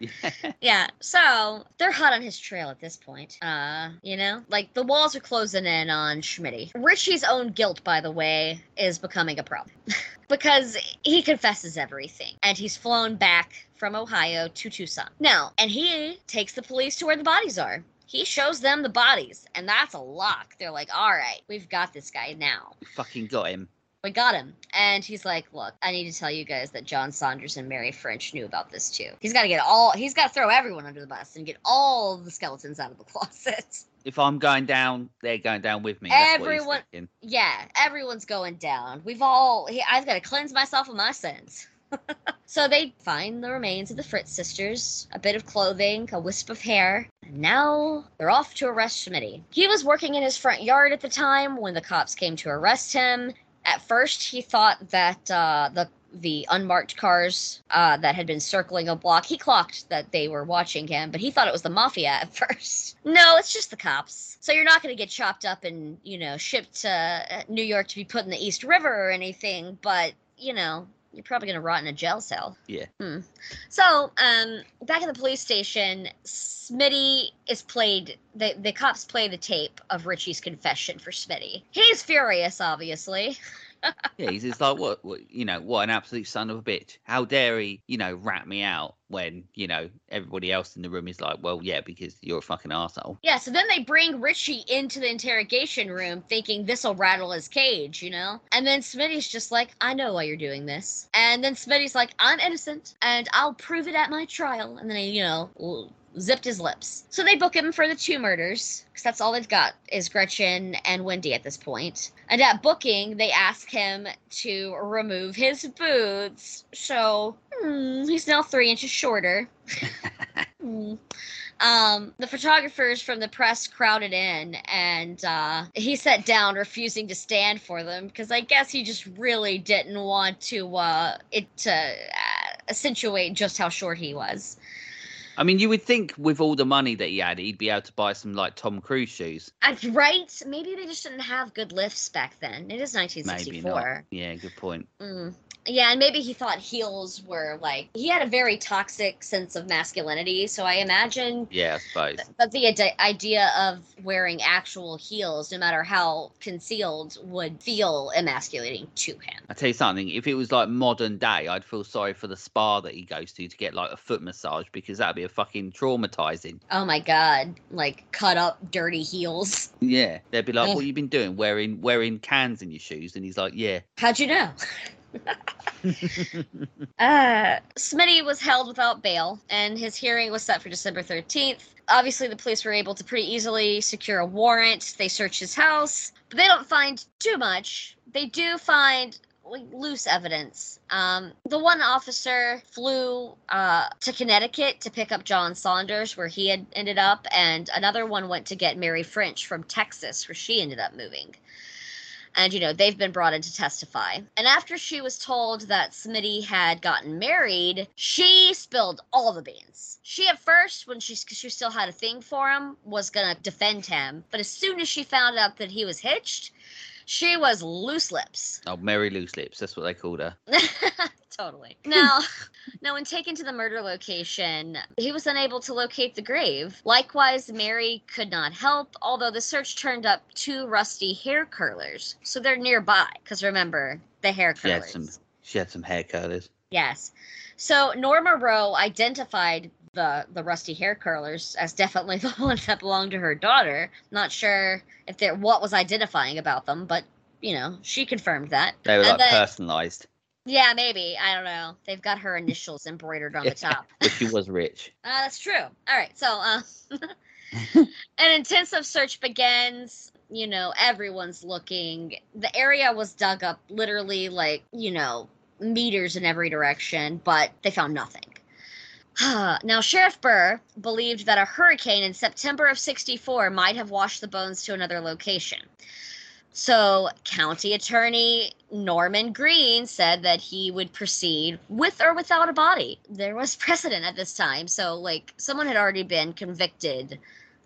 yeah, so they're hot on his trail at this point. Uh, you know, like the walls are closing in on Schmitty. Richie's own guilt, by the way, is becoming a problem because he confesses everything, and he's flown back from Ohio to Tucson. Now, and he takes the police to where the bodies are. He shows them the bodies, and that's a lock. They're like, "All right, we've got this guy now." Fucking got him. We got him. And he's like, look, I need to tell you guys that John Saunders and Mary French knew about this too. He's got to get all, he's got to throw everyone under the bus and get all the skeletons out of the closet. If I'm going down, they're going down with me. That's what he's Everyone- Yeah, everyone's going down. We've all, I've got to cleanse myself of my sins. so they find the remains of the Fritz sisters, a bit of clothing, a wisp of hair, and now they're off to arrest Schmitty. He was working in his front yard at the time when the cops came to arrest him. At first, he thought that uh, the the unmarked cars uh, that had been circling a block, he clocked that they were watching him, but he thought it was the mafia at first. No, it's just the cops. So you're not going to get chopped up and, you know, shipped to uh, New York to be put in the East River or anything, but, you know, you're probably going to rot in a jail cell. Yeah. Hmm. So, um, back at the police station, Smitty is played. The the cops play the tape of Richie's confession for Smitty. He's furious, obviously. Yeah, he's just like, what, what, you know, what an absolute son of a bitch. How dare he, you know, rat me out when, you know, everybody else in the room is like, well, yeah, because you're a fucking asshole. Yeah, so then they bring Richie into the interrogation room thinking this'll rattle his cage, you know? And then Smitty's just like, I know why you're doing this. And then Smitty's like, I'm innocent and I'll prove it at my trial. And then he, you know, zipped his lips. So they book him for the two murders because that's all they've got is Gretchen and Wendy at this point. And at booking, they ask him to remove his boots. So hmm, he's now three inches shorter. Hmm. Um, the photographers from the press crowded in, and uh, he sat down, refusing to stand for them because I guess he just really didn't want to uh, it to uh, accentuate just how short he was. I mean, you would think with all the money that he had, he'd be able to buy some like Tom Cruise shoes. Uh, right? Maybe they just didn't have good lifts back then. It is Maybe 1964. not. Yeah, good point. Mm. Yeah, and maybe he thought heels were like he had a very toxic sense of masculinity. So I imagine Yeah, I suppose. that the ide- idea of wearing actual heels, no matter how concealed, would feel emasculating to him. I tell you something. If it was like modern day, I'd feel sorry for the spa that he goes to to get like a foot massage because that'd be a fucking traumatizing. Oh my god, like cut up dirty heels. Yeah, they'd be like, Ugh. "What you been doing? Wearing wearing cans in your shoes?" And he's like, "Yeah." How'd you know? Uh, Smitty was held without bail, and his hearing was set for December 13th. Obviously, the police were able to pretty easily secure a warrant. They search his house, but they don't find too much. They do find like loose evidence. Um, the one officer flew uh, to Connecticut to pick up John Saunders, where he had ended up, and another one went to get Mary French from Texas, where she ended up moving and you know they've been brought in to testify. And after she was told that smitty had gotten married she spilled all the beans. She at first when she, she still had a thing for him was gonna defend him. But as soon as she found out that he was hitched she was loose lips Oh, Mary Loose Lips. That's what they called her. totally. Now, now, when taken to the murder location, he was unable to locate the grave. Likewise, Mary could not help, although the search turned up two rusty hair curlers, so they're nearby. Because remember, the hair curlers. She had some. She had some hair curlers. Yes. So Norma Rowe identified the the rusty hair curlers as definitely the ones that belonged to her daughter. Not sure if there what was identifying about them, but you know she confirmed that. They were And like then- personalized. yeah, maybe. I don't know. They've got her initials embroidered on the top. But she was rich. Uh, that's true. All right. So, uh, an intensive search begins. You know, everyone's looking. The area was dug up literally like, you know, meters in every direction, but they found nothing. Now, Sheriff Burr believed that a hurricane in September of 64 might have washed the bones to another location. So, County Attorney Norman Green said that he would proceed with or without a body. There was precedent at this time. So, like, someone had already been convicted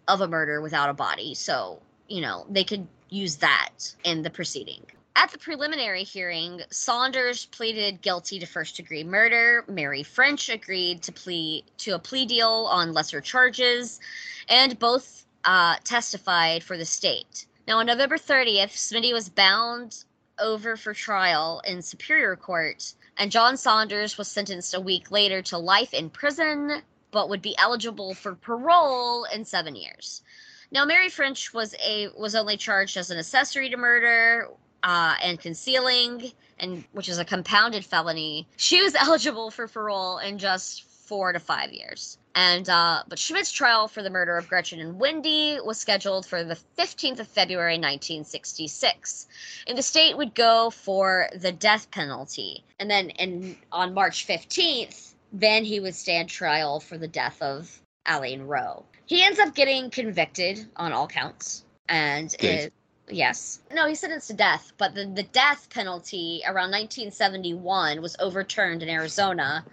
of a murder without a body. So, you know, they could use that in the proceeding. At the preliminary hearing, Saunders pleaded guilty to first degree murder. Mary French agreed to plea to a plea deal on lesser charges, and both uh, testified for the state. Now, on November 30th, Smitty was bound over for trial in Superior Court, and John Saunders was sentenced a week later to life in prison, but would be eligible for parole in seven years. Now, Mary French was a was only charged as an accessory to murder uh, and concealing, and which is a compounded felony. She was eligible for parole in just four to five years. And uh, but Schmid's trial for the murder of Gretchen and Wendy was scheduled for the 15th of February 1966. And the state would go for the death penalty. And then in on March 15th, then he would stand trial for the death of Alleen Rowe. He ends up getting convicted on all counts. And Good. Yes. No, he's sentenced to death, but the, the death penalty around 1971 was overturned in Arizona.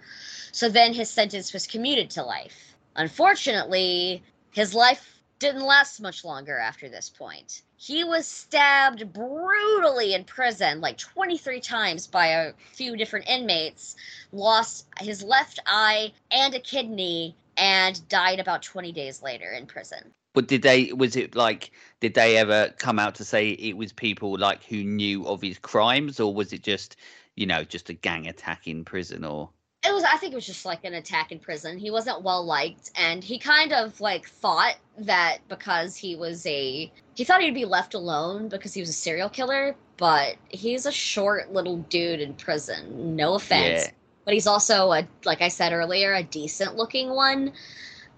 So then his sentence was commuted to life. Unfortunately, his life didn't last much longer after this point. He was stabbed brutally in prison, like 23 times by a few different inmates, lost his left eye and a kidney, and died about 20 days later in prison. But did they? Was it like? Did they ever come out to say it was people like who knew of his crimes, or was it just, you know, just a gang attack in prison? Or It was I think it was just like an attack in prison. He wasn't well liked and he kind of like thought that because he was a he thought he'd be left alone because he was a serial killer, but he's a short little dude in prison. No offense. Yeah. But he's also a like I said earlier, a decent looking one.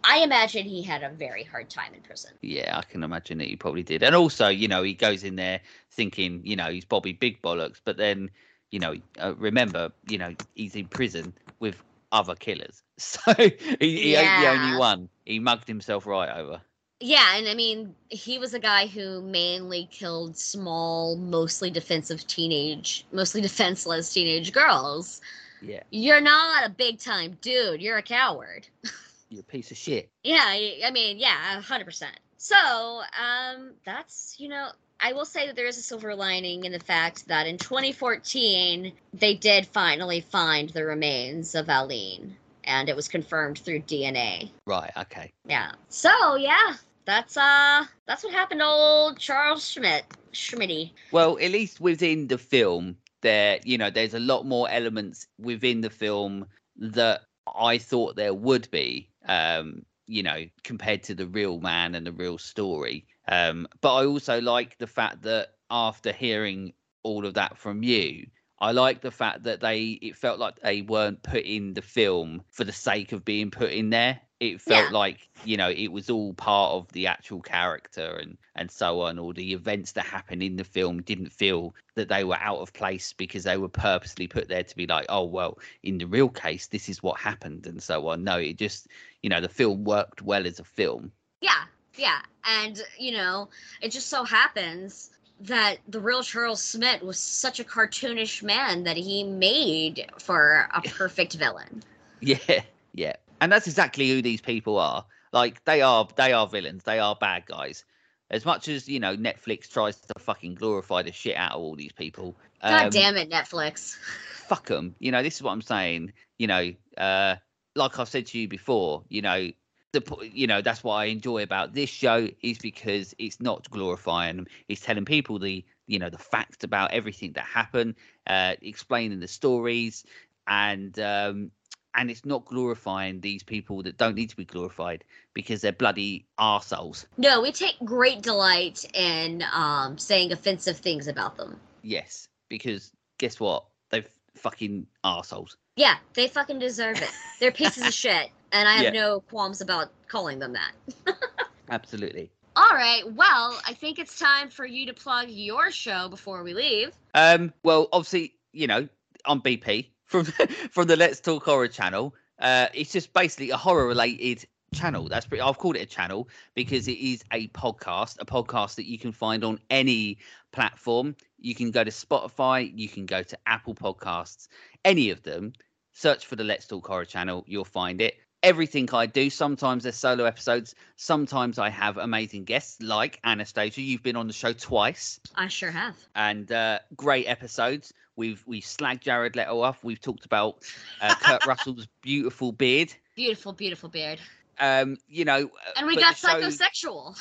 I imagine he had a very hard time in prison. yeah, I can imagine that he probably did. And also, you know, he goes in there thinking, you know, he's Bobby Big Bollocks, but then, you know, uh, remember, you know, he's in prison with other killers, so he, he ain't the only one. He mugged himself right over. Yeah, and I mean, he was a guy who mainly killed small, mostly defensive teenage, mostly defenseless teenage girls. Yeah, You're not a big time dude. You're a coward. you're a piece of shit. Yeah, I mean, yeah, a hundred percent. So, um, that's you know, I will say that there is a silver lining in the fact that in 2014 they did finally find the remains of Alleen, and it was confirmed through DNA. Right. Okay. Yeah. So yeah, that's uh, that's what happened to old Charles Schmid, Schmitty. Well, at least within the film, there, you know, there's a lot more elements within the film that I thought there would be, um, you know, compared to the real man and the real story. Um, but I also like the fact that after hearing all of that from you, I like the fact that they it felt like they weren't put in the film for the sake of being put in there. It felt Yeah. like, you know, it was all part of the actual character and and so on. Or the events that happened in the film didn't feel that they were out of place because they were purposely put there to be like, oh well, in the real case, this is what happened and so on. No, it just you know, the film worked well as a film. Yeah, yeah, and you know, it just so happens that the real Charles Schmid was such a cartoonish man that he made for a perfect villain. Yeah, yeah. And that's exactly who these people are. Like they are they are villains, they are bad guys. As much as, you know, Netflix tries to fucking glorify the shit out of all these people. God um, damn it, Netflix. fuck them. You know, this is what I'm saying. You know, uh, like I've said to you before, you know, the you know that's what I enjoy about this show is because it's not glorifying them. It's telling people the you know the facts about everything that happened, uh, explaining the stories, and um, and it's not glorifying these people that don't need to be glorified because they're bloody arseholes. No, we take great delight in um, saying offensive things about them. Yes, because guess what? They're fucking arseholes. Yeah, they fucking deserve it. They're pieces of shit, and I have Yeah. no qualms about calling them that. Absolutely. All right, well, I think it's time for you to plug your show before we leave. Um, well, obviously, you know, I'm BP from from the Let's Talk Horror channel. Uh, it's just basically a horror related channel. That's pretty. I've called it a channel because it is a podcast, a podcast that you can find on any platform. You can go to Spotify, you can go to Apple Podcasts, any of them. Search for the Let's Talk Horror channel, you'll find it. Everything I do, sometimes they're solo episodes, sometimes I have amazing guests like Anastasia. You've been on the show twice I sure have. and uh, great episodes. We've we slagged Jared Leto off. We've talked about uh, Kurt Russell's beautiful beard. Beautiful, beautiful beard. Um, you know, uh, And we got the show- psychosexual.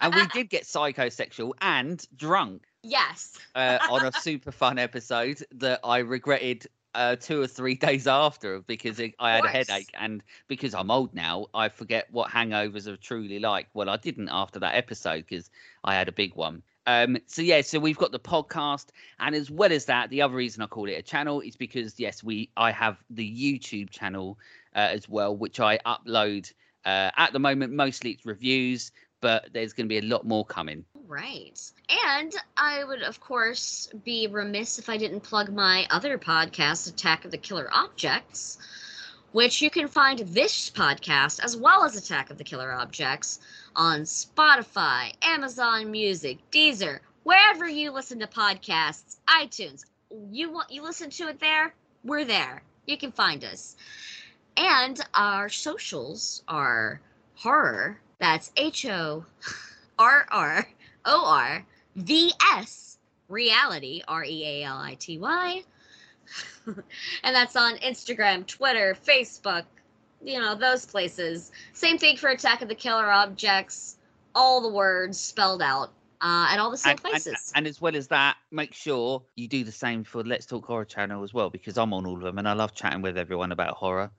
and we did get psychosexual and drunk Yes. uh, on a super fun episode that I regretted uh, two or three days after because it, I had a headache and because I'm old now, I forget what hangovers are truly like. Well, I didn't after that episode because I had a big one. Um, so yeah, so we've got the podcast, and as well as that, the other reason I call it a channel is because yes, we I have the YouTube channel uh, as well, which I upload uh, at the moment. Mostly it's reviews, but there's going to be a lot more coming. Right. And I would, of course, be remiss if I didn't plug my other podcast, Attack of the Killer Objects, which you can find this podcast as well as Attack of the Killer Objects on Spotify, Amazon Music, Deezer, wherever you listen to podcasts, iTunes. You want you listen to it there? We're there. You can find us. And our socials are horror. That's H O R R O R V S reality R E A L I T Y. and that's on Instagram, Twitter, Facebook, you know, those places. Same thing for Attack of the Killer Objects. all the words spelled out uh, at all the same And, and, places. and as well as that, make sure you do the same for Let's Talk Horror channel as well, because I'm on all of them and I love chatting with everyone about horror.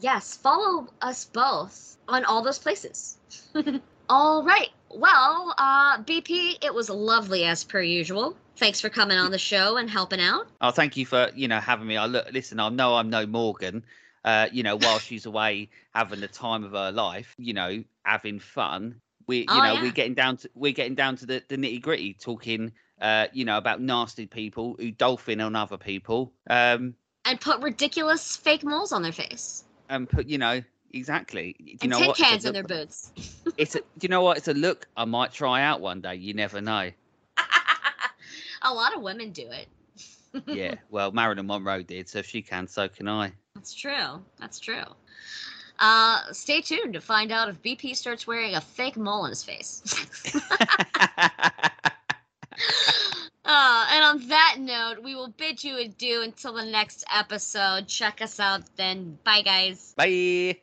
yes, follow us both on all those places. all right. Well, uh, BP, it was lovely as per usual. Thanks for coming on the show and helping out. Oh, thank you for you know having me. I look, listen. I know I'm no Morgan. Uh, you know, while she's away having the time of her life, you know, having fun. We, you Oh, know, yeah. we're getting down to we're getting down to the, the nitty gritty, talking, uh, you know, about nasty people who dolphin on other people. Um, And put ridiculous fake moles on their face. and put, you know, exactly. You And know tin what? Cans in their boots. It's a, do you know what? It's a look I might try out one day. You never know. A lot of women do it. Yeah. Well, Marilyn Monroe did, so if she can, so can I. That's true. That's true. Uh, stay tuned to find out if BP starts wearing a fake mole on his face. uh, and on that note, we will bid you adieu until the next episode. Check us out then. Bye, guys. Bye.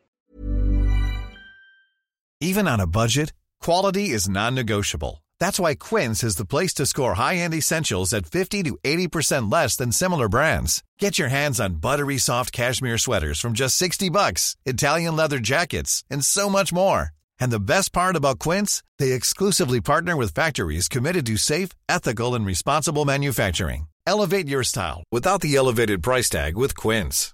Even on a budget, quality is non-negotiable. That's why Quince is the place to score high-end essentials at 50 to 80% less than similar brands. Get your hands on buttery soft cashmere sweaters from just 60 bucks, Italian leather jackets, and so much more. And the best part about Quince, they exclusively partner with factories committed to safe, ethical, and responsible manufacturing. Elevate your style without the elevated price tag with Quince.